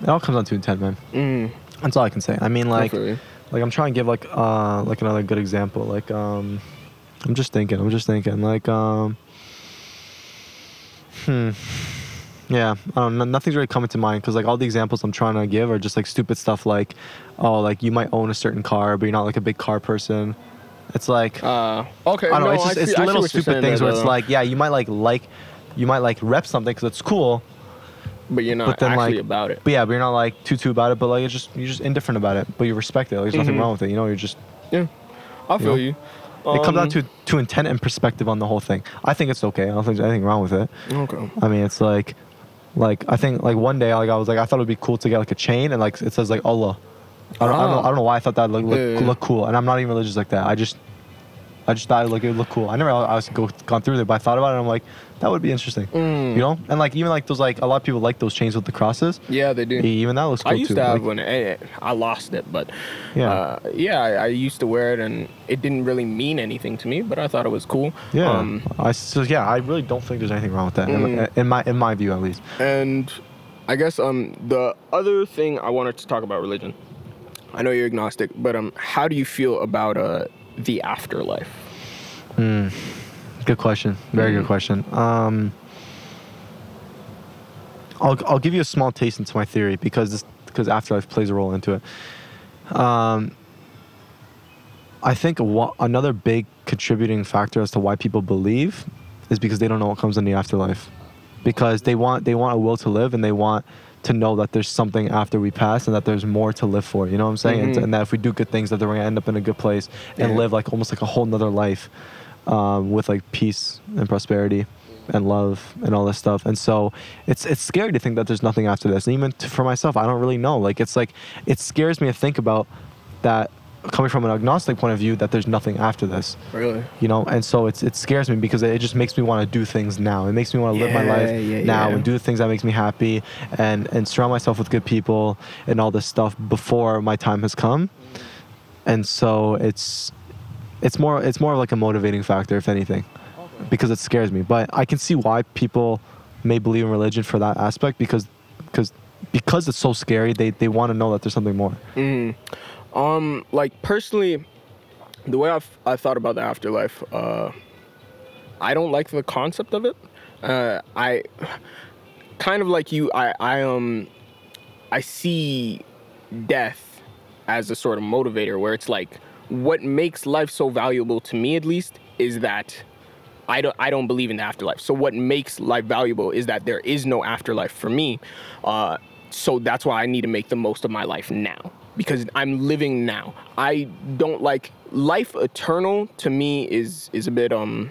it all comes down to intent, man. Mm, That's all I can say. I mean, like, you. like I'm trying to give like uh like another good example. Like um, I'm just thinking. I'm just thinking. Like um, hmm. Yeah, I don't know. Nothing's really coming to mind because like all the examples I'm trying to give are just like stupid stuff. Like, oh, like you might own a certain car, but you're not like a big car person. It's like Uh, okay. I don't know. it's just it's see- I see little stupid things there, where it's like, yeah, you might like like, you might like rep something because it's cool, but you're not but then actually like about it. But yeah, but you're not like too too about it. But like it's just you're just indifferent about it. But you respect it. Like, there's nothing Mhm. wrong with it. You know, you're just Yeah, I feel know? you. it comes down Um, to to intent and perspective on the whole thing. I think it's okay. I don't think there's anything wrong with it. Okay. I mean, it's like, like I think like one day like I was like I thought it'd be cool to get like a chain and like it says like Allah. I don't, I don't know. Ah. I don't know why I thought that look look, Yeah, yeah. look cool. And I'm not even religious like that. I just. I just thought like it would look cool. I never I was go, gone through it, but I thought about it. and I'm like, that would be interesting, Mm. you know. And like even like those like a lot of people like those chains with the crosses. Yeah, they do. Even that looks cool I used too. to have Like, one. eh, I lost it, but Yeah. uh, yeah, I, I used to wear it, and it didn't really mean anything to me, but I thought it was cool. Yeah. Um, I so yeah, I really don't think there's anything wrong with that in, Mm. in my in my view at least. and I guess um the other thing I wanted to talk about religion. I know you're agnostic, but um, how do you feel about uh the afterlife? Good question. Very Mm. good question. Um, I'll I'll give you a small taste into my theory because this because afterlife plays a role into it. Um, I think another big contributing factor as to why people believe is because they don't know what comes in the afterlife, because they want they want a will to live and they want to know that there's something after we pass and that there's more to live for. You know what I'm saying? And, Mhm. and that if we do good things, that they're gonna end up in a good place and Yeah. live like almost like a whole nother life um, with like peace and prosperity. and love and all this stuff. And so it's it's scary to think that there's nothing after this. And even t- for myself, I don't really know. Like it's like it scares me to think about that coming from an agnostic point of view that there's nothing after this Really? you know and so it's it scares me because it just makes me want to do things now it makes me want to live my life yeah, now yeah. and do the things that makes me happy and and surround myself with good people and all this stuff before my time has come and so it's it's more it's more of like a motivating factor if anything because it scares me but i can see why people may believe in religion for that aspect because because because it's so scary they they want to know that there's something more Um, like personally, the way I've I thought about the afterlife, uh, I don't like the concept of it. Uh, I kind of like you. I I um I see death as a sort of motivator, where it's like what makes life so valuable to me, at least, is that I don't I don't believe in the afterlife. So what makes life valuable is that there is no afterlife for me. Uh, so that's why I need to make the most of my life now because I'm living now. I don't like life eternal to me is is a bit um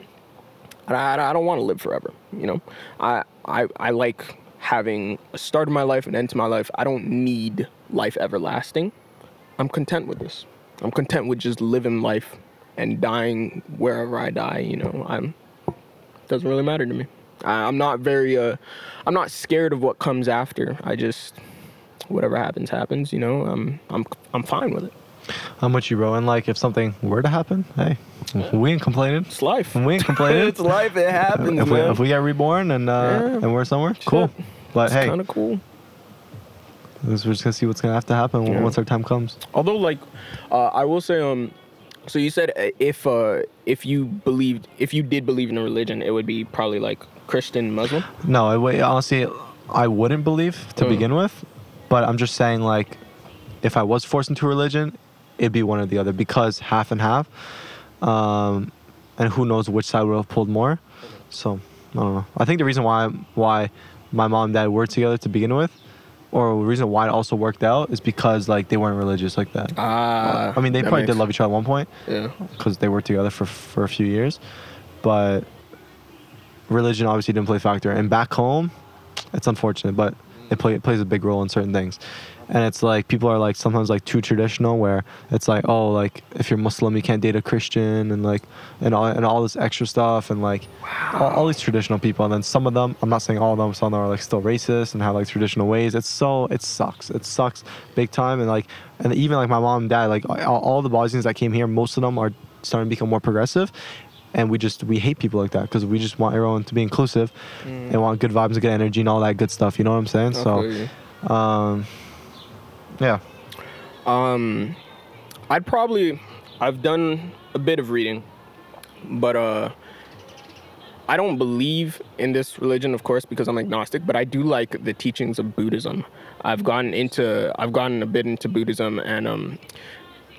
I, I, don't want to live forever, you know. I I I like having a start of my life and end to my life. I don't need life everlasting. I'm content with this. I'm content with just living life and dying wherever I die. You know, I'm doesn't really matter to me. I, I'm not very uh, I'm not scared of what comes after. I just whatever happens happens. You know, I'm I'm I'm fine with it. how much you bro and like if something were to happen hey we ain't complaining It's life. we ain't complaining it's life. It happens, if we, if we get reborn and uh, Yeah. and we're somewhere, cool. But it's hey, kind of cool. We're just gonna see what's gonna have to happen Yeah. once our time comes. Although, like, uh, I will say, um, so you said uh, if uh, if you believed, if you did believe in a religion, it would be probably like Christian, Muslim. No, I, wait, honestly, I wouldn't believe to Mm. begin with, but I'm just saying like, if I was forced into religion, it'd be one or the other because half and half, um, and who knows which side would have pulled more. So I don't know. I think the reason why why my mom and dad were together to begin with, or the reason why it also worked out is because like they weren't religious like that. Ah, I mean, they probably did love each other at one point. Yeah. because they worked together for for a few years, but religion obviously didn't play a factor. And back home, it's unfortunate, but it, play, it plays a big role in certain things. And it's like people are like sometimes like too traditional, where it's like oh like if you're Muslim you can't date a Christian and like and all and all this extra stuff and like all, all these traditional people. And then some of them, I'm not saying all of them, some of them are like still racist and have like traditional ways. It's so it sucks. It sucks big time. And like and even like my mom and dad, like all, all the Bosnians that came here, most of them are starting to become more progressive. And we just we hate people like that because we just want everyone to be inclusive and want good vibes and good energy and all that good stuff. You know what I'm saying? I So, um, yeah. Um, I'd probably, I've done a bit of reading, but uh, I don't believe in this religion, of course, because I'm agnostic. But I do like the teachings of Buddhism. I've gotten into, I've gotten a bit into Buddhism, and um,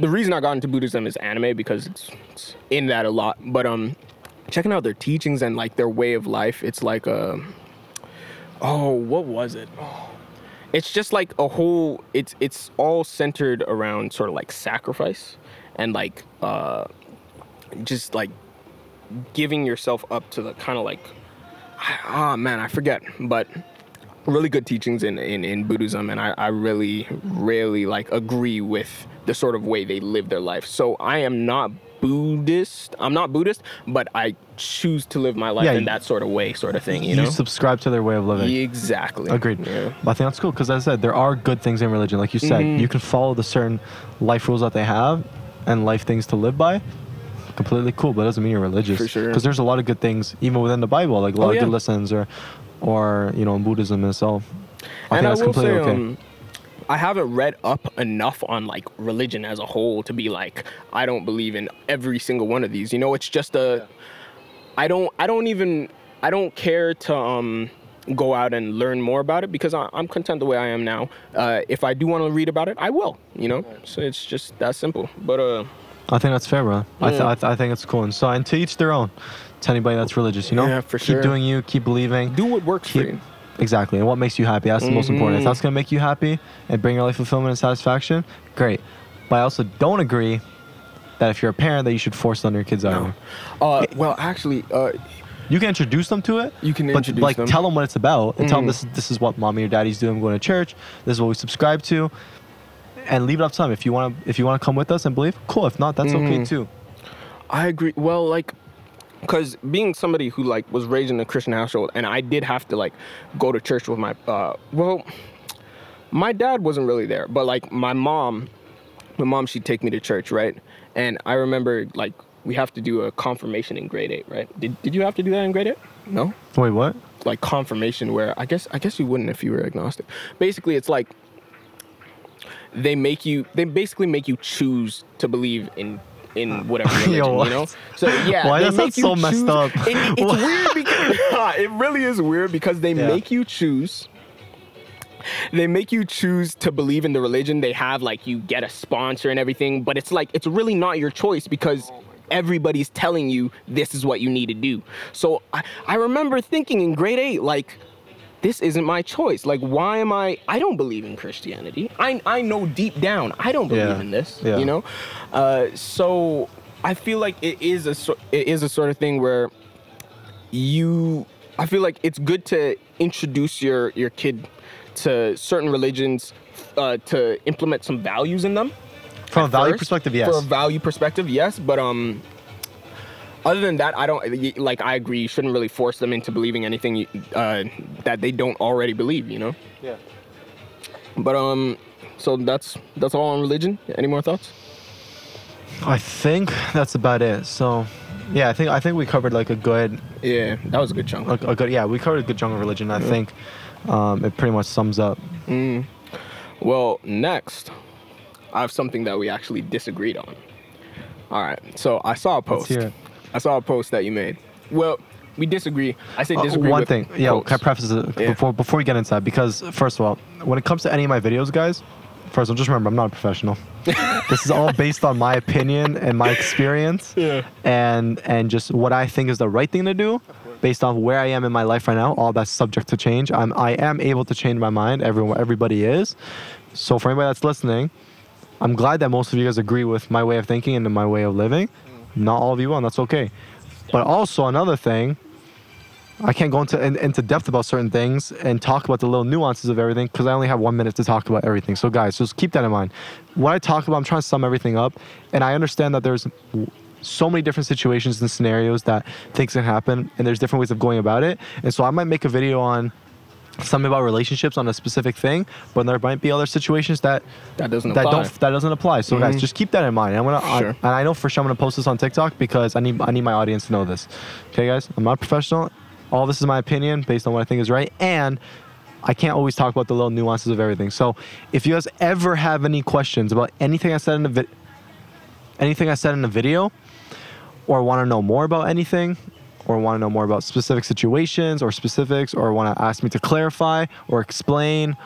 the reason I got into Buddhism is anime because it's, it's in that a lot. But um, checking out their teachings and like their way of life, it's like a, oh, what was it? It's just like a whole it's it's all centered around sort of like sacrifice and like uh just like giving yourself up to the kind of like ah man i forget but really good teachings in, in, in buddhism and I, I really really like agree with the sort of way they live their life. So i am not buddhist i'm not buddhist but i choose to live my life Yeah, in you- that sort of way sort of thing you, You, know subscribe to their way of living. exactly Agreed. yeah. I think that's cool because, as I said, there are good things in religion. Like you said, Mhm. you can follow the certain life rules that they have and life things to live by. Completely cool, but it doesn't mean you're religious. For sure. Because there's a lot of good things even within the Bible, like a lot Oh, of yeah. good lessons, or, or you know, in Buddhism itself. I and think I that's will completely say, okay. um, I haven't read up enough on like religion as a whole to be like, I don't believe in every single one of these. You know, it's just a, I don't, I don't even, I don't care to um go out and learn more about it because I, I'm content the way I am now. Uh, if I do want to read about it, I will. You know, so it's just that simple. But uh, I think that's fair, bro. I, th- Yeah. I, th- I think it's cool. And so, and to each their own. To anybody that's religious, you know, Yeah, for keep sure. doing you, keep believing. do what works for you. Exactly and what makes you happy that's the most important if Mhm. that's going to make you happy and bring your life fulfillment and satisfaction great but i also don't agree that if you're a parent that you should force it on your kids either Uh, well, actually, uh, You can introduce them to it. You can but introduce like them. tell them what it's about and tell them this is this is what mommy or daddy's doing. I'm going to church. This is what we subscribe to, and leave it up to them. If you want to if you want to come with us and believe, cool. If not, that's okay Mhm. too. I agree. Well, like, because being somebody who like was raised in a Christian household, and I did have to like go to church with my uh, well, my dad wasn't really there, but like my mom, my mom she'd take me to church, right? And I remember like we have to do a confirmation in grade eight, right? Did Did you have to do that in grade eight? No. Wait, what? Like confirmation, where I guess I guess you wouldn't if you were agnostic. Basically, it's like they make you they basically make you choose to believe in in whatever religion, Yo, you know. So yeah, Why does that so messed up? It, it's weird because it really is weird because they Yeah. make you choose. They make you choose to believe in the religion they have, like you get a sponsor and everything, but it's like it's really not your choice because everybody's telling you this is what you need to do. So I, I remember thinking in grade eight, like, this isn't my choice. Like, why am I? I don't believe in Christianity. I I know deep down I don't believe Yeah. in this. Yeah. You know, uh, so I feel like it is a it is a sort of thing where you. I feel like it's good to introduce your your kid to certain religions uh, to implement some values in them. From a value first. perspective, yes. From a value perspective, yes. But um, other than that, I don't like. I agree. You shouldn't really force them into believing anything uh, that they don't already believe. You know. Yeah. But um, so that's that's all on religion. Any more thoughts? I think that's about it. So, yeah, I think I think we covered like a good, Yeah, that was a good chunk. a, a good yeah, we covered a good chunk of religion. I think um, it pretty much sums up. Well, next, I have something that we actually disagreed on. All right, so I saw a post. Let's hear it. I saw a post that you made. Well, we disagree. I say Uh, disagree. one with thing, yeah, can I preface it Yeah. before before we get into that? Because first of all, when it comes to any of my videos, guys, first of all, just remember I'm not a professional. this is all based on my opinion and my experience, Yeah. and and just what I think is the right thing to do, based on where I am in my life right now. All that's subject to change. I'm I am able to change my mind. Everyone, everybody is. So for anybody that's listening, I'm glad that most of you guys agree with my way of thinking and my way of living. Not all of you and that's okay. But also another thing, I can't go into in, into depth about certain things and talk about the little nuances of everything because I only have one minute to talk about everything. So guys, just keep that in mind. When I talk about, I'm trying to sum everything up, and I understand that there's so many different situations and scenarios that things can happen, and there's different ways of going about it. And so I might make a video on something about relationships on a specific thing, but there might be other situations that That doesn't that apply. don't that doesn't apply. So guys, Mhm. just keep that in mind. I'm gonna I- and I know for sure I'm gonna post this on TikTok because I need I need my audience to know this. Okay, guys, I'm not a professional. All this is my opinion based on what I think is right, and I can't always talk about the little nuances of everything. So if you guys ever have any questions about anything I said in the vi- anything I said in the video, or want to know more about anything, or want to know more about specific situations or specifics, or want to ask me to clarify or explain,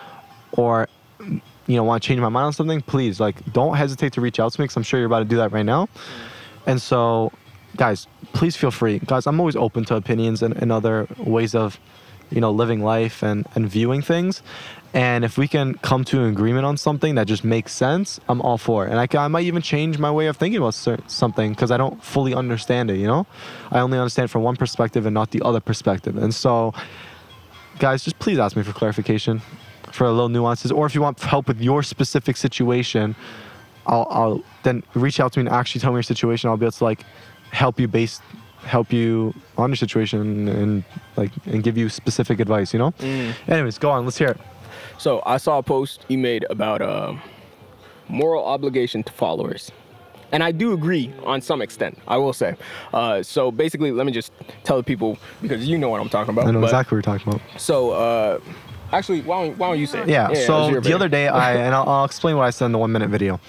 or you know want to change my mind on something, please like don't hesitate to reach out to me because I'm sure you're about to do that right now. Mm. And so, guys, please feel free, guys. I'm always open to opinions and, and other ways of you know living life and and viewing things. And if we can come to an agreement on something that just makes sense, I'm all for it. And I, ca- I might even change my way of thinking about something because I don't fully understand it. You know, I only understand from one perspective and not the other perspective. And so, guys, just please ask me for clarification, for a little nuances, or if you want help with your specific situation, I'll, I'll then reach out to me and actually tell me your situation. I'll be able to like help you base, help you on your situation and like and give you specific advice. You know. Mm. Anyways, go on. Let's hear it. So I saw a post you made about uh, moral obligation to followers. And I do agree on some extent, I will say. Uh, so basically, let me just tell the people, because you know what I'm talking about. I know but- exactly what you're talking about. So, uh, actually, why don't, why don't you say it? Yeah. was so the other day, I and I'll, I'll explain what I said in the one minute video.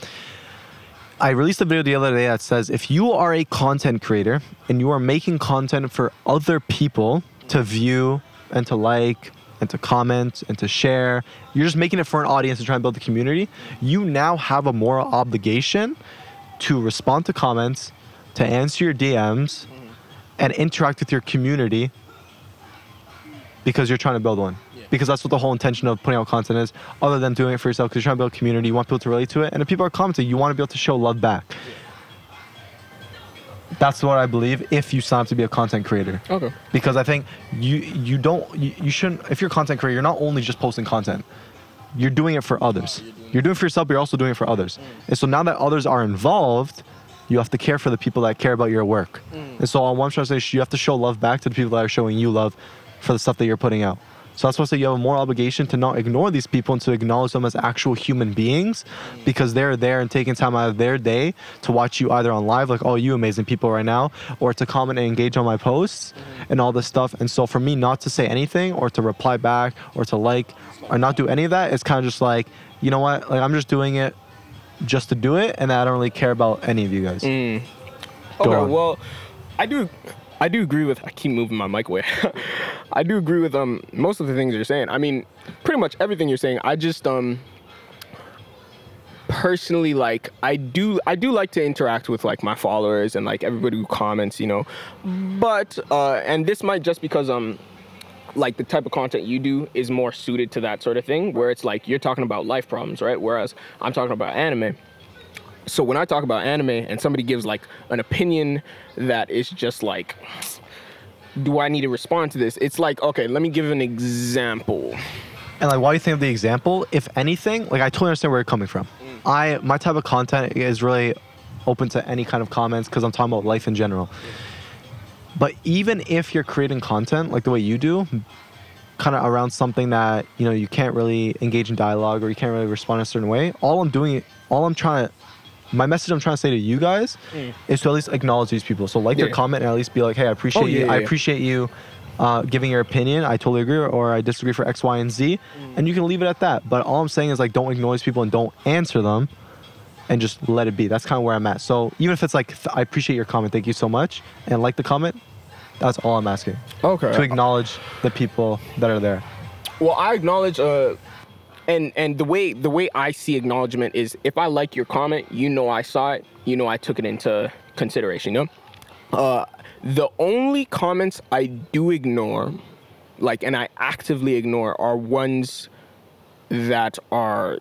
I released a video the other day that says if you are a content creator and you are making content for other people to view and to like and to comment and to share, you're just making it for an audience to try and build the community. You now have a moral obligation to respond to comments, to answer your DMs, and interact with your community because you're trying to build one. Because that's what the whole intention of putting out content is, other than doing it for yourself, because you're trying to build a community, you want people to relate to it, and if people are commenting, you want to be able to show love back. That's what I believe. If you sign up to be a content creator, Okay. because I think you you don't you, you shouldn't. If you're a content creator, you're not only just posting content. You're doing it for others. You're doing it for yourself, but you're also doing it for others. And so now that others are involved, you have to care for the people that care about your work. And so on one say, you have to show love back to the people that are showing you love for the stuff that you're putting out. So that's why I say you have a moral obligation to not ignore these people and to acknowledge them as actual human beings because they're there and taking time out of their day to watch you either on live, like, oh, you amazing people right now, or to comment and engage on my posts and all this stuff. And so for me not to say anything or to reply back or to like or not do any of that, it's kind of just like, you know what, like I'm just doing it just to do it and I don't really care about any of you guys. Mm. Okay. Well, I do. I do agree with. I keep moving my mic away. I do agree with um most of the things you're saying. I mean, pretty much everything you're saying. I just um personally like I do I do like to interact with like my followers and like everybody who comments, you know. But uh and this might just because um like the type of content you do is more suited to that sort of thing where it's like you're talking about life problems, right? Whereas I'm talking about anime so when I talk about anime and somebody gives like an opinion that is just like, do I need to respond to this? It's like, okay, let me give an example. And like, while you think of the example, if anything, like I totally understand where you're coming from. Mm. I my type of content is really open to any kind of comments because I'm talking about life in general. But even if you're creating content like the way you do, kind of around something that you know you can't really engage in dialogue or you can't really respond in a certain way, all I'm doing, all I'm trying to, my message I'm trying to say to you guys is to at least acknowledge these people. So like their comment and at least be like, hey, I appreciate Oh, yeah, you. yeah, I appreciate you uh, giving your opinion. I totally agree, or I disagree for X, Y, and Z, and you can leave it at that. But all I'm saying is like, don't ignore these people and don't answer them, and just let it be. That's kind of where I'm at. So even if it's like, I appreciate your comment, thank you so much, and like the comment, that's all I'm asking. Okay. To acknowledge the people that are there. Well, I acknowledge, uh, and and the way the way I see acknowledgement is if I like your comment, you know I saw it, you know I took it into consideration. You know, uh, the only comments I do ignore, like, and I actively ignore, are ones that are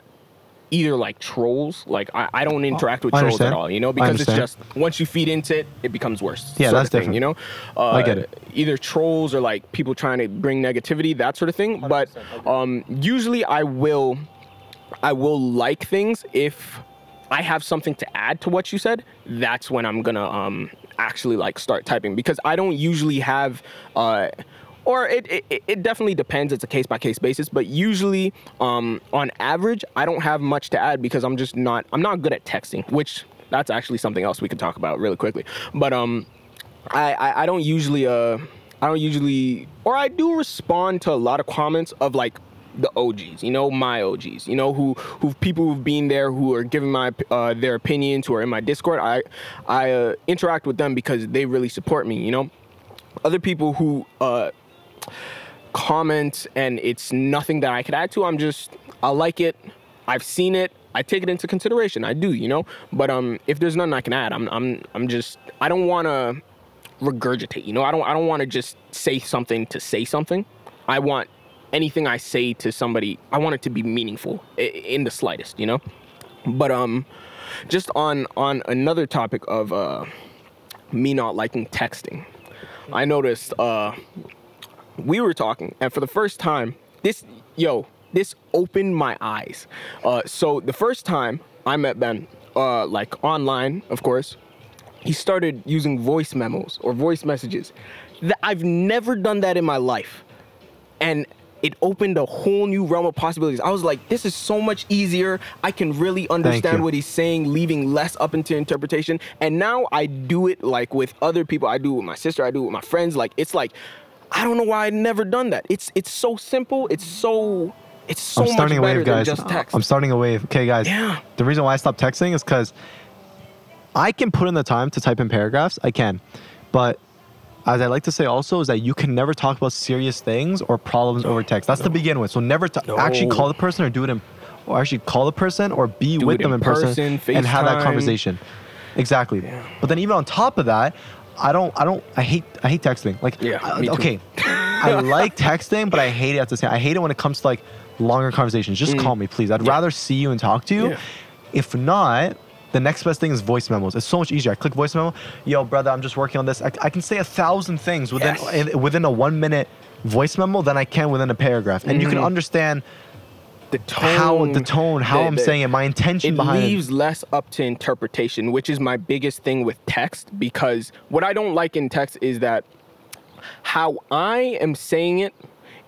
either like trolls. Like I, I don't interact with I trolls at all. You know, because it's just once you feed into it, it becomes worse. Yeah, that's thing, different. You know, uh, I get it. Either trolls or like people trying to bring negativity, that sort of thing. But um, usually, I will, I will like things if I have something to add to what you said. That's when I'm gonna um actually like start typing because I don't usually have uh or it, it, it definitely depends it's a case by case basis but usually um on average I don't have much to add because I'm just not I'm not good at texting which that's actually something else we could talk about really quickly but um I, I I don't usually uh I don't usually or I do respond to a lot of comments of like the OGs, you know, my OGs, you know, who who people who've been there, who are giving my uh, their opinions, who are in my Discord. I I uh, interact with them because they really support me, you know. Other people who uh, comment and it's nothing that I could add to. I'm just I like it. I've seen it. I take it into consideration. I do, you know. But um, if there's nothing I can add, I'm I'm I'm just I don't want to regurgitate. You know, I don't I don't want to just say something to say something. I want anything I say to somebody. I want it to be meaningful in the slightest. You know. But um, just on on another topic of uh, me not liking texting, I noticed uh we were talking, and for the first time, this yo, this opened my eyes. Uh, so the first time I met Ben, uh, like online, of course, he started using voice memos or voice messages. That I've never done that in my life, and it opened a whole new realm of possibilities. I was like, this is so much easier. I can really understand what he's saying, leaving less up into interpretation. And now I do it like with other people. I do it with my sister. I do it with my friends. Like it's like, I don't know why I never done that. It's it's so simple. It's so it's so I'm much starting a better wave, than guys. just uh-huh. text. I'm starting a wave. Okay, guys. Yeah. The reason why I stopped texting is because I can put in the time to type in paragraphs. I can, but as I like to say also is that you can never talk about serious things or problems over text. That's to begin with. So never to actually call the person or do it in, or actually call the person or be Do with them in in person, person, and have that conversation. Exactly. Yeah. But then even on top of that, I don't. I don't. I hate. I hate texting. Like. Yeah, I- okay. I like texting, but I hate it at the same. I hate it when it comes to like longer conversations. Just call me, please. I'd rather see you and talk to you. Mm. Yeah. If not, the next best thing is voice memos. It's so much easier. I click voice memo. Yo, brother, I'm just working on this. I, I can say a thousand things within Yes. in, within a one minute voice memo than I can within a paragraph, and you can Mhm. understand The tone, how the tone, how the- I'm the- saying it, my intention behind it behind leaves less up to interpretation, which is my biggest thing with text. Because what I don't like in text is that how I am saying it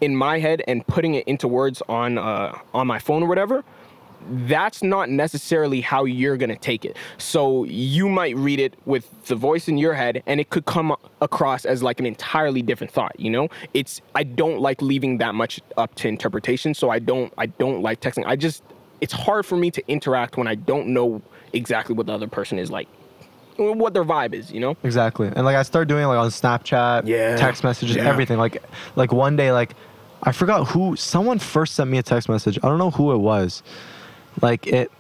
in my head and putting it into words on uh, on my phone or whatever. That's not necessarily how you're gonna take it. So you might read it with the voice in your head, and it could come across as like an entirely different thought. You know, it's I don't like leaving that much up to interpretation. So I don't I don't like texting. I just it's hard for me to interact when I don't know exactly what the other person is like, what their vibe is. You know. Exactly. And like I started doing like on Snapchat, Yeah. text messages, Yeah. everything. Like like one day like I forgot who someone first sent me a text message. I don't know who it was. Like it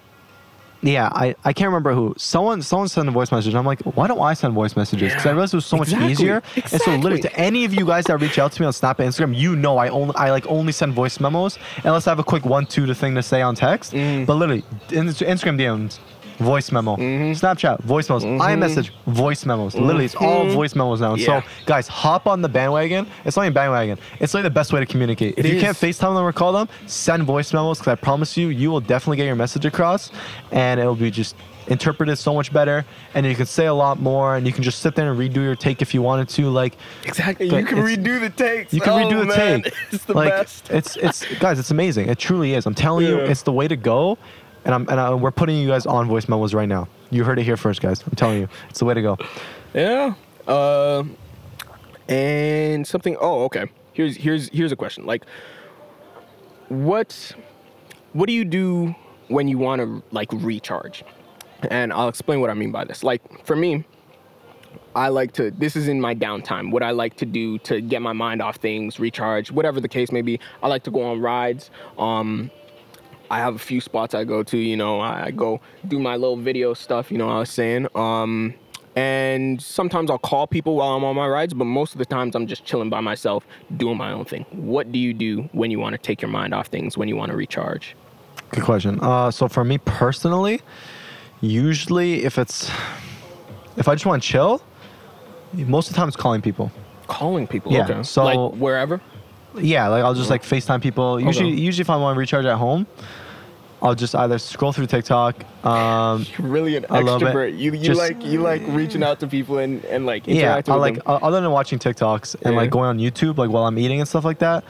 yeah, I, I can't remember who. Someone someone sent a voice message. I'm like, why don't I send voice messages? Because I realized it was so much Exactly. easier. And so literally, to any of you guys that reach out to me on Snap and Instagram, you know I only I like only send voice memos unless I have a quick one two to thing to say on text. Mm. But literally, in, Instagram DMs, voice memo. Mhm. Snapchat, voice memos. Mhm. iMessage, voice memos. Literally, it's all Mhm. voice memos now. And So, guys, hop on the bandwagon. It's not even bandwagon. It's like the best way to communicate. It if you is. can't FaceTime them or call them, send voice memos because I promise you, you will definitely get your message across, and it'll be just interpreted so much better, and you can say a lot more, and you can just sit there and redo your take if you wanted to. Like, Exactly. You can redo the takes. you can Oh, redo the man. take. It's the like, best. It's it's guys, it's amazing. It truly is. I'm telling you, it's the way to go. And I'm and I, we're putting you guys on voice memos right now. You heard it here first, guys. I'm telling you, it's the way to go. Yeah. Uh, and something. Oh, okay. Here's here's here's a question. Like, what what do you do when you want to like recharge? And I'll explain what I mean by this. Like for me, I like to. This is in my downtime. What I like to do to get my mind off things, recharge, whatever the case may be. I like to go on rides. Um, I have a few spots I go to. You know, I, I go do my little video stuff. You know, what I was saying. Um, and sometimes I'll call people while I'm on my rides, but most of the times I'm just chilling by myself, doing my own thing. What do you do when you want to take your mind off things? When you want to recharge? Good question. Uh, so for me personally, usually if it's if I just want to chill, most of the time it's calling people. Calling people. Yeah, Okay. so- like wherever. Yeah, like I'll just like FaceTime people. Usually, Okay. usually if I want to recharge at home, I'll just either scroll through TikTok. Um, You're really an I extrovert. You you Just- like you like reaching out to people and and like yeah, I with like uh, other than watching TikToks and like going on YouTube, like while I'm eating and stuff like that.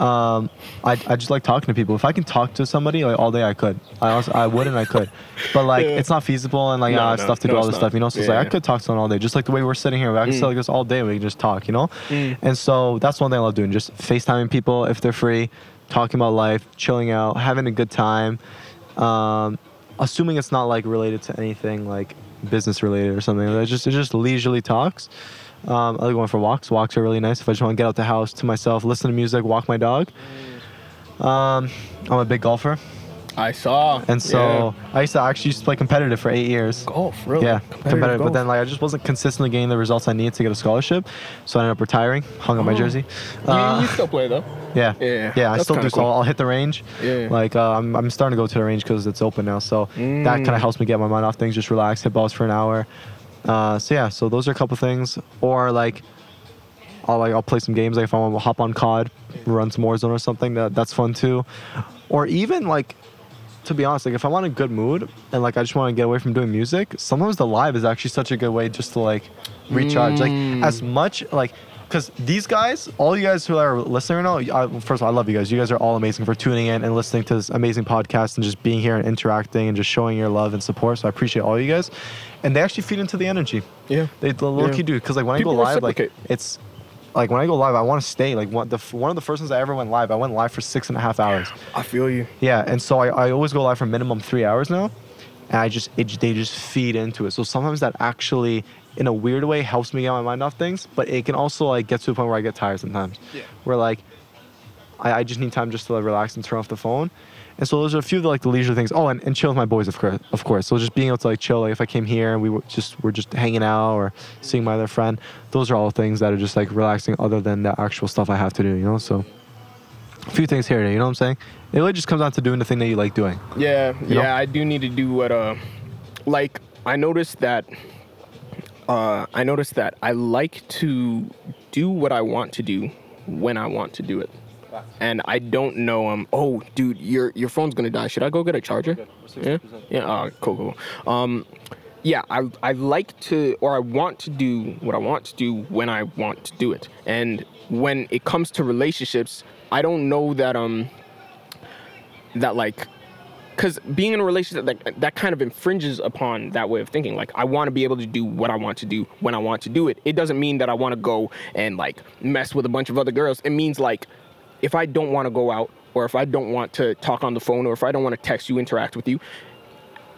Um, I, I just like talking to people. If I can talk to somebody like all day, I could. I also, I would and I could, but like Yeah. it's not feasible and like No, I have no, stuff to no, do all this not. stuff, you know. So it's Yeah, like I could talk to someone all day, just like the way we're sitting here. I can Mm. sit like this all day. We can just talk, you know. Mm. And so that's one thing I love doing: just FaceTiming people if they're free, talking about life, chilling out, having a good time. Um, assuming it's not like related to anything like business related or something. It's just it's just leisurely talks. Um, I like going for walks. Walks are really nice. If I just want to get out the house to myself, listen to music, walk my dog. Um, I'm a big golfer, I saw. and so I used to actually used to play competitive for eight years. yeah. golf, really? Yeah, competitive. But golf. then like I just wasn't consistently getting the results I needed to get a scholarship, so I ended up retiring. Hung up my Oh. jersey. you, Uh, you still play though. yeah, Yeah, yeah. I still do. kinda So cool. I'll hit the range. Yeah. Like uh, I'm, I'm starting to go to the range because it's open now. So that kind Mm. of helps me get my mind off things. Just relax, hit balls for an hour. Uh, so yeah, so those are a couple things. Or like, I'll like I'll play some games. Like if I want to hop on COD, run some Warzone or something. That that's fun too. Or even like, to be honest, like if I'm on a good mood and like I just want to get away from doing music, sometimes the live is actually such a good way just to like recharge. Mm. Like as much like. Because these guys, all you guys who are listening right now, I, first of all, I love you guys. You guys are all amazing for tuning in and listening to this amazing podcast and just being here and interacting and just showing your love and support. So I appreciate all you guys. And they actually feed into the energy. Yeah. They the low Yeah. key do because like when People I go live, like it's like when I go live, I want to stay. Like one the one of the first ones I ever went live, I went live for six and a half hours. I feel you. Yeah, and so I, I always go live for minimum three hours now, and I just it, they just feed into it. So sometimes that actually, in a weird way, helps me get my mind off things, but it can also like get to a point where I get tired sometimes. Yeah. Where like, I, I just need time just to like, relax and turn off the phone. And so those are a few of the, like the leisure things. Oh, and, and chill with my boys, of course, of course. So just being able to like chill, like if I came here and we were just we're just hanging out or seeing my other friend, those are all things that are just like relaxing, other than the actual stuff I have to do, you know. So a few things here, you know what I'm saying? It really just comes down to doing the thing that you like doing. Yeah, You know? yeah. I do need to do what uh like I noticed that uh, I noticed that I like to do what I want to do when I want to do it. And I don't know um oh dude your your phone's gonna die. Should I go get a charger? Yeah? Yeah, uh, cool, cool. Um yeah, I I like to or I want to do what I want to do when I want to do it. And when it comes to relationships, I don't know that um that like because being in a relationship that, that kind of infringes upon that way of thinking like i want to be able to do what i want to do when i want to do it it doesn't mean that i want to go and like mess with a bunch of other girls it means like if i don't want to go out or if i don't want to talk on the phone or if i don't want to text you interact with you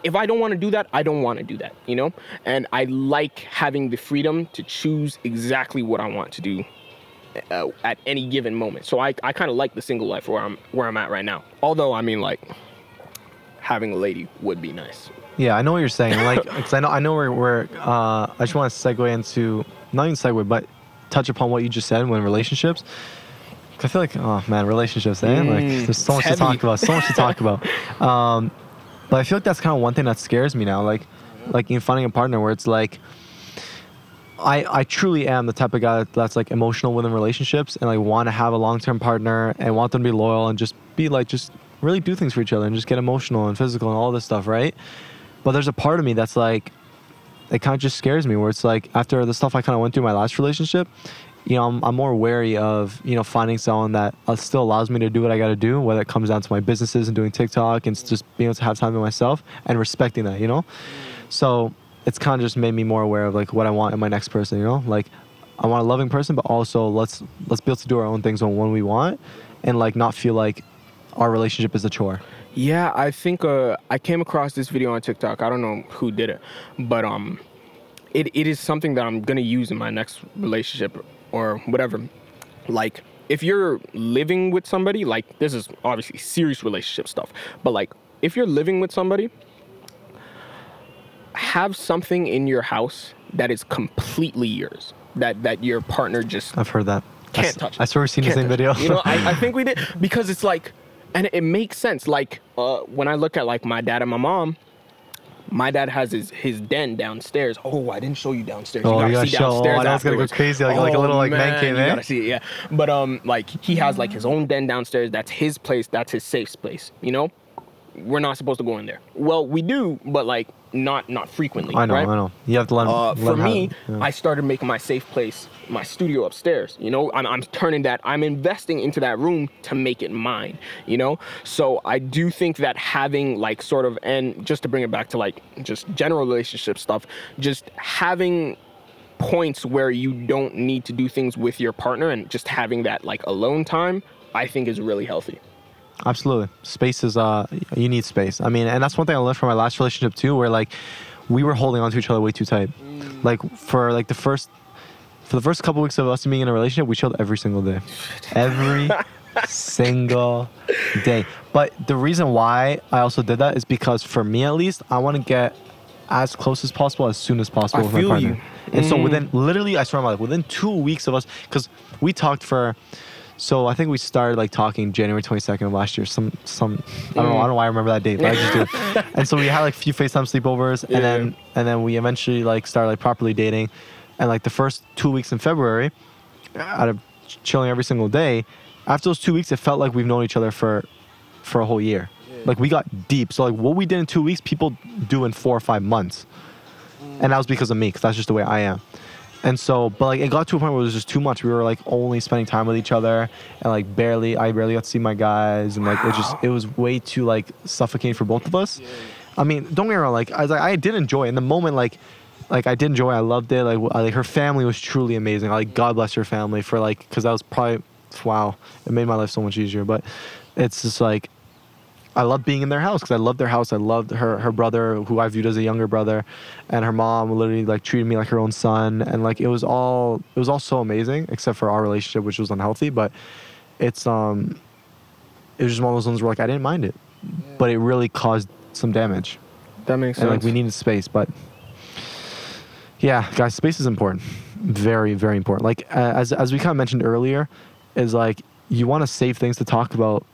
if i don't want to do that i don't want to do that you know and i like having the freedom to choose exactly what i want to do uh, at any given moment so i, I kind of like the single life where i'm where i'm at right now although i mean like having a lady would be nice. Yeah, I know what you're saying. Like, because I know I know where where uh, I just want to segue into not even segue, but touch upon what you just said when relationships. I feel like, oh man, relationships, eh? like, Mm, there's so much it's to talk about, so much to talk about. Um, but I feel like that's kind of one thing that scares me now. Like, like in finding a partner where it's like, I I truly am the type of guy that's like emotional within relationships and like want to have a long term partner and want them to be loyal and just be like just really do things for each other and just get emotional and physical and all this stuff, right? But there's a part of me that's like, it kind of just scares me where it's like after the stuff I kind of went through in my last relationship, you know, I'm, I'm more wary of, you know, finding someone that uh, still allows me to do what I got to do, whether it comes down to my businesses and doing TikTok and just being able to have time to myself and respecting that, you know? So it's kind of just made me more aware of like what I want in my next person, you know? Like I want a loving person, but also let's, let's be able to do our own things when, when we want and like not feel like our relationship is a chore. Yeah, I think uh, I came across this video on TikTok. I don't know who did it, but um, it, it is something that I'm gonna use in my next relationship or whatever. Like, if you're living with somebody, like this is obviously serious relationship stuff, but like if you're living with somebody, have something in your house that is completely yours. That that your partner just I've heard that. Can't s- touch. I swear we've seen the same video. You know, I, I think we did because it's like, and it makes sense. Like uh, when I look at like my dad and my mom, my dad has his his den downstairs. Oh, I didn't show you downstairs. Oh, you you gotta gotta see show- oh, downstairs. Know it's gonna go crazy, like- like a little, like, man cave, you eh? gotta see it, yeah. But um, like he has like his own den downstairs. That's his place. That's his safe space. You know, we're not supposed to go in there. Well, we do, but like not not frequently. I know, right? I know. You have to 'em- Uh, for me, it, yeah. I started making my safe place my studio upstairs. You know, I'm, I'm turning that, I'm investing into that room to make it mine. You know, so I do think that having like sort of, and just to bring it back to like just general relationship stuff, just having points where you don't need to do things with your partner and just having that like alone time, I think is really healthy. Absolutely. Space is uh you need space. I mean, and that's one thing I learned from my last relationship too, where like we were holding on to each other way too tight. Like for like the first for the first couple weeks of us being in a relationship, we chilled every single day. Every single day. But the reason why I also did that is because for me at least, I want to get as close as possible as soon as possible I with my partner. you. And so Mm. within literally I swear on my life, within two weeks of us because we talked for so I think we started like talking January 22nd of last year. Some some I don't know I don't know why I remember that date, but I just do. and so we had like a few FaceTime sleepovers, and then and then we eventually like started like properly dating, and like the first two weeks in February, out of chilling every single day, after those two weeks, it felt like we've known each other for for a whole year. Like we got deep. So like what we did in two weeks, people do in four or five months, and that was because of me, because that's just the way I am. And so, but like it got to a point where it was just too much. We were like only spending time with each other, and like barely, I barely got to see my guys, and like it just, it was way too like suffocating for both of us. I mean, don't get me wrong. Like I was like, I did enjoy it. in the moment. Like, like I did enjoy. it. I loved it. Like, w- like her family was truly amazing. Like God bless her family for like, because that was probably, wow, it made my life so much easier. But it's just like I loved being in their house because I loved their house. I loved her her brother, who I viewed as a younger brother, and her mom literally like treated me like her own son, and like it was all it was all so amazing, except for our relationship, which was unhealthy. But it's um, it was just one of those ones where like I didn't mind it, but it really caused some damage, That makes and sense. like we needed space. But yeah, guys, space is important, very very important. Like uh, as as we kind of mentioned earlier, is like you want to save things to talk about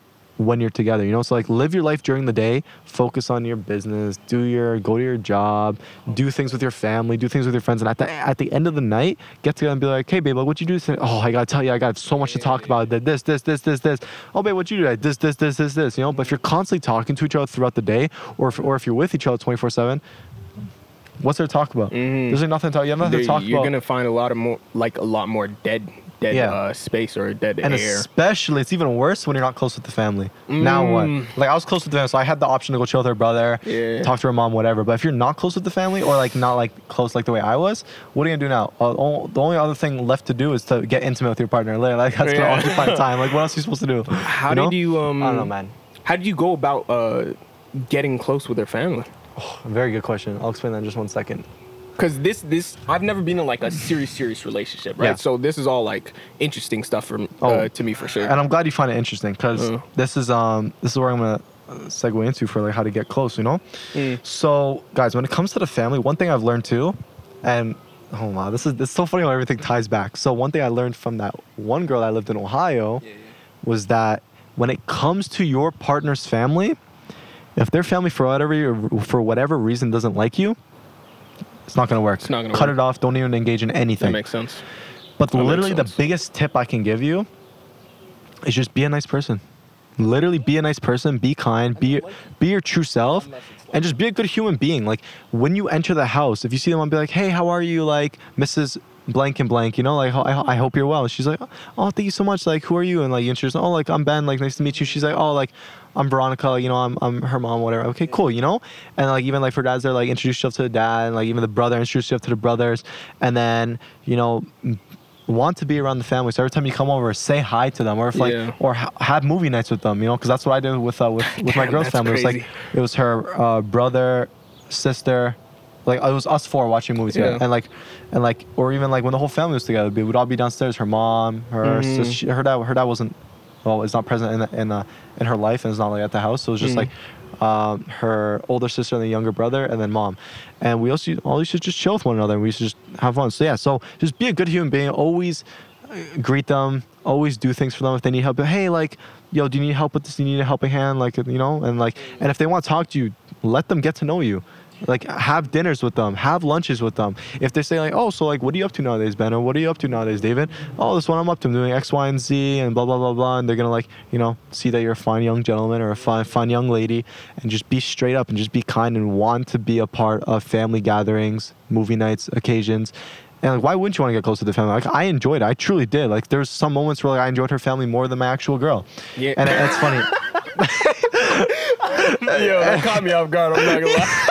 when you're together. You know, so like live your life during the day, focus on your business, do your go to your job, do things with your family, do things with your friends, and at the at the end of the night, get together and be like, hey babe, like what you do today? Oh, I gotta tell you, I got so much to talk about. That this, this, this, this, this. Oh babe, what you do? today? This, this, this, this, this. You know, but if you're constantly talking to each other throughout the day, or if, or if you're with each other 24 seven. What's there to talk about? Mm-hmm. There's like nothing to talk. You have nothing to There- talk you're about. gonna find a lot of more, like a lot more dead, dead Yeah. uh, space or dead and air. especially it's even worse when you're not close with the family. Now what? Mm. Like I was close with the family, so I had the option to go chill with her brother, Yeah. talk to her mom, whatever. But if you're not close with the family, or like not like close like the way I was, what are you gonna do now? Uh, the only other thing left to do is to get intimate with your partner. Like that's gonna occupy time. Like what else are you supposed to do? How you know? did you um? I don't know, man. How did you go about uh, getting close with their family? Very good question. I'll explain that in just one second. Because this this I've never been in like a serious serious relationship, right? Yeah. So this is all like interesting stuff for uh, Oh. to me for sure. And I'm glad you find it interesting because Uh. this is um this is where I'm gonna uh, segue into for like how to get close. You know. Mm. So guys, when it comes to the family, one thing I've learned too, and oh wow, this is it's so funny how everything ties back. So one thing I learned from that one girl that lived in Ohio yeah, yeah. was that when it comes to your partner's family, if their family for whatever for whatever reason doesn't like you, it's not gonna work. It's not gonna Cut work. it off. Don't even engage in anything. that makes sense. But That makes literally, the biggest tip I can give you is just be a nice person. Literally, be a nice person. Be kind. Be be your true self, and just be a good human being. Like when you enter the house, if you see them, be like, "Hey, how are you?" Like Mrs. Blank and blank, you know, like I, I hope you're well. She's like, oh, thank you so much. Like, who are you? And like, you introduce, oh, like I'm Ben. Like, nice to meet you. She's like, oh, like I'm Veronica. You know, I'm I'm her mom. Whatever. Okay, cool. You know, and like even like for dads, they're like introduce yourself to the dad, and like even the brother introduce yourself to the brothers, and then you know want to be around the family. So every time you come over, say hi to them, or if like, Yeah. or ha- have movie nights with them. You know, because that's what I did with uh, with with my girl's family. It was like it was her uh, brother, sister, like it was us four watching movies together, Yeah. and like, and like, or even like when the whole family was together, we would all be downstairs. Her mom, her Mhm. sis, she, her dad, her dad wasn't, well, is not present in in uh, in her life, and is not like at the house. So it was just Mhm. like. Um, her older sister and the younger brother, and then mom, and we also all used to just chill with one another. and We used to just have fun. So yeah, so just be a good human being. Always uh, greet them. Always do things for them if they need help. Hey, like, yo, do you need help with this? Do you need a helping hand? Like, you know, and like, and if they want to talk to you, let them get to know you. Like, have dinners with them, have lunches with them. If they say like, oh, so like, what are you up to nowadays, Ben? Or what are you up to nowadays, David? Oh, this one I'm up to. I'm doing X, Y, and Z, and blah blah blah blah. And they're gonna like, you know, see that you're a fine young gentleman or a fine fine young lady, and just be straight up and just be kind and want to be a part of family gatherings, movie nights, occasions. And like, why wouldn't you want to get close to the family? Like, I enjoyed it. I truly did. Like, there's some moments where like, I enjoyed her family more than my actual girl. Yeah. And it's funny. yo, that caught me off guard. I'm not gonna lie.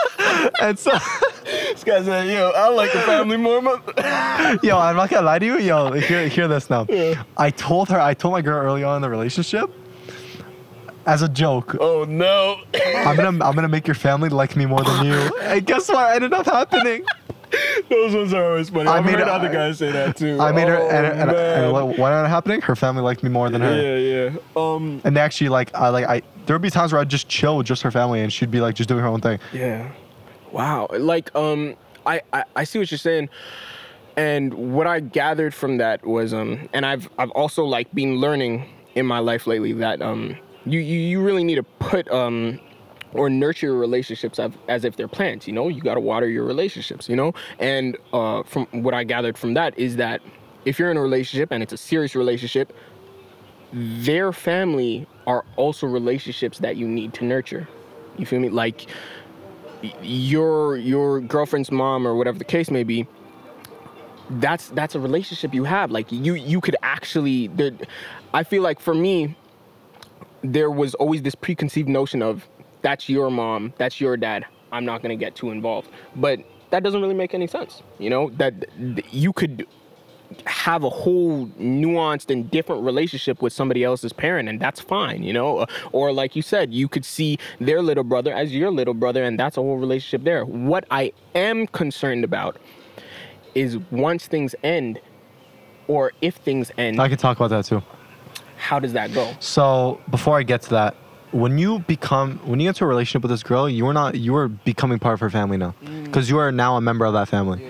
And so, this guy said, yo, I like the family more. mo- yo, I'm not gonna lie to you. Yo, hear, hear this now. Yeah. I told her, I told my girl early on in the relationship, as a joke, oh no. I'm gonna, I'm gonna make your family like me more than you. And guess what ended up happening? Those ones are always funny. I I've made heard her- other guys say that too. I made her, Oh, and, and, and what what ended up happening? Her family liked me more than her. Yeah, yeah. Um, And actually like, I like, I. There would be times where I'd just chill with just her family, and she'd be like just doing her own thing. yeah. Wow. Like, um, I, I, I see what you're saying. And what I gathered from that was, um, and I've, I've also like been learning in my life lately that, um, you, you, you really need to put, um, or nurture relationships as, if they're plants, you know? You got to water your relationships, you know? And uh, from what I gathered from that is that if you're in a relationship and it's a serious relationship, their family are also relationships that you need to nurture. You feel me? Like your your girlfriend's mom or whatever the case may be. That's that's a relationship you have. Like you you could actually. There, I feel like for me, there was always this preconceived notion of that's your mom, that's your dad. I'm not gonna get too involved, but that doesn't really make any sense. You know that th- you could have a whole nuanced and different relationship with somebody else's parent and that's fine you know? Uh, or like you said you could see their little brother as your little brother and that's a whole relationship there. What i am concerned about is once things end or if things end I could talk about that too. how does that go? So before I get to that, when you become when you get into a relationship with this girl, you are not you are becoming part of her family now, mm. because you are now a member of that family.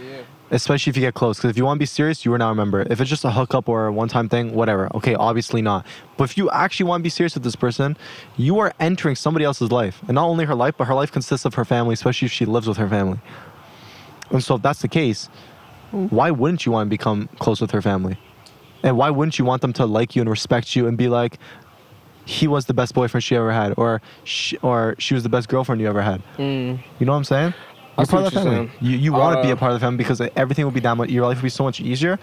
Especially if you get close. Because if you want to be serious, you are now a member. If it's just a hookup or a one-time thing, whatever. Okay, obviously not. But if you actually want to be serious with this person, you are entering somebody else's life, and not only her life, but her life consists of her family, especially if she lives with her family. And so, if that's the case, why wouldn't you want to become close with her family? And why wouldn't you want them to like you and respect you and be like, he was the best boyfriend she ever had, or she, or she was the best girlfriend you ever had? Mm. You know what I'm saying? I You're part of the family. You, you want to be Uh, a part of the family because everything will be that much. Your life will be so much easier,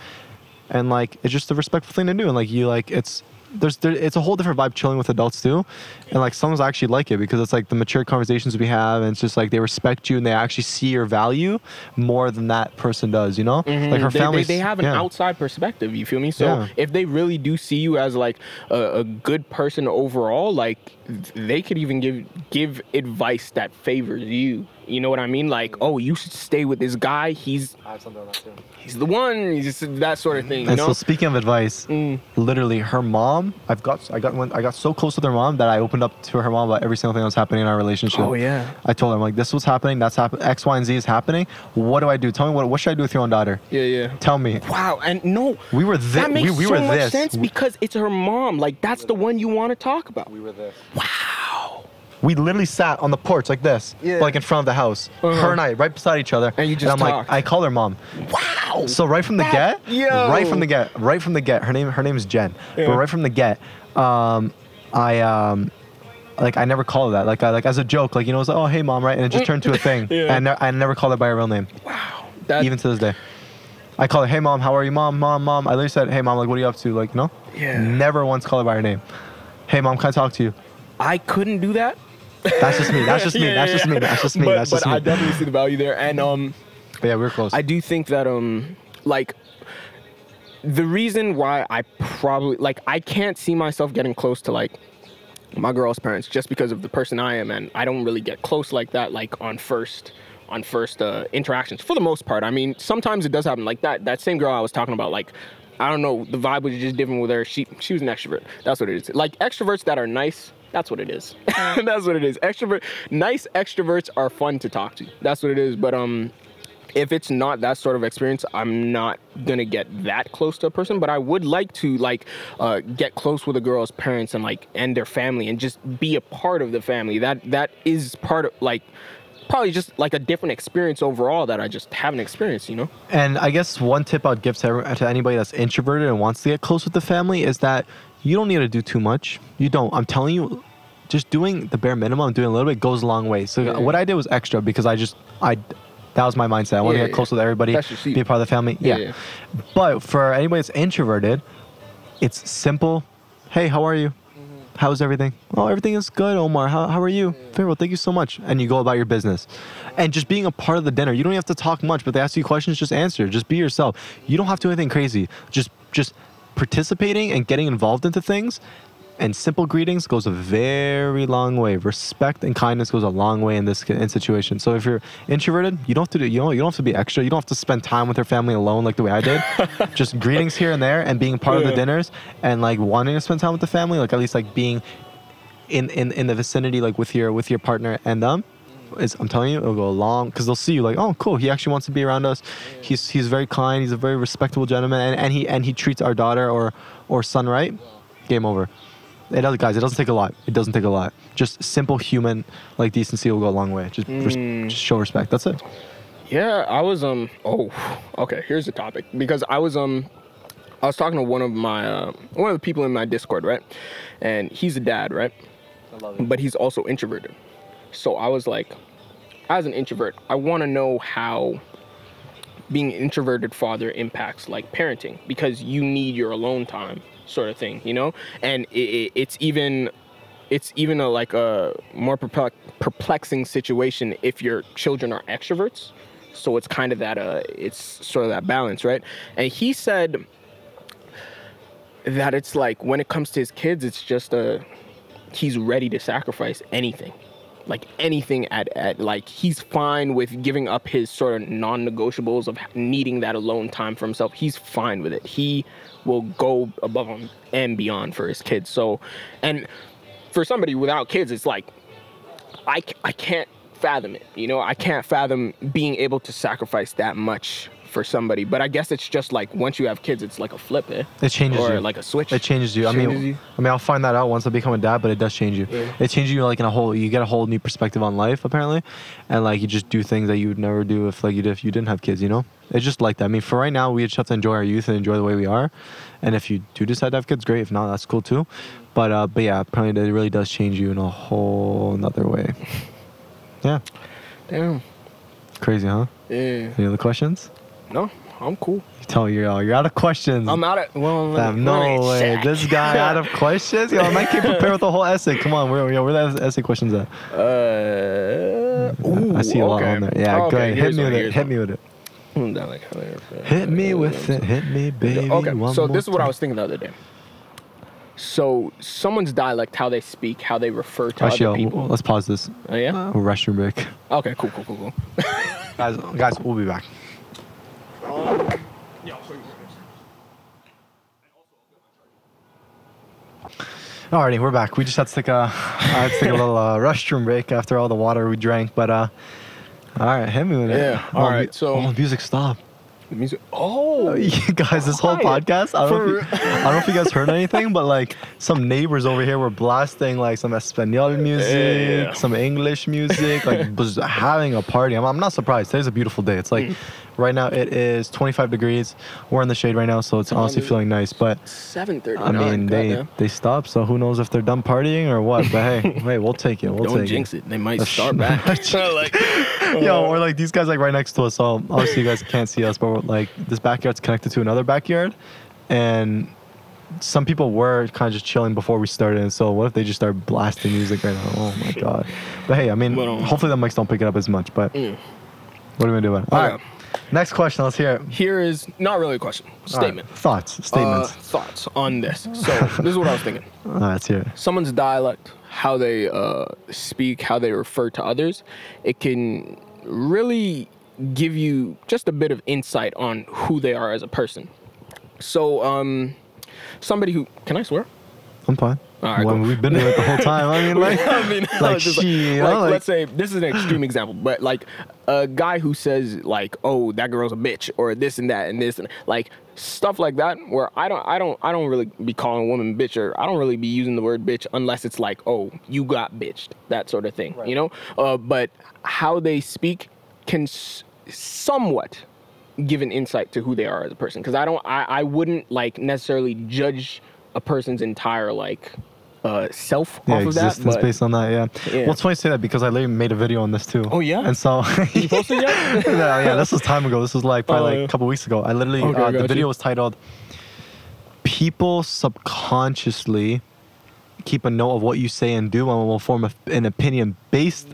and like it's just a respectful thing to do. And like you like it's there's there, it's a whole different vibe chilling with adults too, and like some actually like it because it's like the mature conversations we have, and it's just like they respect you and they actually see your value more than that person does. You know, like her Mm-hmm. they, they, family. they have an outside perspective. You feel me? So Yeah. if they really do see you as like a, a good person overall, like they could even give give advice that favors you. You know what I mean? Like, oh, you should stay with this guy. He's I have something on that too. he's the one. He's that sort of thing. You And know? so speaking of advice, Mm. literally her mom, I've got I got when I got so close with her mom that I opened up to her mom about every single thing that was happening in our relationship. Oh, yeah. I told her I'm like this was happening, that's happening, X, Y, and Z is happening. What do I do? Tell me what what should I do with your own daughter? yeah, yeah. Tell me. Wow, and no, We were thi- that makes we- we so were much this. sense because it's her mom. Like that's the one you want to talk about. We were this. Wow. We literally sat on the porch like this, Yeah. like in front of the house. Uh-huh. Her and I, right beside each other. And you just I'm talked. like, I call her mom. Wow. So right from the That- get, yo. right from the get, right from the get, her name her name is Jen. Yeah. But right from the get, um, I um, like I never call her that. Like I like as a joke, like you know, it's like oh hey mom, right, and it just turned to a thing. Yeah. And I, ne- I never called her by her real name, wow. That, even to this day. I call her hey mom, how are you, mom, mom, mom. I literally said hey mom, like what are you up to, like you know? Yeah. Never once call her by her name. Hey mom, can I talk to you? I couldn't do that. That's just me. That's just me. Yeah, That's yeah, just me. That's just me. But, That's just but me. I definitely see the value there, and um, But yeah, we're close. I do think that um, like the reason why I probably like I can't see myself getting close to like my girl's parents just because of the person I am, and I don't really get close like that, like on first on first uh, interactions for the most part. I mean, sometimes it does happen. Like that that same girl I was talking about, like. I don't know. The vibe was just different with her. She she was an extrovert. That's what it is. Like extroverts that are nice. That's what it is. that's what it is. Extrovert, nice extroverts are fun to talk to. That's what it is. But um, if it's not that sort of experience, I'm not gonna get that close to a person. But I would like to like uh, get close with a girl's parents and like and their family and just be a part of the family. That that is part of like probably just like a different experience overall that I just haven't experienced. You know? And I guess one tip I'd give to, to anybody that's introverted and wants to get close with the family is that you don't need to do too much. You don't. I'm telling you, just doing the bare minimum, doing a little bit goes a long way. So Yeah. what I did was extra because I just I that was my mindset. I want Yeah, to get close yeah. with everybody, That's just you. be a part of the family. Yeah, Yeah. yeah. But for anybody that's introverted, it's simple. Hey, how are you? Mm-hmm. How's everything? Oh, everything is good, Omar. How, how are you? Very well, thank you so much. And you go about your business. And just being a part of the dinner, you don't have to talk much, but they ask you questions, just answer. Just be yourself. You don't have to do anything crazy. Just just participating and getting involved into things and simple greetings goes a very long way. Respect and kindness goes a long way in this in situation. So if you're introverted, you don't have to do you don't you don't have to be extra. You don't have to spend time with your family alone like the way I did. Just greetings here and there and being part of the dinners and like wanting to spend time with the family, like at least like being in in in the vicinity like with your with your partner and them. Is, I'm telling you, it'll go a long because they'll see you like, oh, cool. He actually wants to be around us. He's he's very kind. He's a very respectable gentleman, and, and he and he treats our daughter or or son right. Game over. It does, guys. It doesn't take a lot. It doesn't take a lot. Just simple human like decency will go a long way. Just res- Mm. just show respect. That's it. Yeah, I was um. Oh, okay. Here's the topic because I was um. I was talking to one of my uh, one of the people in my Discord, right? And he's a dad, right? I love But he's also introverted. So I was like, as an introvert, I want to know how being an introverted father impacts like parenting because you need your alone time, sort of thing, you know. And it, it, it's even it's even a like a more perplex, perplexing situation if your children are extroverts. So it's kind of that uh it's sort of that balance, right? And he said that it's like when it comes to his kids, it's just a he's ready to sacrifice anything. Like anything at, at like he's fine with giving up his sort of non-negotiables of needing that alone time for himself. He's fine with it. He will go above and beyond for his kids. So, and for somebody without kids, it's like I I can't fathom it. You know, I can't fathom being able to sacrifice that much for somebody. But I guess it's just like once you have kids, it's like a flip, eh? It changes or you. like a switch. It changes you. I Changes mean, you. I mean, I'll find that out once I become a dad, but it does change you. Yeah. It changes you like in a whole. You get a whole new perspective on life, apparently, and like you just do things that you would never do if like you did if you didn't have kids. You know, it's just like that. I mean, for right now, we just have to enjoy our youth and enjoy the way we are, and if you do decide to have kids, great. If not, that's cool too. But uh, but yeah, apparently it really does change you in a whole another way. Yeah, Damn. crazy, huh? Yeah. Any other questions? No, I'm cool. You tell me you're, you're out of questions. I'm out of well. me- no way. check. This guy out of questions? Yo, I might came prepared with a whole essay. Come on, where, yo, where the essay questions at? Uh, ooh, I see a lot on there. Yeah, Okay, go ahead. Hit me one, with it. here's Hit me with it. Hmm, down like how Hit me with it. Hit me, baby. Okay, so this is what I was thinking the other day. So someone's dialect, how they speak, how they refer to Actually, other people. let's pause this. Oh, yeah. We'll restroom break. Okay. Cool. Cool. Cool. Cool. guys, guys, we'll be back. Alrighty, we're back. We just had to take a, I had to take a little uh, restroom break after all the water we drank, but uh, all right, hit me with it. Yeah, alright, mu- so- oh, music stop. The music. Oh. You guys, this whole Quiet. podcast, I don't, know if you, I don't know if you guys heard anything, but like some neighbors over here were blasting like some Espanol music, Yeah. some English music, like was having a party. I'm, I'm not surprised. Today's a beautiful day. It's like Mm. right now it is 25 degrees. We're in the shade right now, so it's honestly feeling nice. But Seven thirty. I mean, they they stopped, so who knows if they're done partying or what? But hey, hey, we'll take it. We'll don't take jinx it. it. They might That's- start back. like, Yo, or like these guys like right next to us. So obviously you guys can't see us, but we're, like this backyard's connected to another backyard, and some people were kind of just chilling before we started. And so what if they just start blasting music right now? Oh my god! But hey, I mean, hopefully the mics don't pick it up as much. But Mm. what are we gonna do about it? All Okay. right, next question. Let's hear it. here is not really a question. All right, Statement. Thoughts. Statements. Uh, thoughts on this. So this is what I was thinking. All right, let's hear it. someone's dialect, how they uh, speak, how they refer to others, it can really give you just a bit of insight on who they are as a person. So, um, somebody who can I swear? I'm fine. All right, well, cool. we've been doing it the whole time. I mean, like, I mean, like, was she, you like, like- let's say this is an extreme example, but like a guy who says like, "Oh, that girl's a bitch," or this and that and this and like stuff like that, where I don't, I don't, I don't really be calling a woman bitch, or I don't really be using the word bitch unless it's like, "Oh, you got bitched," that sort of thing, you know. Uh, but how they speak can s- somewhat give an insight to who they are as a person because i don't I, I wouldn't like necessarily judge a person's entire like uh self yeah, off of that but based on that. Yeah. Yeah. Well, it's funny you say that because I literally made a video on this too. Oh, yeah? And so. you posted yet no, yeah, this was time ago. This was like probably Oh, like a couple weeks ago. I literally Okay, uh, the video you. was titled "People subconsciously keep a note of what you say and do, and will form a, an opinion based,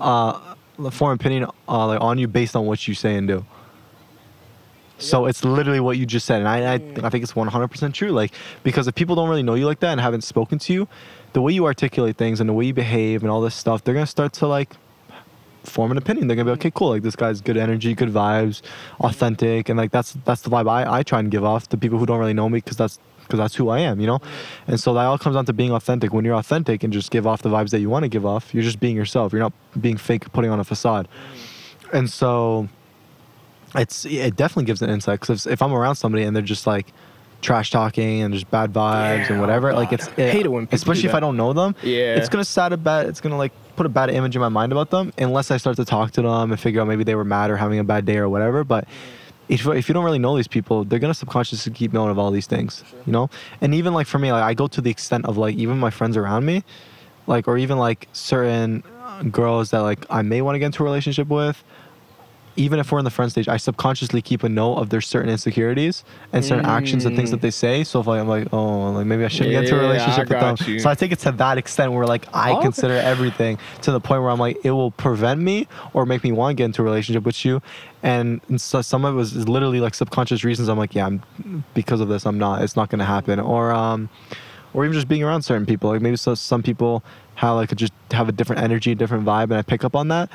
uh, form opinion uh, like on you based on what you say and do." So it's literally what you just said, and I, I, mm. I think it's 100% true. Like because if people don't really know you like that and haven't spoken to you, the way you articulate things and the way you behave and all this stuff, they're gonna start to like form an opinion. They're gonna be mm. okay, cool. Like this guy's good energy, good vibes, authentic, and like that's that's the vibe I, I try and give off to people who don't really know me because that's because that's who I am, you know. Mm. And so that all comes down to being authentic. When you're authentic and just give off the vibes that you want to give off, you're just being yourself. You're not being fake, putting on a facade. And so it's it definitely gives an insight because if, if I'm around somebody and they're just like trash talking and just bad vibes Yeah, and whatever, oh like it's I hate it when people especially if I don't know them. Yeah. it's gonna sad a bad. It's gonna like put a bad image in my mind about them unless I start to talk to them and figure out maybe they were mad or having a bad day or whatever. But if, if you don't really know these people, they're gonna subconsciously keep knowing of all these things, you know. And even like for me, like I go to the extent of like even my friends around me, like or even like certain uh, girls that like I may want to get into a relationship with. Even if we're in the front stage, I subconsciously keep a note of their certain insecurities and certain actions and things that they say. So if I, I'm like, oh, like maybe I shouldn't get into a Yeah, relationship with them. you. So I take it to that extent where like I Okay. consider everything to the point where I'm like, it will prevent me or make me want to get into a relationship with you. And, and so some of it was literally like subconscious reasons. I'm like, yeah, I'm, because of this, I'm not. It's not going to happen. Or um, or even just being around certain people. Like maybe so some people how like just have a different energy, different vibe, and I pick up on that.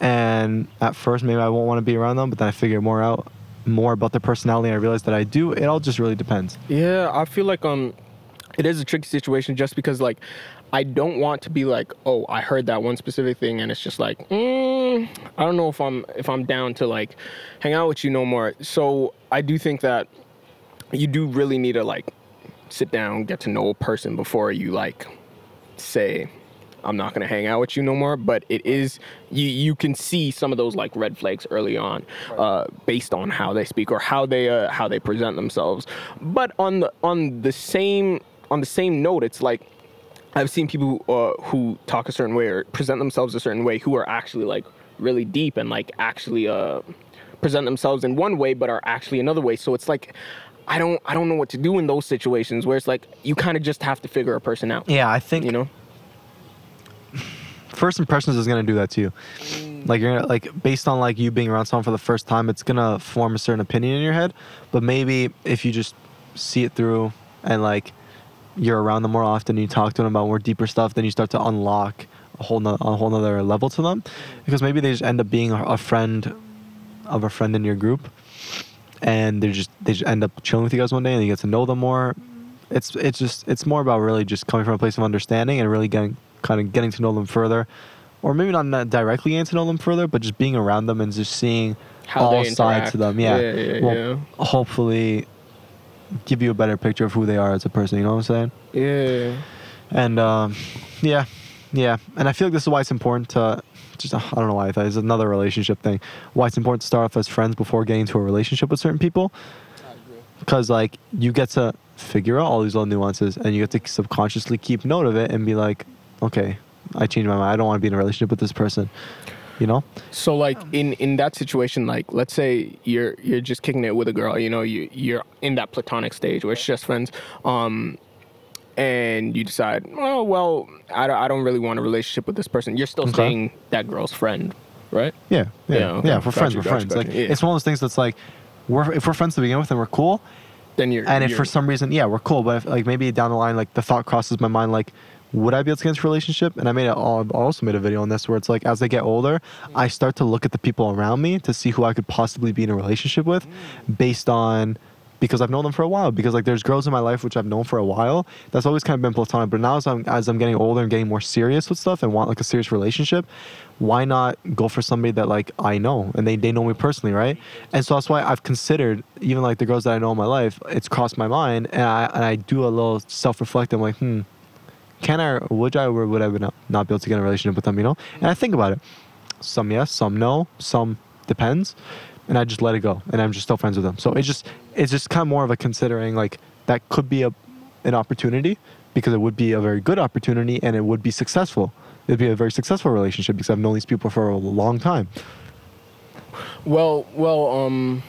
And at first, maybe I won't want to be around them, but then I figure more out more about their personality, and I realize that I do. It all just really depends. Yeah, I feel like um, it is a tricky situation just because like, I don't want to be like, oh, I heard that one specific thing, and it's just like, mm, I don't know if I'm if I'm down to like hang out with you no more. So I do think that you do really need to like sit down, get to know a person before you like say I'm not gonna hang out with you no more. But it is you you can see some of those like red flags early on, uh, based on how they speak or how they uh, how they present themselves. But on the on the same on the same note, it's like I've seen people uh, who talk a certain way or present themselves a certain way who are actually like really deep and like actually uh, present themselves in one way but are actually another way. So it's like I don't I don't know what to do in those situations where it's like you kind of just have to figure a person out. Yeah, I think You know. First impressions is gonna do that to you. Mm. Like you're gonna, like based on like you being around someone for the first time, it's gonna form a certain opinion in your head. But maybe if you just see it through and like you're around them more often, you talk to them about more deeper stuff, then you start to unlock a whole no, a whole nother level to them, because maybe they just end up being a, a friend of a friend in your group, and they just they just end up chilling with you guys one day, and you get to know them more. It's it's just it's more about really just coming from a place of understanding and really getting kind of getting to know them further, or maybe not, directly getting to know them further, but just being around them and just seeing How all sides to them. Yeah, Yeah, yeah, Well, yeah. hopefully give you a better picture of who they are as a person. You know what I'm saying? Yeah. And um, yeah, yeah. And I feel like this is why it's important to just I don't know why I thought it's another relationship thing. Why it's important to start off as friends before getting into a relationship with certain people. Because like you get to figure out all these little nuances, and you get to subconsciously keep note of it and be like, okay, I changed my mind. I don't want to be in a relationship with this person. You know? So like in in that situation, like let's say you're you're just kicking it with a girl, you know, you you're in that platonic stage where it's just friends, um, and you decide, oh well, I don't, I don't really want a relationship with this person. You're still Okay. staying that girl's friend, right? Yeah, yeah, Yeah, yeah. okay. If we're friends, we're friends. Like. Yeah. it's one of those things that's like, we're if we're friends to begin with and we're cool, Then you're and if you're- for some reason, yeah, we're cool, but if, like maybe down the line, like the thought crosses my mind, like, would I be able to get into a relationship? And I made a, I also made a video on this where it's like, as I get older, I start to look at the people around me to see who I could possibly be in a relationship with, based on because I've known them for a while. Because like there's girls in my life which I've known for a while. That's always kind of been platonic. But now as I'm as I'm getting older and getting more serious with stuff and want like a serious relationship, why not go for somebody that like I know and they, they know me personally, right? And so that's why I've considered even like the girls that I know in my life, it's crossed my mind and I and I do a little self reflect. I'm like, hmm, can I would I or would I not, not be able to get in a relationship with them, you know? And I think about it. Some yes, some no, some depends. And I just let it go. And I'm just still friends with them. So it's just it's just kind of more of a considering like that could be a an opportunity because it would be a very good opportunity and it would be successful. It'd be a very successful relationship because I've known these people for a long time. well, well, um,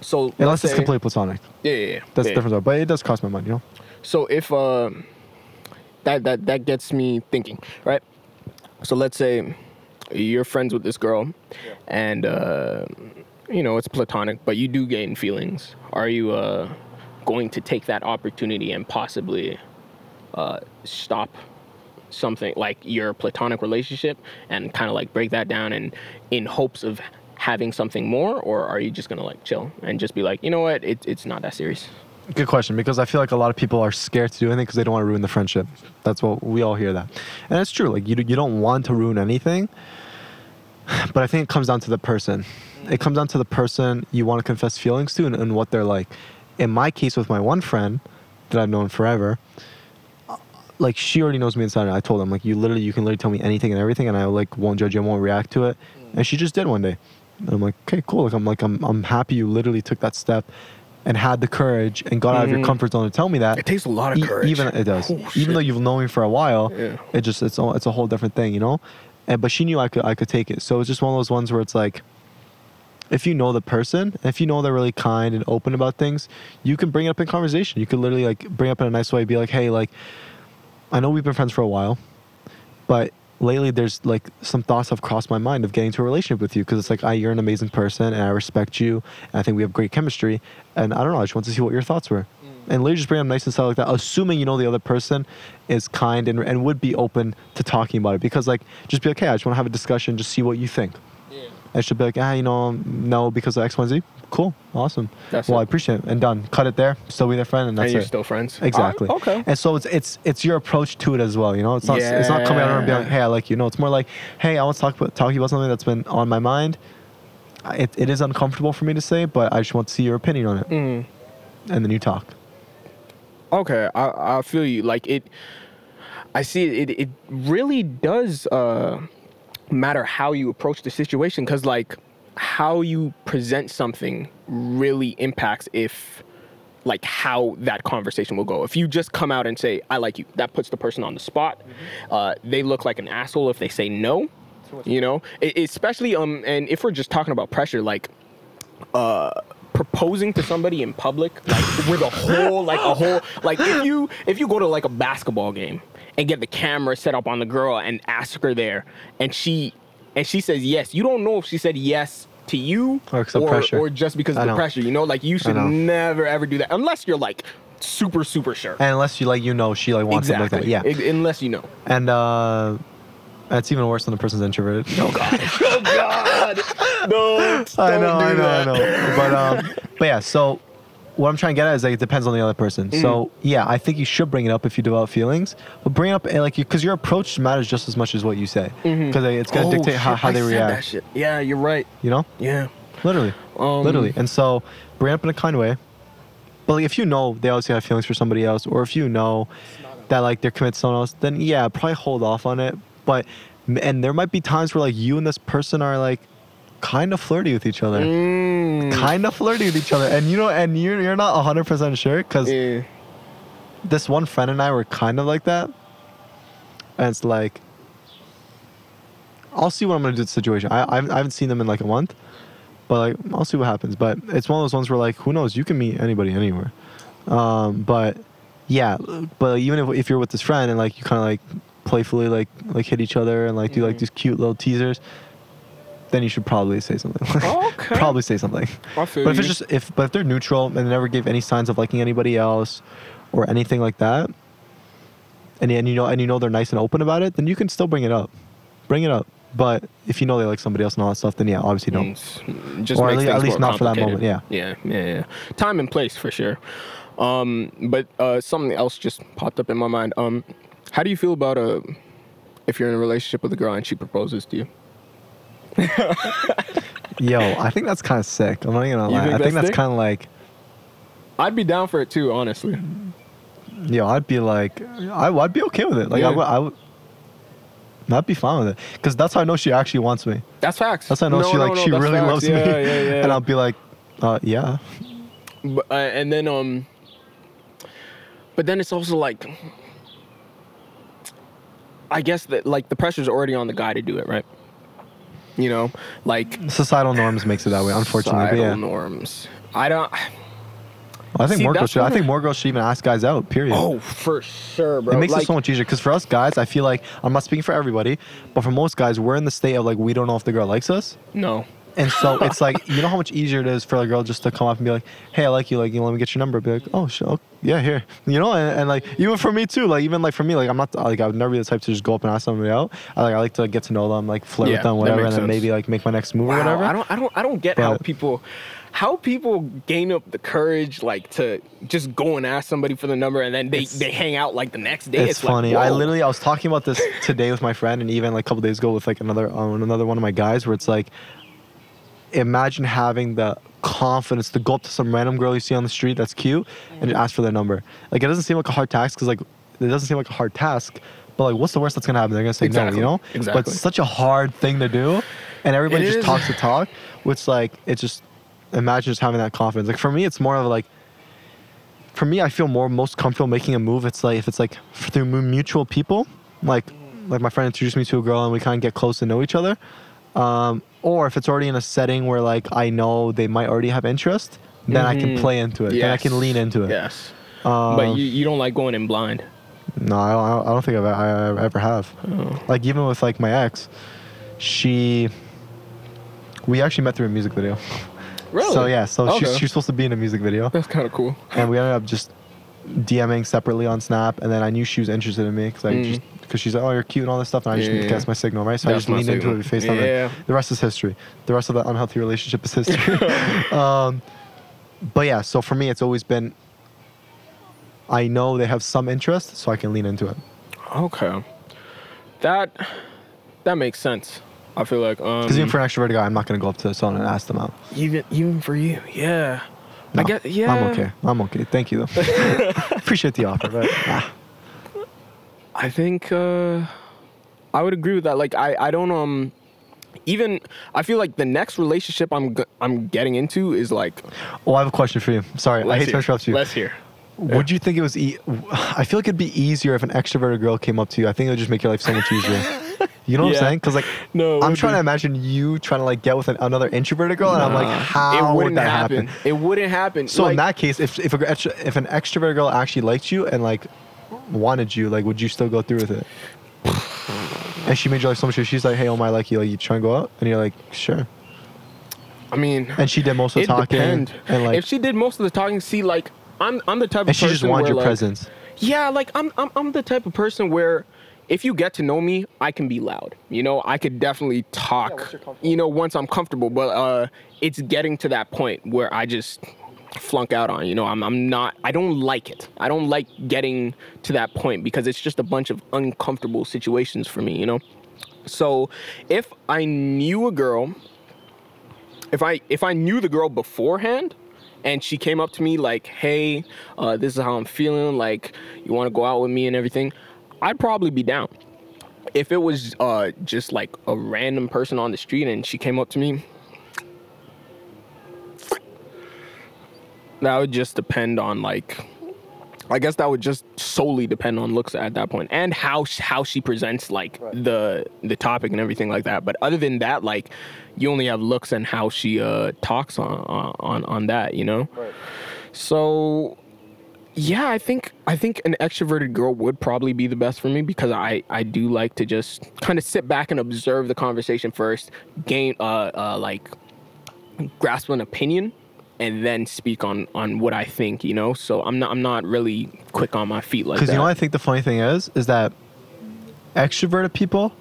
so Unless it's say- completely platonic. Yeah, yeah, yeah. That's yeah. different though. But it does cost my money, you know? So if uh, that that that gets me thinking, right? So let's say you're friends with this girl, and uh, you know it's platonic, but you do gain feelings. Are you uh, going to take that opportunity and possibly uh, stop something like your platonic relationship and kind of like break that down and in hopes of having something more, or are you just gonna like chill and just be like, you know what, it, it's not that serious? Good question because I feel like a lot of people are scared to do anything because they don't want to ruin the friendship. That's what we all hear that, and it's true. Like you, you don't want to ruin anything, but I think it comes down to the person. It comes down to the person you want to confess feelings to and, and what they're like. In my case, with my one friend that I've known forever, uh, like she already knows me inside. I told him like you literally you can literally tell me anything and everything, and I like won't judge you, I won't react to it. And she just did one day, and I'm like, okay, cool. Like I'm like I'm I'm happy you literally took that step. And had the courage and got out of your Mhm. comfort zone to tell me that. It takes a lot of E- courage. Even it does. Oh, even though you've known me for a while, Yeah. it just it's a, it's a whole different thing, you know. And but she knew I could I could take it. So it's just one of those ones where it's like, if you know the person, if you know they're really kind and open about things, you can bring it up in conversation. You could literally like bring it up in a nice way, be like, hey, like, I know we've been friends for a while, but lately there's like some thoughts have crossed my mind of getting to a relationship with you because it's like I, you're an amazing person and I respect you and I think we have great chemistry and I don't know I just want to see what your thoughts were. Mm. And literally just bring them nice and stuff like that assuming you know the other person is kind and, and would be open to talking about it because like just be like hey I just want to have a discussion just see what you think she'll be like, ah, you know, no, because of X, Y, Z. Cool, awesome. That's well, it. I appreciate it, and done. Cut it there. Still be their friend, and that's and you're it. still friends. Exactly. Alright, okay. And so it's it's it's your approach to it as well. You know, it's not it's not coming out and being like, hey, I like you. No, it's more like, hey, I want to talk about talk to you about something that's been on my mind. It, it is uncomfortable for me to say, but I just want to see your opinion on it, Mm. and then you talk. Okay, I I feel you. Like it, I see it. It, it really does uh, matter how you approach the situation, because like how you present something really impacts if like how that conversation will go. If you just come out and say I like you, that puts the person on the spot. Uh, they look like an asshole if they say no. You know, E- especially um, and if we're just talking about pressure, like uh proposing to somebody in public like with a whole like a whole like if you if you go to like a basketball game and get the camera set up on the girl and ask her there and she and she says yes you don't know if she said yes to you Or pressure. or just because of I the know. pressure you know like you should never ever do that unless you're like super super sure And unless you like, you know, she like wants something like that. Yeah. I- unless you know And uh, it's even worse when the person's introverted. oh god oh god no I know, I know, I know. But um, but yeah. So what I'm trying to get at is like it depends on the other person. Mm. So yeah, I think you should bring it up if you develop feelings, but bring it up eh, like because your approach matters just as much as what you say, because it's gonna Oh, dictate how, shit, how I they said that react. shit. yeah you're right You know, yeah literally, Um, literally. And so bring it up in a kind way. But like if you know they obviously have feelings for somebody else, or if you know that like they're committed to someone else, then yeah, probably hold off on it. But and there might be times where like you and this person are like kind of flirty with each other. Mm. kind of flirty with each other and you know and you're, you're not 100% sure because Yeah. this one friend and i were kind of like that and it's like i'll see what i'm gonna do with the situation I, I haven't- seen them in like a month but like i'll see what happens but it's one of those ones where like who knows you can meet anybody anywhere um, but yeah but even if, if you're with this friend and like you kind of like playfully like like hit each other and like do like Mhm. these cute little teasers then you should probably say something Okay. probably say something I feel but if it's you. just if but if they're neutral and they never gave any signs of liking anybody else or anything like that, and and you know and you know they're nice and open about it, then you can still bring it up, bring it up. But if you know they like somebody else and all that stuff, then yeah, obviously don't. Mm, Just Or at makes at least not for that moment, complicated. Yeah, yeah, yeah. Time and place for sure. Um, but uh, something else just popped up in my mind. Um, how do you feel about a if you're in a relationship with a girl and she proposes to you? Yo, I think that's kind of sick. I'm not even gonna You lie. think I think that's that's sick? kind of like, I'd be down for it too, honestly. yo, I'd be like, I, I'd be okay with it. Like I Yeah. would, I would. I'd be fine with it because that's how I know she actually wants me. That's facts. That's how I know No, she no, like no, she that's really facts. loves yeah, me. Yeah, yeah, And I'll be like, uh, yeah. But, uh, and then um, but then it's also like, I guess that like the pressure's already on the guy to do it, right? You know, like Societal norms makes it that way, unfortunately. Societal yeah. norms. I don't. I think See, more girls should. I think more girls should even ask guys out. Period. Oh, for sure, bro. it makes like, it so much easier because for us guys, I feel like I'm not speaking for everybody, but for most guys, we're in the state of like we don't know if the girl likes us, No. And so it's like you know how much easier it is for a girl just to come up and be like, "Hey, I like you. Like, you know, let me get your number." Be like, "Oh, sure, okay, yeah, here." You know, and, and like even for me too. Like even like for me, like I'm not like I would never be the type to just go up and ask somebody out. I like I like to get to know them, like flirt Yeah, with them, whatever, and then sense. maybe like make my next move or whatever. I don't. I don't. I don't get how people, how people gain up the courage like to just go and ask somebody for the number and then they they hang out like the next day. It's, It's, like, funny. I literally I was talking about this today with my friend, and even like a couple days ago with like another um, another one of my guys, where it's like, imagine having the confidence to go up to some random girl you see on the street that's cute and ask for their number. Like it doesn't seem like a hard task because like it doesn't seem like a hard task. But like, what's the worst that's gonna happen? They're gonna say Exactly. no, you know. Exactly. But it's such a hard thing to do, and everybody It just is. talks to talk. Which like it's just imagine just having that confidence. Like for me, it's more of like for me, I feel more most comfortable making a move. It's like if it's like through mutual people, like like my friend introduced me to a girl and we kind of get close to know each other, um, or if it's already in a setting where like I know they might already have interest, then I can Mhm. play into it. Then I can lean into it. Yes. Um, but you, you don't like going in blind. no, I don't, I don't think I've, I, I ever have. Oh. Like even with like my ex, she, we actually met through a music video. Really? So yeah, so Okay. she's, she's supposed to be in a music video, That's kind of cool. and we ended up just DMing separately on Snap, and then I knew she was interested in me because I Mm. just because she's like, oh, you're cute and all this stuff, and I just Yeah, need to guess my signal, right? So I just leaned into it FaceTime. Yeah. and The rest is history. The rest of that unhealthy relationship is history. um, but yeah, so for me, it's always been. I know they have some interest, so I can lean into it. Okay. That that makes sense. I feel like um Because even for an extroverted guy, I'm not gonna go up to someone and ask them out. even even for you, yeah. I No, get yeah. I'm okay. I'm okay. Thank you though. Appreciate the offer, but ah, I think uh I would agree with that. Like I I don't um even I feel like the next relationship I'm g- I'm getting into is like oh, I have a question for you. Sorry, I hate to interrupt you. Let's hear. Would you think it was? E- I feel like it'd be easier if an extroverted girl came up to you. I think it would just make your life so much easier. You know what Yeah. I'm saying? Because like, No, I'm trying be. to imagine you trying to like get with an, another introverted girl, and I'm like, how it would wouldn't that happen. happen? It wouldn't happen. So like, in that case, if if a, if an extroverted girl actually liked you and like wanted you, like, would you still go through with it? and she made you like so much. She's like, hey, oh my, like you. Like, you trying to go out? And you're like, sure. I mean, And she did most of the it talking. depend. And like, if she did most of the talking, see, like I'm I'm the type of person. and she person just wanted where, your like, presence. Yeah, like I'm, I'm I'm the type of person where if you get to know me, I can be loud. You know, I could definitely talk. once you know, once I'm comfortable, but uh it's getting to that point where I just flunk out on. You know, I'm I'm not I don't like it. I don't like getting to that point because it's just a bunch of uncomfortable situations for me, you know? So, if I knew a girl if I if I knew the girl beforehand and she came up to me like, "Hey, uh, this is how I'm feeling. Like, you want to go out with me and everything," I'd probably be down. If it was uh, just like a random person on the street and she came up to me, that would just depend on like. I guess that would just solely depend on looks at that point and how how she presents like the the topic and everything like that. But other than that, like you only have looks and how she uh talks on on on that, you know. So yeah, I think I think an extroverted girl would probably be the best for me because I I do like to just kind of sit back and observe the conversation first, gain uh uh like grasp an opinion and then speak on on what I think, you know. So I'm not I'm not really quick on my feet like that. Because you know what I think the funny thing is, is that extroverted people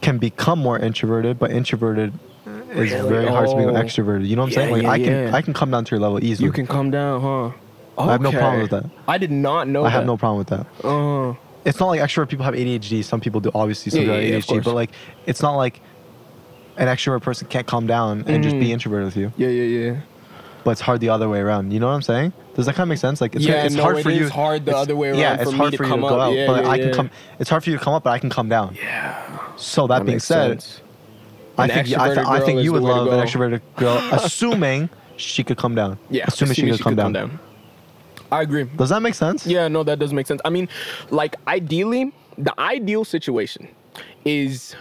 can become more introverted, but introverted is Really? very hard to become Oh. extroverted. You know what I'm Yeah, saying? Like yeah, I can yeah. I can come down to your level easily. you can come down, huh? I have no problem with that. I did not know. I have no problem with that. Uh, It's not like extrovert people have ADHD. Some people do, obviously. Some Yeah, people yeah, yeah, have ADHD, but like it's not like an extrovert person can't calm down and just be Mhm. introverted with you. yeah, yeah, yeah. But it's hard the other way around. You know what I'm saying? Does that kind of make sense? Like it's, Yeah, it's no, hard it for you. is hard the it's- other way Yeah, it's for me hard to for you to go up. out, Yeah, but yeah, I can come. It's hard for you to come up, but I can come down. Yeah. So that, being said, sense. I An think I, th- I think you would love an extroverted girl, assuming she could come down. Yeah, assuming, she could come down. I agree. Does that make sense? Yeah, no, that does make sense. I mean, like ideally, the ideal situation is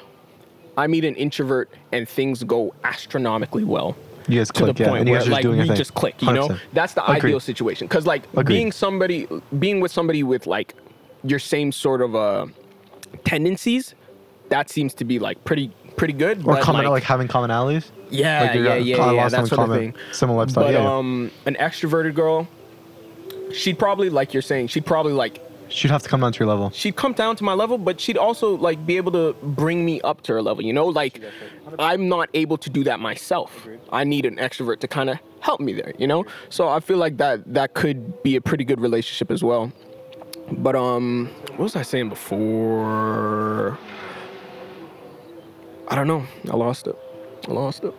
I meet an introvert and things go astronomically well. You guys To click, the yeah, point you where like we thing. just click, you know? 100%. That's the Agreed. ideal situation. Cause like Agreed. being somebody being with somebody with like your same sort of uh tendencies, that seems to be like pretty pretty good. Or common, like, like, having commonalities. yeah, like yeah, yeah, yeah, of that sort of thing. similar lifestyle, But yeah, yeah. um, an extroverted girl, she'd probably like you're saying, she'd probably like She'd have to come down to your level. she'd come down to my level, but she'd also like be able to bring me up to her level. You know, like I'm not able to do that myself. I need an extrovert to kind of help me there. You know, so I feel like that that could be a pretty good relationship as well. But um, what was I saying before? I don't know. I lost it. I lost it.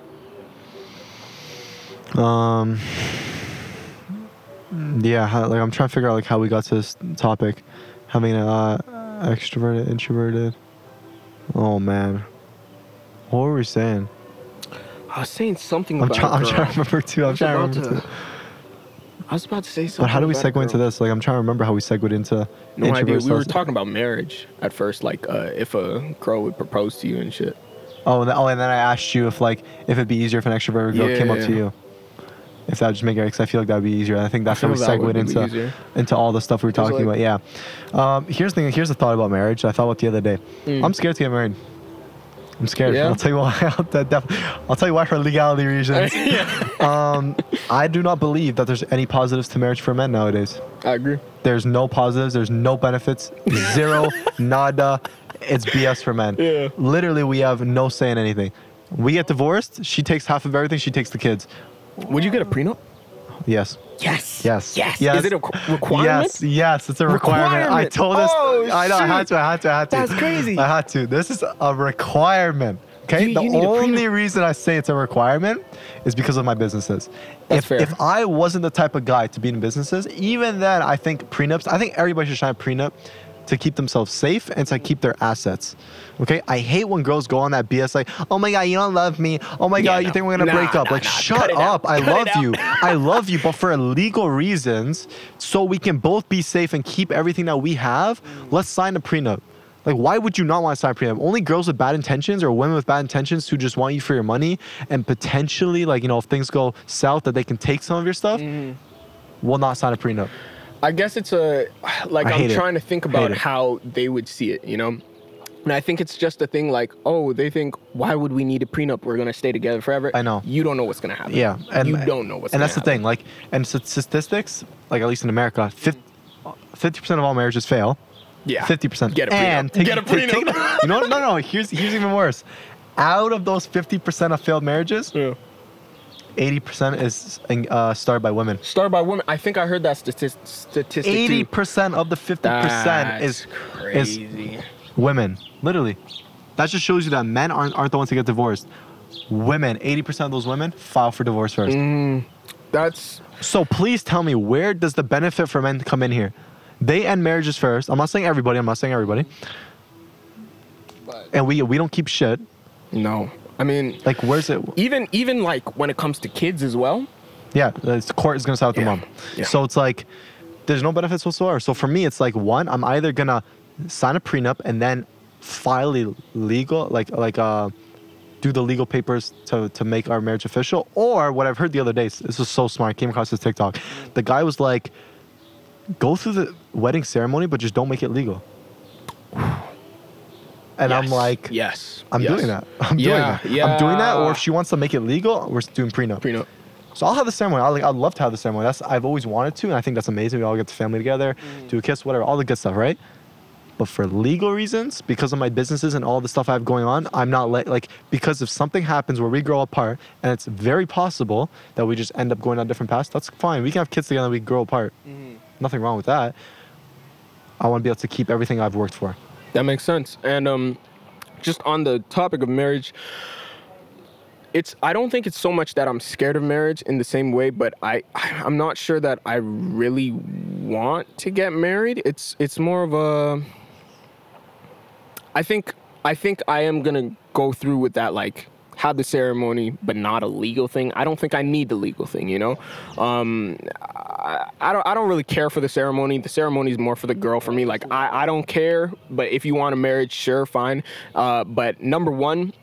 Um. Yeah, how, like I'm trying to figure out like how we got to this topic, having a uh, extroverted, introverted. Oh man, what were we saying? I was saying something I'm about. trying. I'm trying to remember too. I'm trying to remember to- too. I was about to say something. But how do we segue into this? Like I'm trying to remember how we segued into. No idea. We were talking about marriage at first, like uh, if a girl would propose to you and shit. Oh, and then, oh, and then I asked you if like if it'd be easier if an extroverted girl came up to you. If that would just make it, because I feel like that'd be easier. And I think that's how we segued into easier. into all the stuff we were talking like- about. Yeah. Um, here's the thing. Here's the thought about marriage. I thought about the other day. Mm. I'm scared to get married. I'm scared. Yeah? I'll tell you why. I'll, I'll tell you why for legality reasons. um, I do not believe that there's any positives to marriage for men nowadays. I agree. There's no positives. There's no benefits. Zero, nada. It's BS for men. Yeah. Literally, we have no say in anything. We get divorced. She takes half of everything. She takes the kids. Would you get a prenup? Yes. Yes. Yes. Yes. Yes. Is it a requirement? Yes, yes, it's a requirement. I told this. Oh, I know. I had to. I had to. I had to. That's crazy. I had to. This is a requirement. Okay. You- the you need only reason I say it's a requirement is because of my businesses. That's if fair. if I wasn't the type of guy to be in businesses, even then, I think prenups. I think everybody should sign a prenup to keep themselves safe and to keep their assets. Okay. I hate when girls go on that BS like, oh my god, you don't love me. Oh my Yeah, god, you think we're gonna Nah, break up? nah, like, nah. shut Cut it out. up. I love you. I love you, but for legal reasons, so we can both be safe and keep everything that we have, let's sign a prenup. Like, why would you not want to sign a prenup? Only girls with bad intentions or women with bad intentions who just want you for your money and potentially, like, you know, if things go south, that they can take some of your stuff, mm-hmm. will not sign a prenup. I guess it's a like I I'm hate it. trying to think about how they would see it, you know. And I think it's just a thing like, oh, they think, why would we need a prenup? We're gonna stay together forever. I know. You don't know what's gonna happen. Yeah, and you don't know what's. and gonna happen. That's the thing. Like, and statistics, like at least in America, fifty percent of all marriages fail. Yeah. Fifty percent. Get a prenup. And take, Get a take- take- prenup. you know? No, no. Here's here's even worse. Out of those fifty percent of failed marriages, Yeah. Eighty percent is uh, started by women. Started by women. I think I heard that statis- statistic. Eighty percent of the fifty percent is That's is crazy. women. Literally, that just shows you that men aren't aren't the ones to get divorced. Women, eighty percent of those women file for divorce first. Mm. That's So please tell me where does the benefit for men come in here? They end marriages first. I'm not saying everybody. I'm not saying everybody. And we we don't keep shit. no. I mean, Like where's it? even even like when it comes to kids as well. Yeah, the court is gonna side with the Yeah. mom. Yeah. So it's like there's no benefits whatsoever. So for me, it's like one, I'm either gonna sign a prenup and then file a legal like like uh do the legal papers to, to make our marriage official or what i've heard the other day this was so smart I came across this tiktok the guy was like go through the wedding ceremony but just don't make it legal and i'm like yes, i'm yes. doing that i'm Yeah, doing that i'm doing that or if she wants to make it legal we're doing prenup prenup. so I'll have the ceremony. I'll, like, I'd love to have the ceremony. That's I've always wanted to, and I think that's amazing. We all get the family together, mm. do a kiss, whatever, all the good stuff, right? But for legal reasons, because of my businesses and all the stuff I have going on, I'm not let like because if something happens where we grow apart, and it's very possible that we just end up going on different paths. That's fine. We can have kids together. and We grow apart. Mm-hmm. Nothing wrong with that. I want to be able to keep everything I've worked for. That makes sense. And um, just on the topic of marriage, it's I don't think it's so much that I'm scared of marriage in the same way, but I I'm not sure that I really want to get married. It's it's more of a I think I think I am gonna go through with that like have the ceremony but not a legal thing. I don't think I need the legal thing, you know. Um, I, I don't I don't really care for the ceremony. The ceremony is more for the girl for me. Like I, I don't care, but if you want a marriage, sure, fine. Uh, but number one,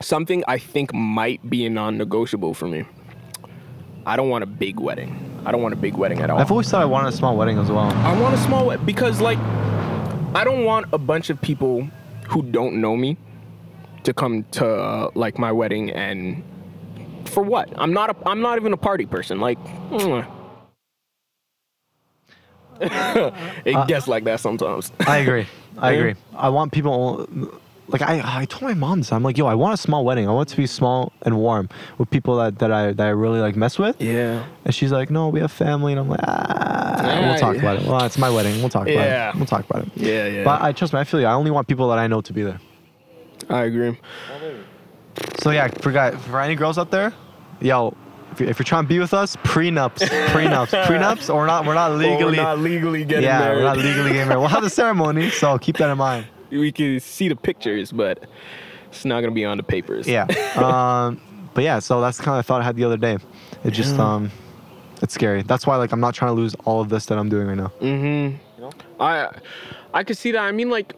something I think might be a non-negotiable for me. I don't want a big wedding. I don't want a big wedding at all. I've always thought I wanted a small wedding as well. I want a small wed- because like I don't want a bunch of people who don't know me to come to uh, like my wedding and for what? I'm not a I'm not even a party person. Like mm. it gets like that sometimes. I agree. I Yeah. agree. I want people like I I told my mom this. I'm like, yo, I want a small wedding. I want it to be small and warm with people that, that I that I really like mess with. Yeah. And she's like, no, we have family. And I'm like, ah, we'll talk Yeah. about it. Well, it's my wedding. We'll talk about Yeah. it. We'll talk about it. Yeah, yeah. But I trust me. I feel you. I only want people that I know to be there. I agree. So yeah, for guy, for any girls out there, yo, if you're, if you're trying to be with us, prenups, prenups, prenups, or not, we're not legally. Legally, not legally getting yeah, married. we're not legally getting married. We'll have the ceremony, so keep that in mind. we can see the pictures, but it's not gonna be on the papers. Yeah. um, but yeah, so that's kind of the thought I had the other day. It just Yeah. um, it's scary. That's why like I'm not trying to lose all of this that I'm doing right now. Mm-hmm. I I could see that. I mean, like,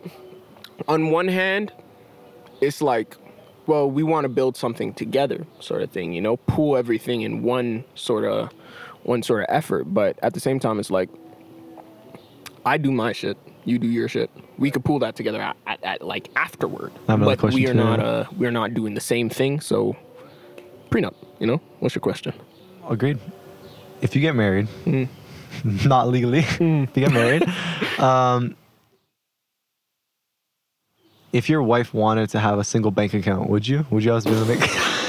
on one hand, it's like, well, we want to build something together, sort of thing. You know, pool everything in one sort of one sort of effort. But at the same time, it's like, I do my shit. You do your shit. We could pull that together at, at, at like afterward. I have another but we are too. not uh we're not doing the same thing. So prenup. You know. What's your question? Agreed. If you get married, not legally, if you get married, um, if your wife wanted to have a single bank account, would you? Would you to make?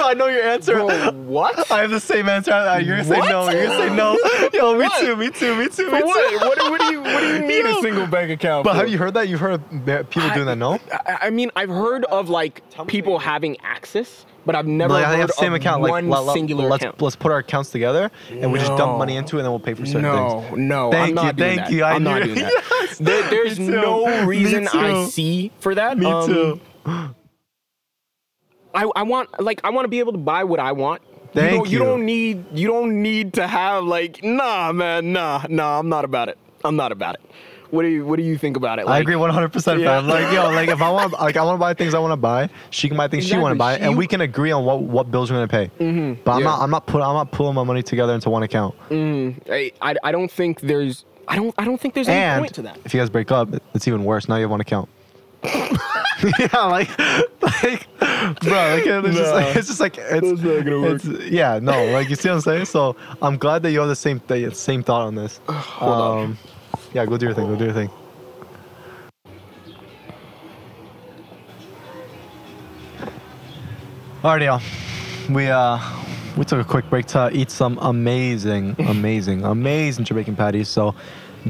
Yo, I know your answer. what? I have the same answer. Uh, You're gonna say What? no. You're gonna say no. Yo, me What? too. Me too. Me too. For Me what? too. what? What do you What do you need Yo. a single bank account? But for? have you heard that? You've heard people doing that? No. I, I mean, I've heard of like people having access, but I've never Like, I heard have the same of account. Like, one let, singular let's account. let's put our accounts together and we just dump money into it and then we'll pay for certain things. no, things. no, Thank I'm not you, doing thank that. you, I I'm not doing that. Yes. There, there's no reason I see for that. Me Um, too. I, I want like I want to be able to buy what I want. Thank you. Don't, you. don't need you don't need to have like nah man nah nah I'm not about it. I'm not about it. What do you What do you think about it? I agree 100, percent Yeah. Like yo, like if I want, like I want to buy things I want to buy, she can buy things she want to buy, Exactly. and we can agree on what what bills we're gonna pay. Mm-hmm. But I'm Yeah. not, I'm not put, I'm not pulling my money together into one account. I, I I don't think there's I don't I don't think there's any and point to that. if you guys break up, it's even worse. Now you have one account. yeah, like, like, bro, like, it's, just, like, it's just like it's, not gonna work. it's- yeah, no, like you see what I'm saying. So I'm glad that you have the same th- same thought on this. Hold on. um, Yeah, go do your thing. Go do your thing. Alrighty, y'all. We uh we took a quick break to eat some amazing, amazing, amazing Jamaican patties. So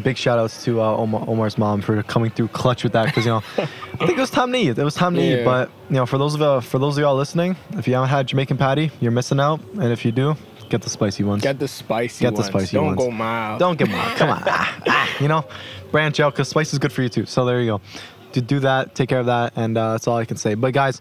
big shout outs to uh, Omar, Omar's mom for coming through clutch with that because you know I think it was time to eat. It was time to eat. But you know, for those of uh, for those of y'all listening, if you haven't had Jamaican patty, you're missing out. And if you do, get the spicy ones. Get the spicy Get the ones. spicy Don't ones. go mild. Don't get mild. Come on. Ah, ah, you know, branch out because spice is good for you too. So there you go. To do that, take care of that, and uh, that's all I can say. But guys,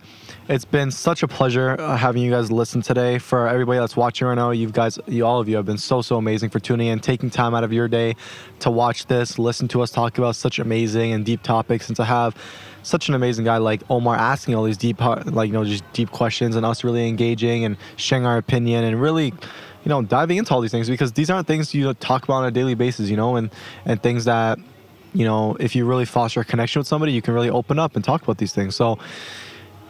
it's been such a pleasure uh, having you guys listen today. For everybody that's watching right now, you guys, you all of you have been so so amazing for tuning in, taking time out of your day to watch this, listen to us talk about such amazing and deep topics, and to have such an amazing guy like Omar asking all these deep, like you know, just deep questions, and us really engaging and sharing our opinion, and really you know diving into all these things because these aren't things you talk about on a daily basis you know and and things that you know if you really foster a connection with somebody you can really open up and talk about these things so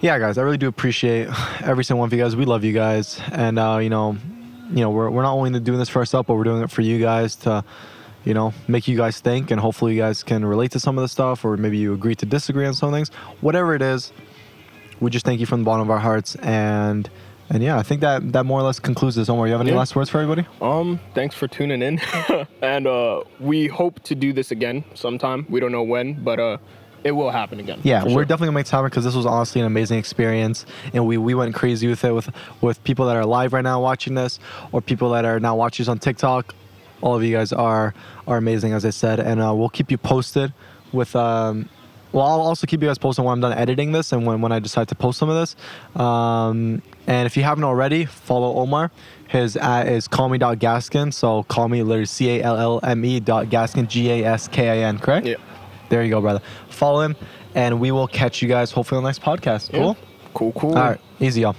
yeah guys i really do appreciate every single one of you guys. We love you guys. And uh you know you know we're, we're not only doing this for ourselves but we're doing it for you guys to you know make you guys think and hopefully you guys can relate to some of the stuff or maybe you agree to disagree on some things. Whatever it is we just thank you from the bottom of our hearts. And and yeah i think that that more or less concludes this. Omar you have any Yeah. last words for everybody? Um, thanks for tuning in, and uh, we hope to do this again sometime. We don't know when, but uh, it will happen again. Yeah, we're sure. definitely gonna make time because this was honestly an amazing experience, and we, we went crazy with it with with people that are live right now watching this, or people that are now watching us on TikTok. All of you guys are are amazing, as I said, and uh, we'll keep you posted with. Um, well, I'll also keep you guys posted when I'm done editing this and when, when I decide to post some of this. Um, and if you haven't already, follow Omar. His at is callme.gaskin. So call me literally C A L L M E dot gaskin G A S K I N. Correct? Yeah. There you go, brother. Follow him, and we will catch you guys hopefully on the next podcast. Cool? Cool, cool. All right. Easy, y'all.